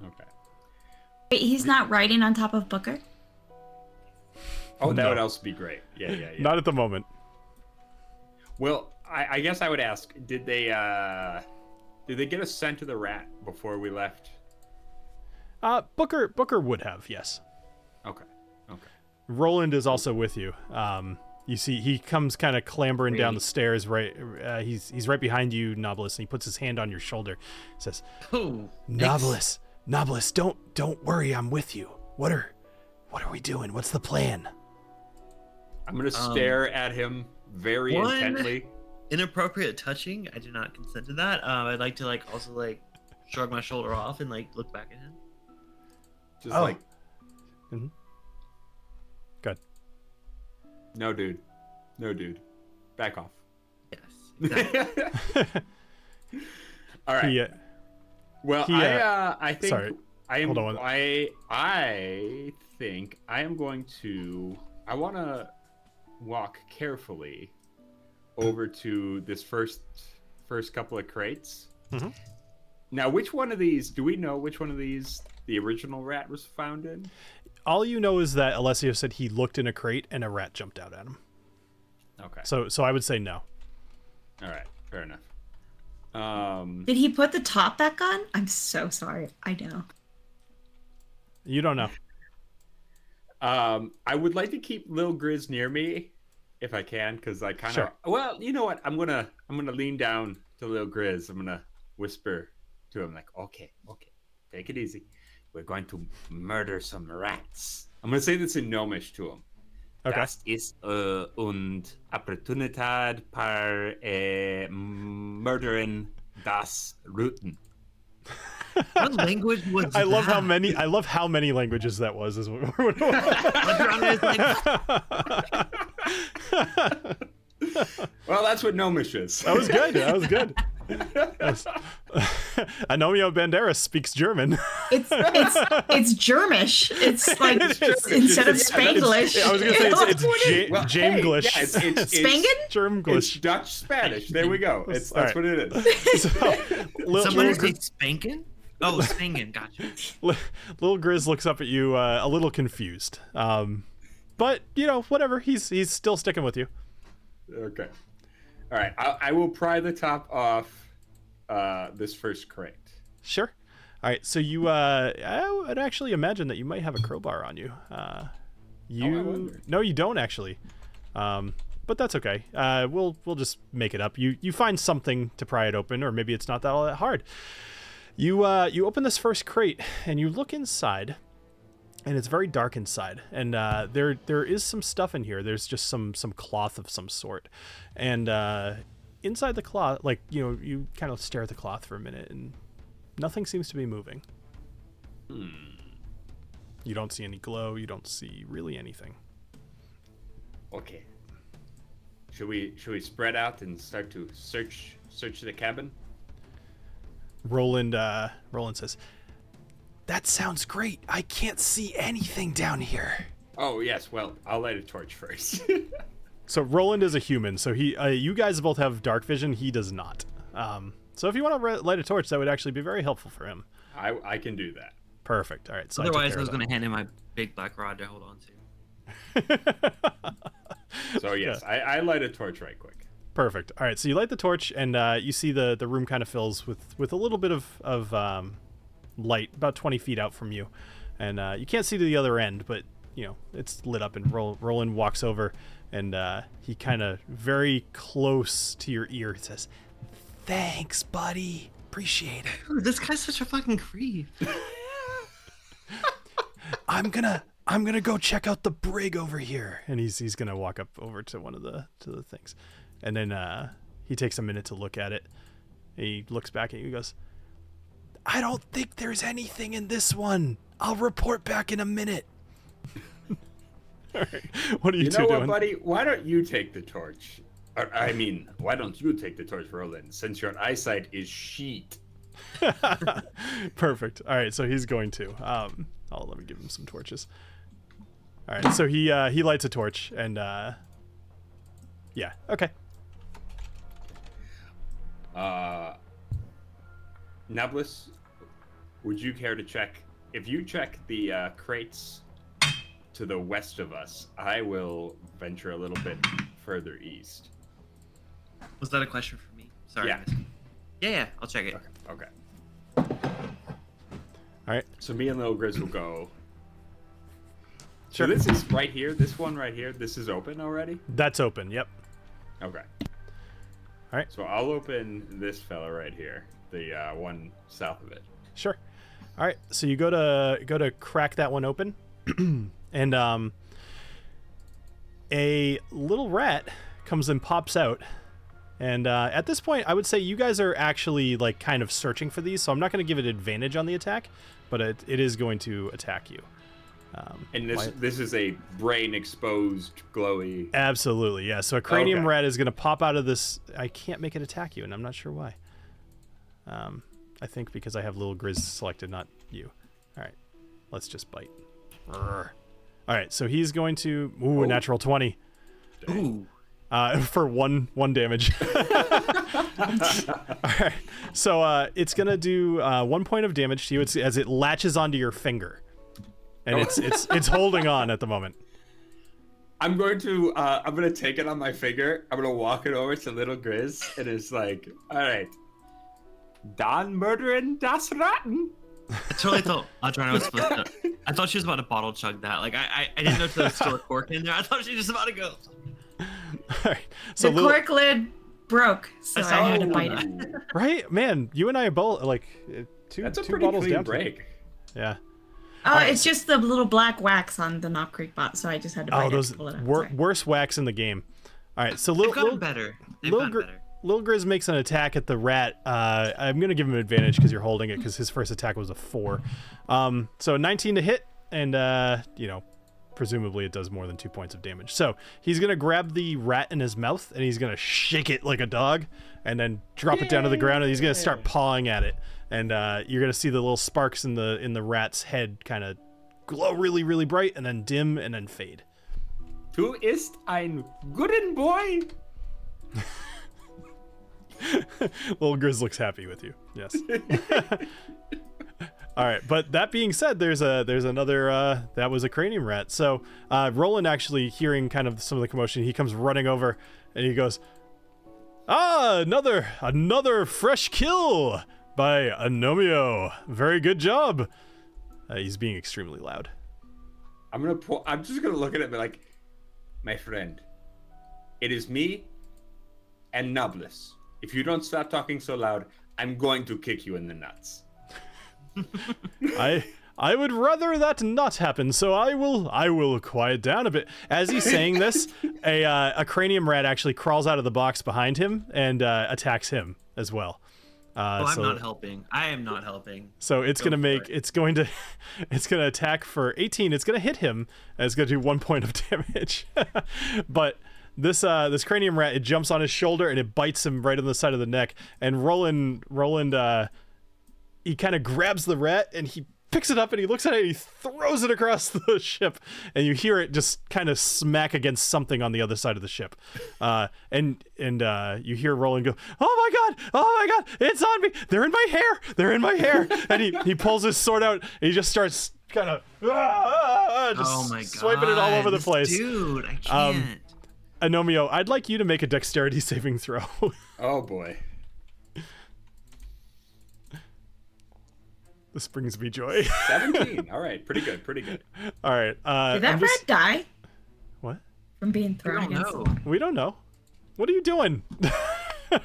okay. Wait, he's not riding on top of Booker? Oh, that No. would also be great. Yeah, yeah, yeah. Not at the moment. Well, I, I guess I would ask: Did they uh, did they get a scent of the rat before we left? Uh, Booker Booker would have yes. Okay. Okay. Roland is also with you. Um, you see, he comes kind of clambering down the stairs. Right, uh, he's he's right behind you, Nobilis, and he puts his hand on your shoulder. Says, Oh, Nobilis, Nobilis, don't don't worry, I'm with you. What are what are we doing? What's the plan? I'm gonna Um, stare at him very one- intently. inappropriate touching. I do not consent to that. Um, I'd like to like also like shrug my shoulder off and like look back at him. Just Oh. like, Good. No, dude, no, dude, back off. Yes. Exactly. All right. He, uh, Well, He, I, uh, uh, I think sorry. I am. Hold on. I I think I am going to. I want to walk carefully over to this first first couple of crates. Mhm. Now, which one of these? Do we know which one of these the original rat was found in? All you know is that Alessio said he looked in a crate and a rat jumped out at him. Okay. So so I would say no. All right. Fair enough. Um. Did he put the top back on? I'm so sorry. I know. You don't know. Um, I would like to keep Lil Grizz near me, if I can, because I kind of. Sure. Well, you know what? I'm gonna I'm gonna lean down to Lil Grizz. I'm gonna whisper to him like, "Okay, okay, take it easy. We're going to murder some rats." I'm gonna say this in Gnomish to him. Okay. Das ist äh, und Opportunität par äh, murderen das Ruten. What language was I love how many I love how many languages that was is what Adriana is like, Well, that's what Gnomish is. That was good. That was good. That's- Anomio Banderas speaks German. It's it's it's Germish. It's like It is. instead of It's- yeah, that is- Spanglish. I was gonna say it's, That's it's what it ja- Well, Jameglish. hey, yeah, it's, it's, it's, Spangen? It's Germglish. Dutch Spanish. There we go. It's, that's right. what it is. So, Lil, somebody Lil, say spanking? Oh, spanking. Gotcha. Little Lil Grizz looks up at you, uh, a little confused. Um, but you know, whatever. He's he's still sticking with you. Okay. All right. I, I will pry the top off uh, this first crate. Sure. All right. So you, uh, I would actually imagine that you might have a crowbar on you. Uh, you wonder. no, you don't actually. Um, but that's okay. Uh, we'll we'll just make it up. You you find something to pry it open, or maybe it's not that all that hard. You uh, you open this first crate and you look inside, and it's very dark inside. And uh, there there is some stuff in here. There's just some some cloth of some sort, and uh, inside the cloth, like you know, you kind of stare at the cloth for a minute, and nothing seems to be moving. You don't see any glow. You don't see really anything. Okay. Should we should we spread out and start to search search the cabin? Roland uh, Roland says, "That sounds great. I can't see anything down here." Oh yes. Well, I'll light a torch first. So Roland is a human. So he, uh, you guys both have dark vision. He does not. Um, so if you want to re- light a torch, that would actually be very helpful for him. I I can do that. Perfect. All right. So Otherwise, care I was going to hand him my big black rod to hold on to. So yes, I, I light a torch right quick. Perfect. All right. So you light the torch, and uh, you see the the room kind of fills with with a little bit of of um, light, about twenty feet out from you, and uh, you can't see to the other end, but you know it's lit up. And Ro- Roland walks over, and uh, he kind of very close to your ear says, "Thanks, buddy. Appreciate it. This guy's such a fucking creep. I'm gonna." I'm gonna go check out the brig over here, and he's he's gonna walk up over to one of the to the things, and then uh, he takes a minute to look at it. He looks back at you, and goes, "I don't think there's anything in this one. I'll report back in a minute." All right, what are you, doing? You two know what, doing? buddy? Why don't you take the torch? Or, I mean, why don't you take the torch, Roland? Since your eyesight is sheet. Perfect. All right, so he's going to. Um, oh, let me give him some torches. All right, so he uh, he lights a torch, and uh, yeah, okay. Uh, Nebulous, would you care to check? If you check the uh, crates to the west of us, I will venture a little bit further east. Was that a question for me? Sorry. Yeah. I missed it. Yeah, yeah. I'll check it. Okay. Okay. All right, So me and Little Grizz will go. Sure. So this is right here. This one right here. This is open already. that's open. Yep. Okay. All right. So I'll open this fella right here, the uh, one south of it. Sure. All right. So you go to go to crack that one open, and um, a little rat comes and pops out. And uh, at this point, I would say you guys are actually like kind of searching for these, so I'm not going to give it advantage on the attack, but it, it is going to attack you. Um, And this why- this is a brain exposed, glowy. absolutely, yeah. So a cranium Okay. rat is going to pop out of this. I can't make it attack you, and I'm not sure why. Um, I think because I have little Grizz selected, not you. All right, let's just bite. All right, so he's going to ooh a natural twenty Ooh. uh, for one one damage. All right, so uh, it's gonna do uh, one point of damage to you it's, as it latches onto your finger, and Oh. it's it's it's holding on at the moment. I'm going to uh, I'm gonna take it on my finger. I'm gonna walk it over to little Grizz, and it's like, all right, Don murdering das Ratten. I totally thought Adriana was supposed to. I thought she was about to bottle chug that. Like I, I, I didn't know there was still a cork in there. I thought she was just about to go. All right, so the little, cork lid broke, so I had to bite it. Right, man, you and I are both like uh, two That's a two pretty bottles clean down. break. Yeah. Oh, it's just the little black wax on the Knob Creek bot, so I just had to bite Oh, those to pull it out. wor- worst wax in the game. All right, so They've little gotten little, better. They've little, gotten Gri- better. Little Grizz makes an attack at the rat. Uh, I'm gonna give him an advantage because you're holding it because his first attack was a four. Um, so 19 to hit, and uh, you know, presumably it does more than two points of damage. So he's gonna grab the rat in his mouth and he's gonna shake it like a dog, and then drop it down to the ground, and he's gonna start pawing at it. And uh, you're gonna see the little sparks in the in the rat's head kind of glow really really bright, and then dim, and then fade. Du ist ein guten Boy. Little Grizz looks happy with you. Yes. All right, but that being said, there's a there's another uh, that was a cranium rat. So uh, Roland actually hearing kind of some of the commotion, he comes running over and he goes, "Ah, another another fresh kill by Anomio. Very good job." Uh, he's being extremely loud. I'm gonna. Pull, I'm just gonna look at it like, my friend, it is me and Nobilis. If you don't stop talking so loud, I'm going to kick you in the nuts. I I would rather that not happen, so I will I will quiet down a bit. As he's saying this, a uh, a cranium rat actually crawls out of the box behind him and uh, attacks him as well. Uh, Oh, I'm so, not helping. I am not helping. so it's Go gonna make it. it's going to it's gonna attack for 18. It's gonna hit him. And it's gonna do one point of damage. but this uh this cranium rat it jumps on his shoulder and it bites him right on the side of the neck. And Roland Roland uh he kind of grabs the rat and he picks it up and he looks at it and he throws it across the ship. And you hear it just kind of smack against something on the other side of the ship. Uh, and and uh, you hear Roland go oh my god! Oh my god! It's on me! They're in my hair! They're in my hair! And he, he pulls his sword out and he just starts kind of ah, just oh my god. swiping it all over the place. Dude, I Um, can't. Anomio I'd like you to make a dexterity saving throw Oh boy. this brings me joy 17. All right, pretty good, pretty good. all right uh, Did that I'm rat just- die what from being thrown don't against know. the wall? We don't know. What are you doing? All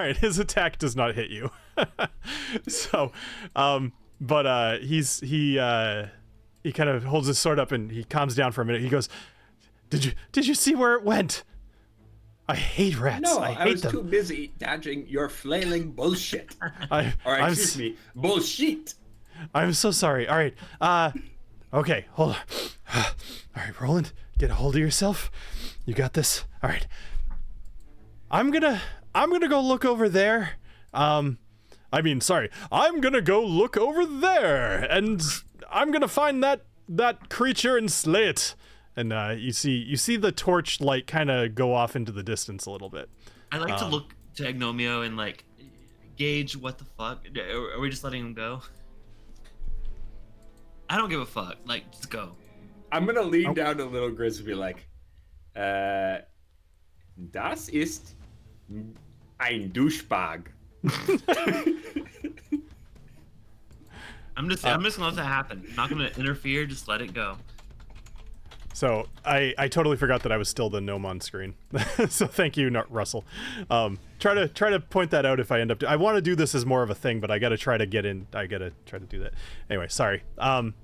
right, his attack does not hit you. so, um, but uh, he's he uh, he kind of holds his sword up and he calms down for a minute. He goes, "Did you did you see where it went? I hate rats. No, I I, was them. too busy dodging your flailing bullshit. I, Or I'm excuse me, bullshit. I'm so sorry. All right. Uh okay, hold on. All right, Roland, get a hold of yourself. You got this. All right. I'm going to I'm to go look over there. Um I mean, sorry. I'm going to go look over there and I'm going to find that that creature and slay it. And uh, you see you see the torch light kind of go off into the distance a little bit. I like to um, look to Agnomio and like gauge what the fuck. Are are we just letting him go? I don't give a fuck. Like, just go. I'm gonna Oh. lean down to little Grizz and be like, uh, das ist ein Douchebag. I'm just, Uh, I'm just gonna let that happen. I'm not gonna interfere. Just let it go. So I, I totally forgot that I was still the gnome on screen. so thank you, Nar- Russell. Um, try to try to point that out if I end up. I want to do this as more of a thing, but I got to try to get in. I got to try to do that. Anyway, sorry. Um,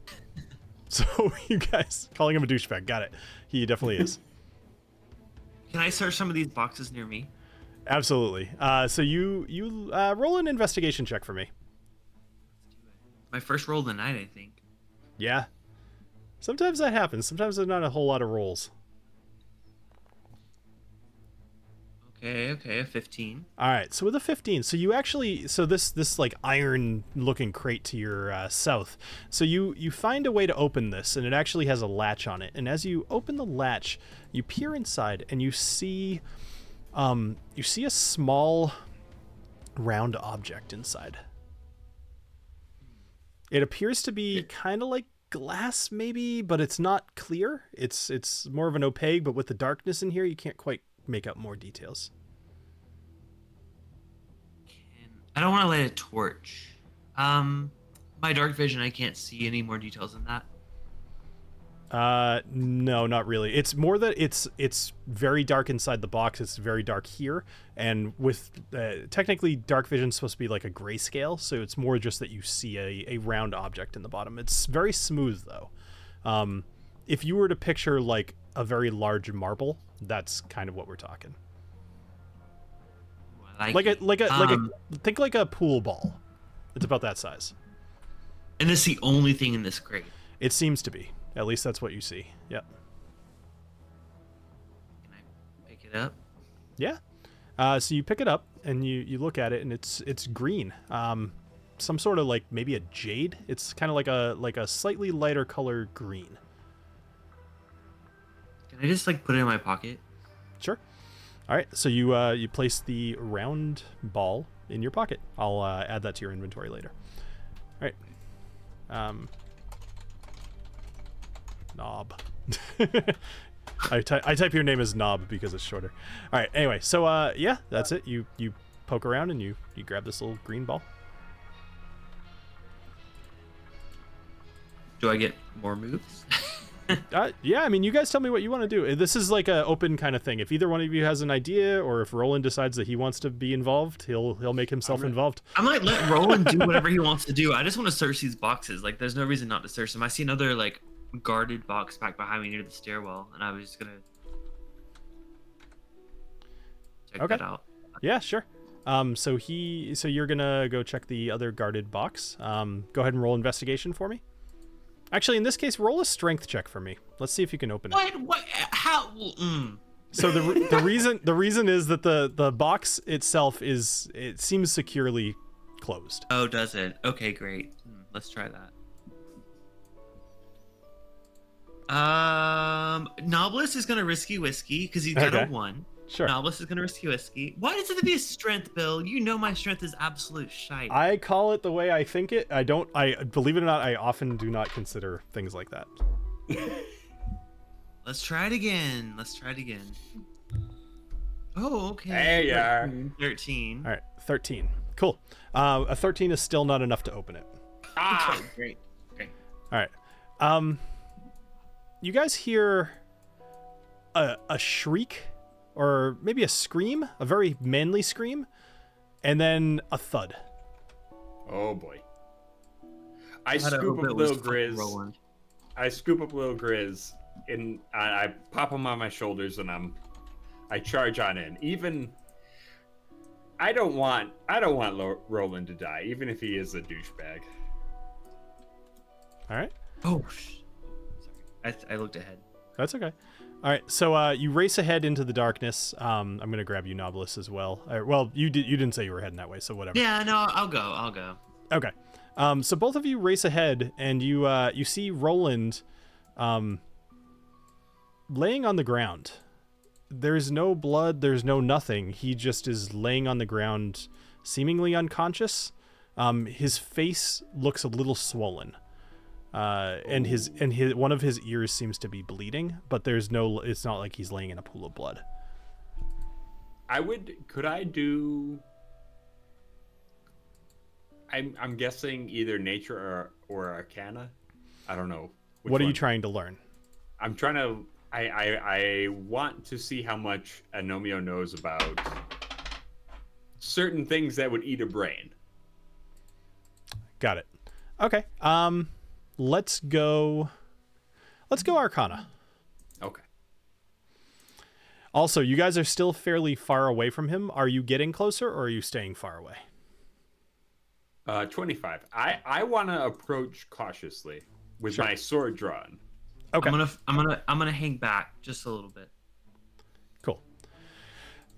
so you guys calling him a douchebag? Got it. He definitely is. Can I search some of these boxes near me? Absolutely. Uh, so you you uh, roll an investigation check for me. My first roll of the night, I think. Yeah. Sometimes that happens. Sometimes there's not a whole lot of rolls. Okay, okay, a 15. All right, so with a 15, so you actually, so this this like iron-looking crate to your uh, south, so you you find a way to open this, and it actually has a latch on it. And as you open the latch, you peer inside, and you see, um, you see a small, round object inside. It appears to be kind of like glass, maybe, but it's not clear. It's it's more of an opaque, but with the darkness in here, you can't quite make out more details. I don't want to light a torch. Um, my dark vision, I can't see any more details than that. Uh, no, not really. It's more that it's it's very dark inside the box. It's very dark here, and with uh, technically dark vision supposed to be like a grayscale, so it's more just that you see a, a round object in the bottom. It's very smooth though. Um, if you were to picture like a very large marble, that's kind of what we're talking. I Like a like a like Um, a think like a pool ball. It's about that size. And it's the only thing in this crate. It seems to be. At least that's what you see. Yep. Can I pick it up? Yeah. Uh, so you pick it up and you, you look at it and it's it's green. Um, some sort of like maybe a jade. It's kind of like a like a slightly lighter color green. Can I just like put it in my pocket? Sure. All right. So you uh, you place the round ball in your pocket. I'll uh, add that to your inventory later. All right. Um, knob. I, ty- I type your name as knob because it's shorter. All right. Anyway, so uh, yeah, that's it. You you poke around and you you grab this little green ball. Do I get more moves? Uh, yeah, I mean, you guys tell me what you want to do. This is like a open kind of thing. If either one of you has an idea, or if Roland decides that he wants to be involved, he'll he'll make himself involved. I might let Roland do whatever he wants to do. I just want to search these boxes. Like, there's no reason not to search them. I see another like guarded box back behind me near the stairwell, and I was just gonna check Okay. that out. Yeah, sure. Um, so he, so you're gonna go check the other guarded box. Um, go ahead and roll investigation for me. Actually, in this case, roll a strength check for me. Let's see if you can open it. What? What? How? Mm. So the the reason the reason is that the the box itself is it seems securely closed. Oh, does it? Okay, great. Hmm, let's try that. Um, Nobilis is gonna risky whiskey because he's got Okay. a one. Sure. Nobilis is gonna risky whiskey. Why does it have to be a strength, Bill? You know my strength is absolute shite. I call it the way I think it. I don't. I believe it or not, I often do not consider things like that. Let's try it again. Let's try it again. Oh, okay. There you are. 13. All right, thirteen. Cool. Uh, a thirteen is still not enough to open it. Ah, Okay, great. Great. All right. Um, you guys hear a a shriek, or maybe a scream, a very manly scream, and then a thud. oh boy. I Gotta scoop hope up it little fucking Grizz. Roland. I scoop up little Grizz, and I, I pop him on my shoulders, and I'm, I charge on in. Even, I don't want, I don't want Lo- Roland to die, even if he is a douchebag. All right. Oh, sh- I, I looked ahead. That's okay. All right, so uh, you race ahead into the darkness. Um, I'm gonna grab you, Nobilis, as well. Uh, well, you did. You didn't say you were heading that way, so whatever. Yeah, no, I'll go. I'll go. Okay. Um, so both of you race ahead, and you uh, you see Roland, um, laying on the ground. There's no blood. There's no nothing. He just is laying on the ground, seemingly unconscious. Um, his face looks a little swollen, uh, and his and his one of his ears seems to be bleeding. But there's no. It's not like he's laying in a pool of blood. I would, could I do? I'm, I'm guessing either nature or, or arcana. I don't know. what are you trying to learn? I'm trying to. I, I I want to see how much Anomio knows about certain things that would eat a brain. Got it. Okay. Um, let's go. Let's go Arcana. Okay. Also, you guys are still fairly far away from him. Are you getting closer or are you staying far away? Uh, 25. I I want to approach cautiously with Sure. my sword drawn. Okay. I'm gonna, I'm gonna, I'm gonna hang back just a little bit.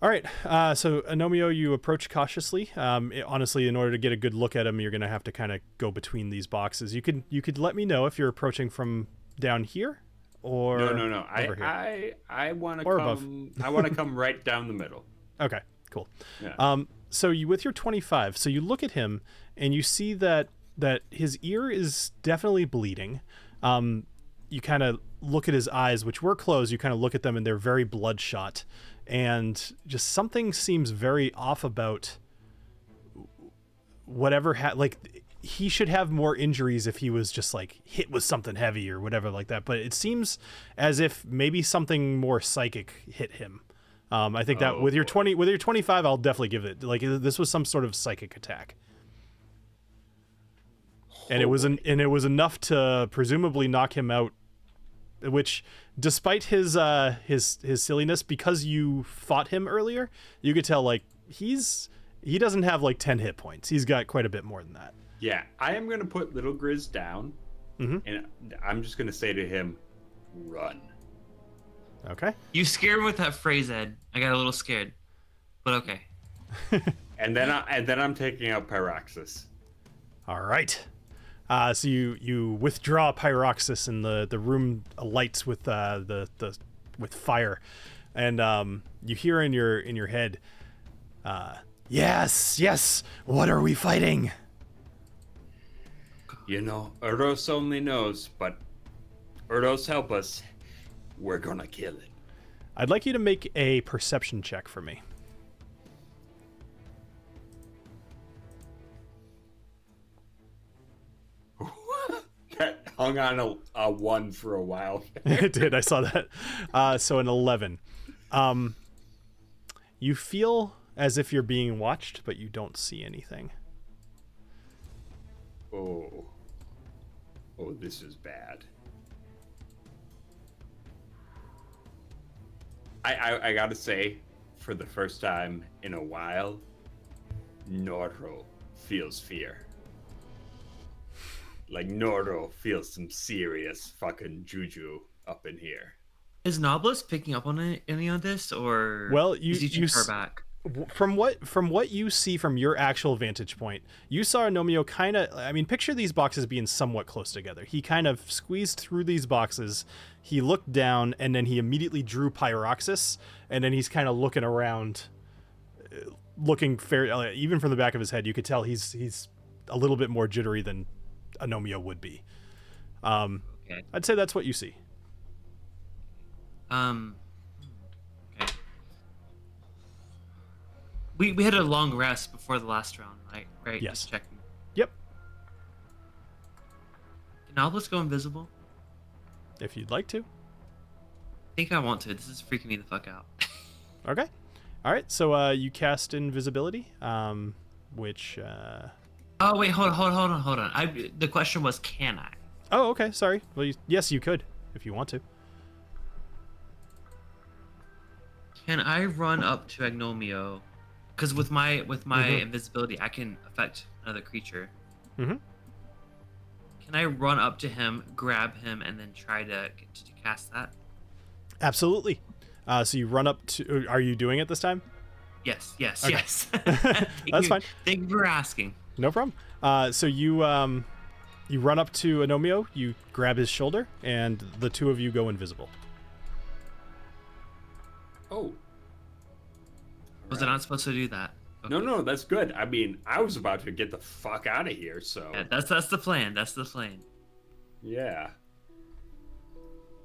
All right. Uh, so Anomio, you approach cautiously. Um, i- honestly, in order to get a good look at him, you're gonna have to kind of go between these boxes. You could you could let me know if you're approaching from down here, or No, no, no. I. I, I want to come. I want to come right down the middle. Okay, cool. Yeah. Um, so you with your 25, so you look at him and you see that that his ear is definitely bleeding. Um, you kind of look at his eyes, which were closed. You kind of look at them and they're very bloodshot, and just something seems very off about whatever. Ha- like he should have more injuries if he was just like hit with something heavy or whatever like that. But it seems as if maybe something more psychic hit him. Um, I think that Oh, with your 20 with your 25 I'll definitely give it like this was some sort of psychic attack. And it was an, and it was enough to presumably knock him out which despite his uh his his silliness because you fought him earlier, you could tell like he's he doesn't have like 10 hit points. He's got quite a bit more than that. Yeah, I am gonna put Little Grizz down, Mhm. and I'm just gonna say to him, "Run." Okay? You scared me with that phrase, Edd. I got a little scared, but okay. And then I, and then I'm taking out Pyroxis. All right. Uh, so you you withdraw Pyroxis, and the the room lights with uh, the the with fire, and um, you hear in your in your head, uh, "Yes, yes. What are we fighting?" You know, Erdos only knows, but Erdos help us. We're gonna kill it. I'd like you to make a perception check for me. Hung on a, a one for a while. it did. I saw that. Uh, so an eleven. Um, you feel as if you're being watched, but you don't see anything. Oh. Oh, this is bad. I, I, I gotta say, for the first time in a while, Nordro feels fear. Like Nordro feels some serious fucking juju up in here. Is Nobilis picking up on any, any of this, or Well, you- is he you too s- far back? From what from what you see from your actual vantage point, you saw Anomio kind of. I mean, picture these boxes being somewhat close together. He kind of squeezed through these boxes. He looked down, and then he immediately drew Pyroxis, and then he's kind of looking around, uh, looking fair. uh, Even from the back of his head, you could tell he's he's a little bit more jittery than Anomio would be. Um, Okay. I'd say that's what you see. Um. Okay. We we had a long rest before the last round, right? Right. Yes. Just checking. Yep. Can Nobilis go invisible? If you'd like to. I think I want to. This is freaking me the fuck out. Okay. All right. So uh, you cast invisibility, um, which. Uh... oh wait, hold on, hold on, hold on, hold on. I the question was, can I? Oh, okay. Sorry. Well, you, yes, you could if you want to. Can I run up to Agnomio? Because with my with my Mhm. invisibility, I can affect another creature. Mhm. Can I run up to him, grab him, and then try to, to cast that? Absolutely. Uh, so you run up to. Are you doing it this time? Yes, yes, Okay. yes. That's you- fine. Thank you for asking. No problem. Uh, so you um, you run up to Anomio, you grab his shoulder, and the two of you go invisible. Oh. Was I not supposed to do that? No, no, that's good. I mean, I was about to get the fuck out of here, so Yeah, that's that's the plan. That's the plan. yeah.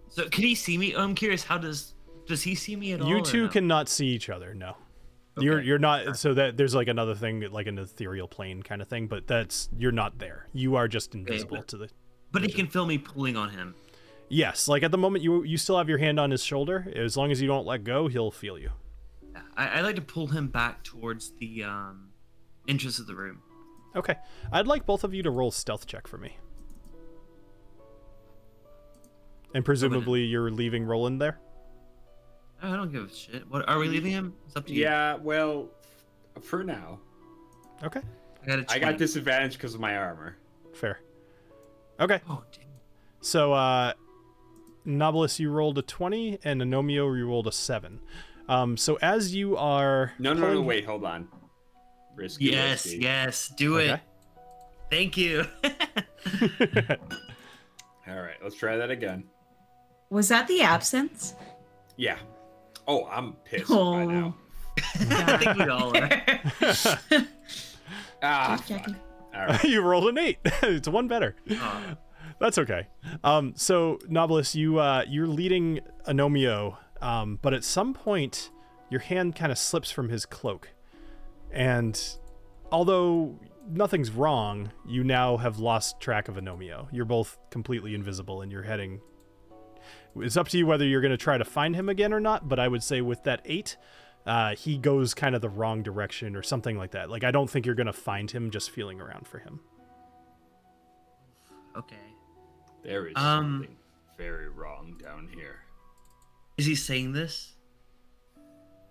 So can he see me? I'm curious. How does does he see me at all? You two no? cannot see each other. No. You're you're not so that there's like another thing like an ethereal plane kind of thing, but that's you're not there. You are just invisible but- to the But he can feel me pulling on him. Yes, like at the moment you you still have your hand on his shoulder. As long as you don't let go, he'll feel you. I, I like to pull him back towards the um, entrance of the room. Okay. I'd like both of you to roll stealth check for me. And presumably you're leaving Roland there? I don't give a shit. What are we leaving him? It's up to you. Yeah, well, for now. Okay. I got a I got disadvantage because of my armor. Fair. Okay. Oh, damn. So uh Nobilis you rolled a 20 and Anomio you rolled a 7. Um, so as you are No, no, no, wait, hold on. Risky, Yes, risky. yes, do it. Okay. Thank you. All right, let's try that again. Was that the absence? Yeah. Oh, I'm pissed by now. I think we all are. Ah, Just checking. fuck. All right. you rolled an eight. it's one better. Aw. That's okay. Um, so Nobilis, you uh, you're leading Anomio, um, but at some point your hand kind of slips from his cloak, and although nothing's wrong, you now have lost track of Anomio. You're both completely invisible, and you're heading. It's up to you whether you're going to try to find him again or not. But I would say with that eight, uh, he goes kind of the wrong direction or something like that. Like I don't think you're going to find him just feeling around for him. Okay. There is Um, something very wrong down here. Is he saying this?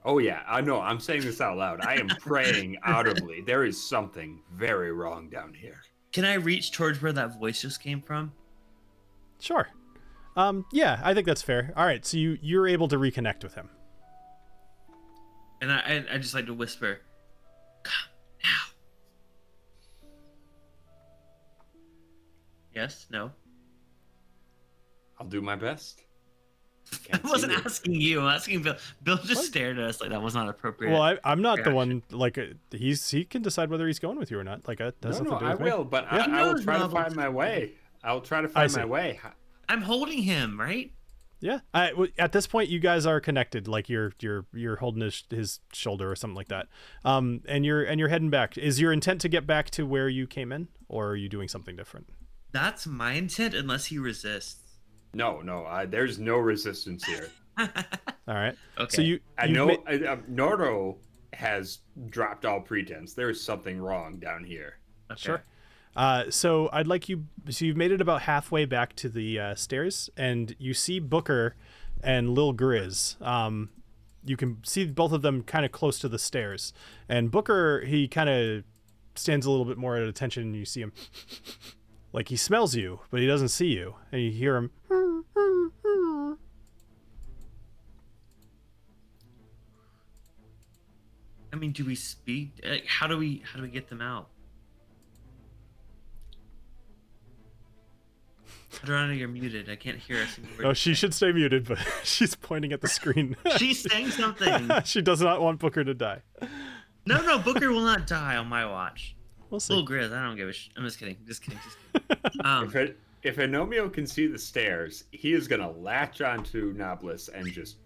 Oh yeah, I know. I'm saying this out loud. I am praying audibly. There is something very wrong down here. Can I reach towards where that voice just came from? Sure. Um, yeah, I think that's fair. All right, so you you're able to reconnect with him. And I, I, I just like to whisper, "Come now." Yes. No. I'll do my best. I Can't see wasn't asking you. I'm asking Bill. Bill just What? stared at us like that was not appropriate. Well, I, I'm not the one. Like, uh, he's he can decide whether he's going with you or not. Like, uh, that's No, nothing no, to do I with me. will, but Yeah. I, I will try to find my way. I'll try to find my way. I'm holding him, right? Yeah. I, w- at this point, you guys are connected. Like, you're you're you're holding his his shoulder or something like that. Um, and you're and you're heading back. Is your intent to get back to where you came in, or are you doing something different? That's my intent, unless he resists. No, no, I, there's no resistance here. All right. Okay. So you I know ma- I, uh, Nordo has dropped all pretense. There is something wrong down here. Okay. Sure. Uh, so I'd like you. So you've made it about halfway back to the uh, stairs, and you see Booker and Lil Grizz. Um, you can see both of them kind of close to the stairs, and Booker he kind of stands a little bit more at attention. And you see him, like he smells you, but he doesn't see you, and you hear him. I mean, do we speak? How do we how do we get them out? Adriana, you're muted. I can't hear us. Oh, she should stay muted, but she's pointing at the screen. She's saying something. she does not want Booker to die. No, no, Booker will not die on my watch. We'll see. Little Grizz, I don't give a sh- I'm just kidding. Just kidding. Just kidding. Um, If it, if Anomio can see the stairs, he is gonna latch onto Nobilis and just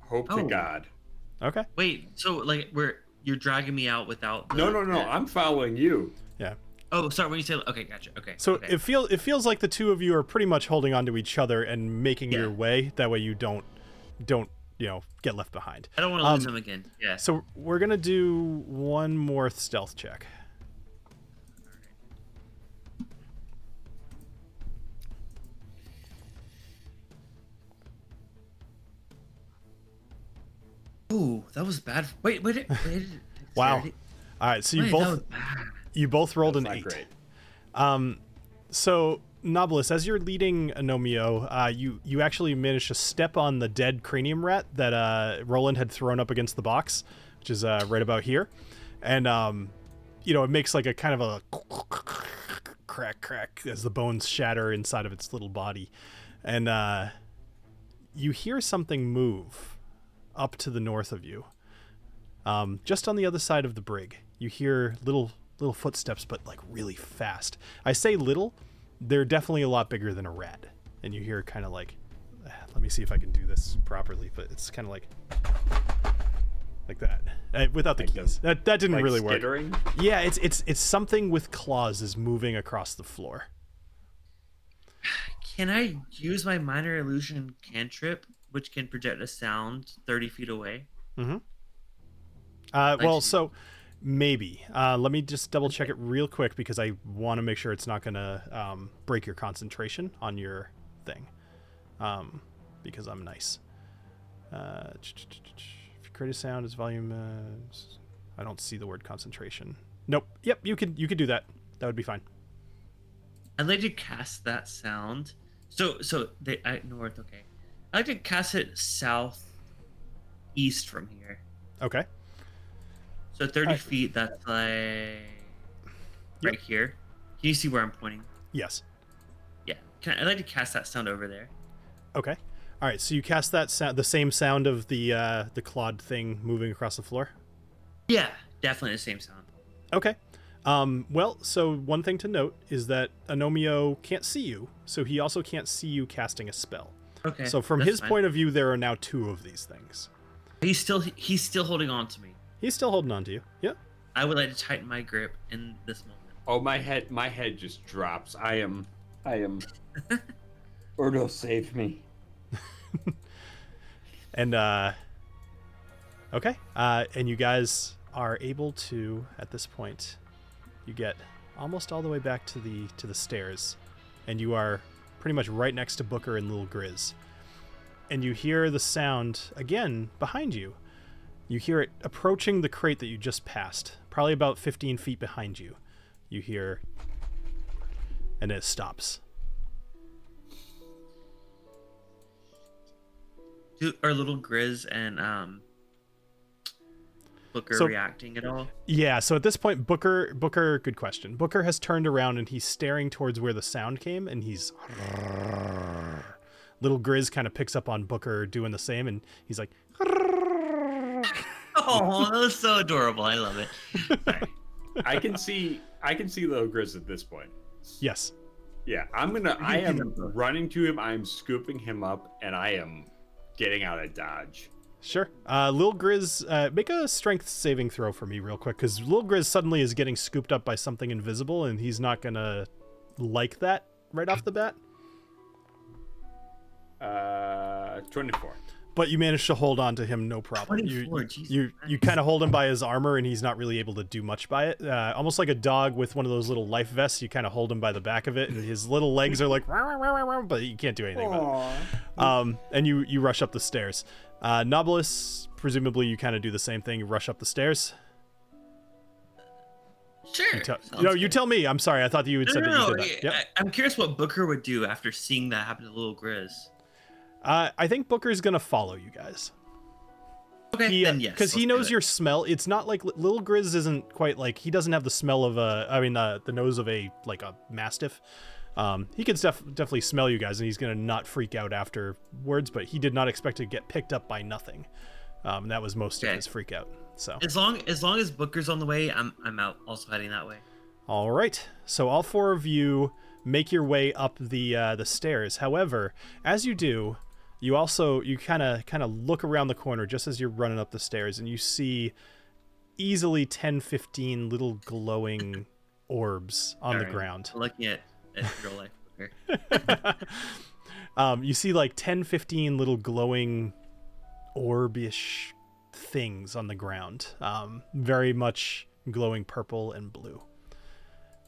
hope to Oh. God. Okay. wait, so like we're you're dragging me out without? The, No, no, no. the- I'm following you. Oh, sorry. When you say okay, gotcha. Okay. So okay. it feels it feels like the two of you are pretty much holding on to each other and making Yeah. your way. That way you don't don't you know get left behind. I don't want to lose um, him again. Yeah. So we're gonna do one more stealth check. Ooh, that was bad. Wait, wait, wait. Wow. All right, so you Wait, both. You both rolled That's an eight. great. Um, so Nobilis, as you're leading Anomio, uh, you you actually managed to step on the dead cranium rat that uh, Roland had thrown up against the box, which is uh, right about here, and um, you know it makes like a kind of a crack crack as the bones shatter inside of its little body, and uh, you hear something move up to the north of you. Um, just on the other side of the brig, you hear little little footsteps, but like really fast. I say little; they're definitely a lot bigger than a rat. And you hear kind of like, ah, let me see if I can do this properly, but it's kind of like like that uh, without the Like the- keys. That that didn't Like really work. Yeah, it's it's it's something with claws is moving across the floor. Can I use my minor illusion cantrip, which can project a sound 30 feet away? Mm-hmm. Uh, well, so maybe. Uh, let me just double check it real quick because I want to make sure it's not going to um, break your concentration on your thing. Um, because I'm nice. Uh, if you create a sound, its volume. Uh, I don't see the word concentration. Nope. Yep. You could you could do that. That would be fine. I'd like to cast that sound. So, so they I north. Okay, I'd like to cast it south east from here. Okay. So 30 Alright. feet, that's like right here. Can you see where I'm pointing? Yes. Yeah. Can I, I'd like to cast that sound over there. Okay. All right. So you cast that sound, the same sound of the uh, the clawed thing moving across the floor. Yeah, definitely the same sound. Okay. Um, well, so one thing to note is that Anomio can't see you, so he also can't see you casting a spell. Okay. so from his fine. point of view, there are now two of these things. he's still he's still holding on to me. He's still holding on to you. Yeah. I would like to tighten my grip in this moment. Oh, my head, my head just drops. I am, I am. Urdo, save me. And uh okay. Uh and you guys are able to at this point you get almost all the way back to the to the stairs and you are pretty much right next to Booker and Little Grizz. And you hear the sound again behind you. You hear it approaching the crate that you just passed, probably about 15 feet behind you. You hear and it stops. Do, are little Grizz and um Booker So- reacting at all? Yeah, so at this point, Booker, Booker, good question. Booker has turned around and he's staring towards where the sound came, and he's. Little Grizz kind of picks up on Booker doing the same, and he's like, Oh, that was so adorable. I love it. Sorry. I can see, I can see little Grizz at this point. "Yes, Yeah, I'm gonna. I am running to him. I am scooping him up, and I am getting out of dodge. sure." Uh, Little Grizz, uh, make a strength saving throw for me real quick, because Little Grizz suddenly is getting scooped up by something invisible, and he's not gonna like that right off the bat. Uh, 24. But you managed to hold on to him no problem. You Jesus you, you kind of hold him by his armor, and he's not really able to do much by it. Uh, almost like a dog with one of those little life vests. You kind of hold him by the back of it, and his little legs are like, but you can't do anything about it. Um, and you you rush up the stairs. Uh, Nobilis, presumably you kind of do the same thing. You rush up the stairs. Sure. You tell, sounds no, you tell me. I'm sorry. I thought you had No, said no, that you no. did that. Yep. I, I'm curious what Booker would do after seeing that happen to little Grizz. Uh, I think Booker's gonna follow you guys. Okay, he, then yes. because he knows your smell. It's not like little Grizz isn't quite like he doesn't have the smell of a. I mean, uh, the nose of a like a mastiff. Um, he can def- definitely smell you guys, and he's gonna not freak out afterwards. But he did not expect to get picked up by nothing. Um, that was most of his freak out. So, As long as long as Booker's on the way, I'm I'm out. Also heading that way. all right. So all four of you make your way up the uh, the stairs. However, as you do, you also you kind of kind of look around the corner just as you're running up the stairs, and you see easily 10, 15 little glowing orbs on the ground. Looking at, at real life um, you see like 10, 15 little glowing orbish things on the ground. Um, very much glowing purple and blue.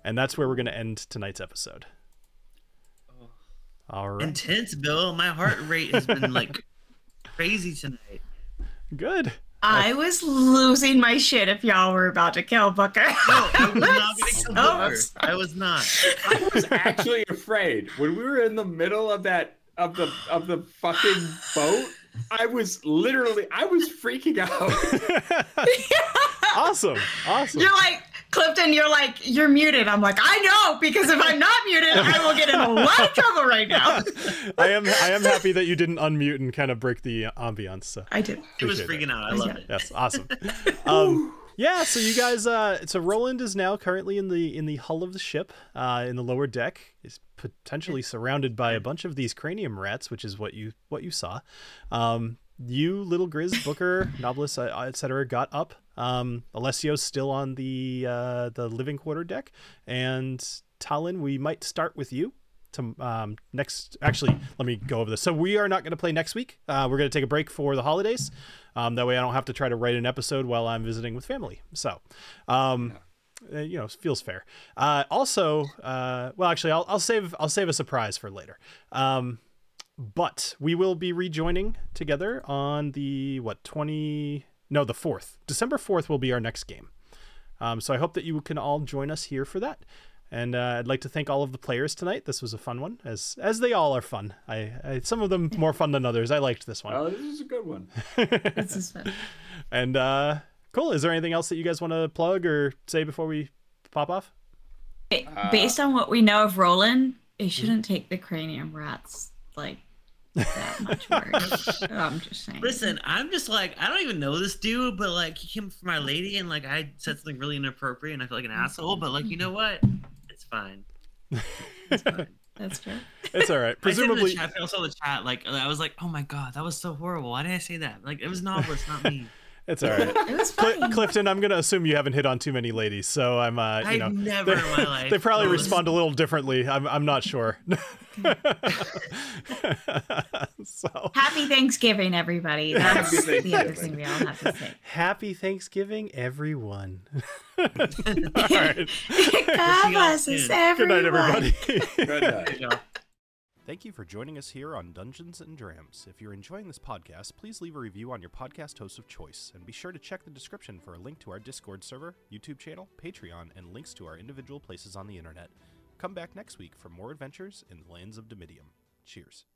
And that's where we're going to end tonight's episode. All right. Intense, Bill. My heart rate has been like crazy tonight. Good. I was losing my shit if y'all were about to kill Booker. No, I was not gonna kill Booker. upset. I was not. I was actually afraid when we were in the middle of that of the of the fucking boat. I was literally I was freaking out. awesome. Awesome. You're like, Clifton, you're like, you're muted. I'm like, I know, because if I'm not muted, I will get in a lot of trouble right now. I am I am happy that you didn't unmute and kind of break the ambiance. So I did. It was Appreciate freaking out. I loved it. Yes, awesome. Um, yeah, so you guys, uh, so Roland is now currently in the in the hull of the ship, uh, in the lower deck, is potentially surrounded by a bunch of these cranium rats, which is what you what you saw. Um, you, little Grizz, Booker, Nobilis, uh, etc., got up. Um, Alessio's still on the uh, the living quarter deck, and Talon, we might start with you to um, next. Actually, let me go over this. So we are not going to play next week. Uh, we're going to take a break for the holidays. Um, that way, I don't have to try to write an episode while I'm visiting with family. So, um, uh, you know, feels fair. Uh, also, uh, well, actually, I'll, I'll save I'll save a surprise for later. Um, but we will be rejoining together on the what twenty? No, the fourth. December fourth will be our next game. Um, so I hope that you can all join us here for that. And uh, I'd like to thank all of the players tonight. This was a fun one, as as they all are fun. I, I some of them more fun than others. I liked this one. Oh, this is a good one. This is fun. and uh, cool. Is there anything else that you guys want to plug or say before we pop off? Ba- Uh, Based on what we know of Roland, it shouldn't take the cranium rats like that much work. I'm just saying. Listen, I'm just like I don't even know this dude, but like he came for my lady, and like I said something really inappropriate, and I feel like an asshole. But like you know what? It's fine. It's fine. That's true. It's all right. I said in the Presumably, chat, I saw the chat. Like I was like, oh my god, that was so horrible. Why did I say that? Like it was Nobilis, not me. it's all right. It was Cl- Clifton, I'm gonna assume you haven't hit on too many ladies, so I'm uh, you I've know never in my life. they probably noticed- respond a little differently. I'm I'm not sure. so Happy Thanksgiving, everybody. That's Happy the other Thanksgiving. thing we all have to say. happy Thanksgiving, everyone. all right. God bless us, soon. Good night, everybody. Good night. You know. Thank you for joining us here on Dungeons and Drams. If you're enjoying this podcast, please leave a review on your podcast host of choice, and be sure to check the description for a link to our Discord server, YouTube channel, Patreon, and links to our individual places on the internet. Come back next week for more adventures in the lands of Dimidium. Cheers.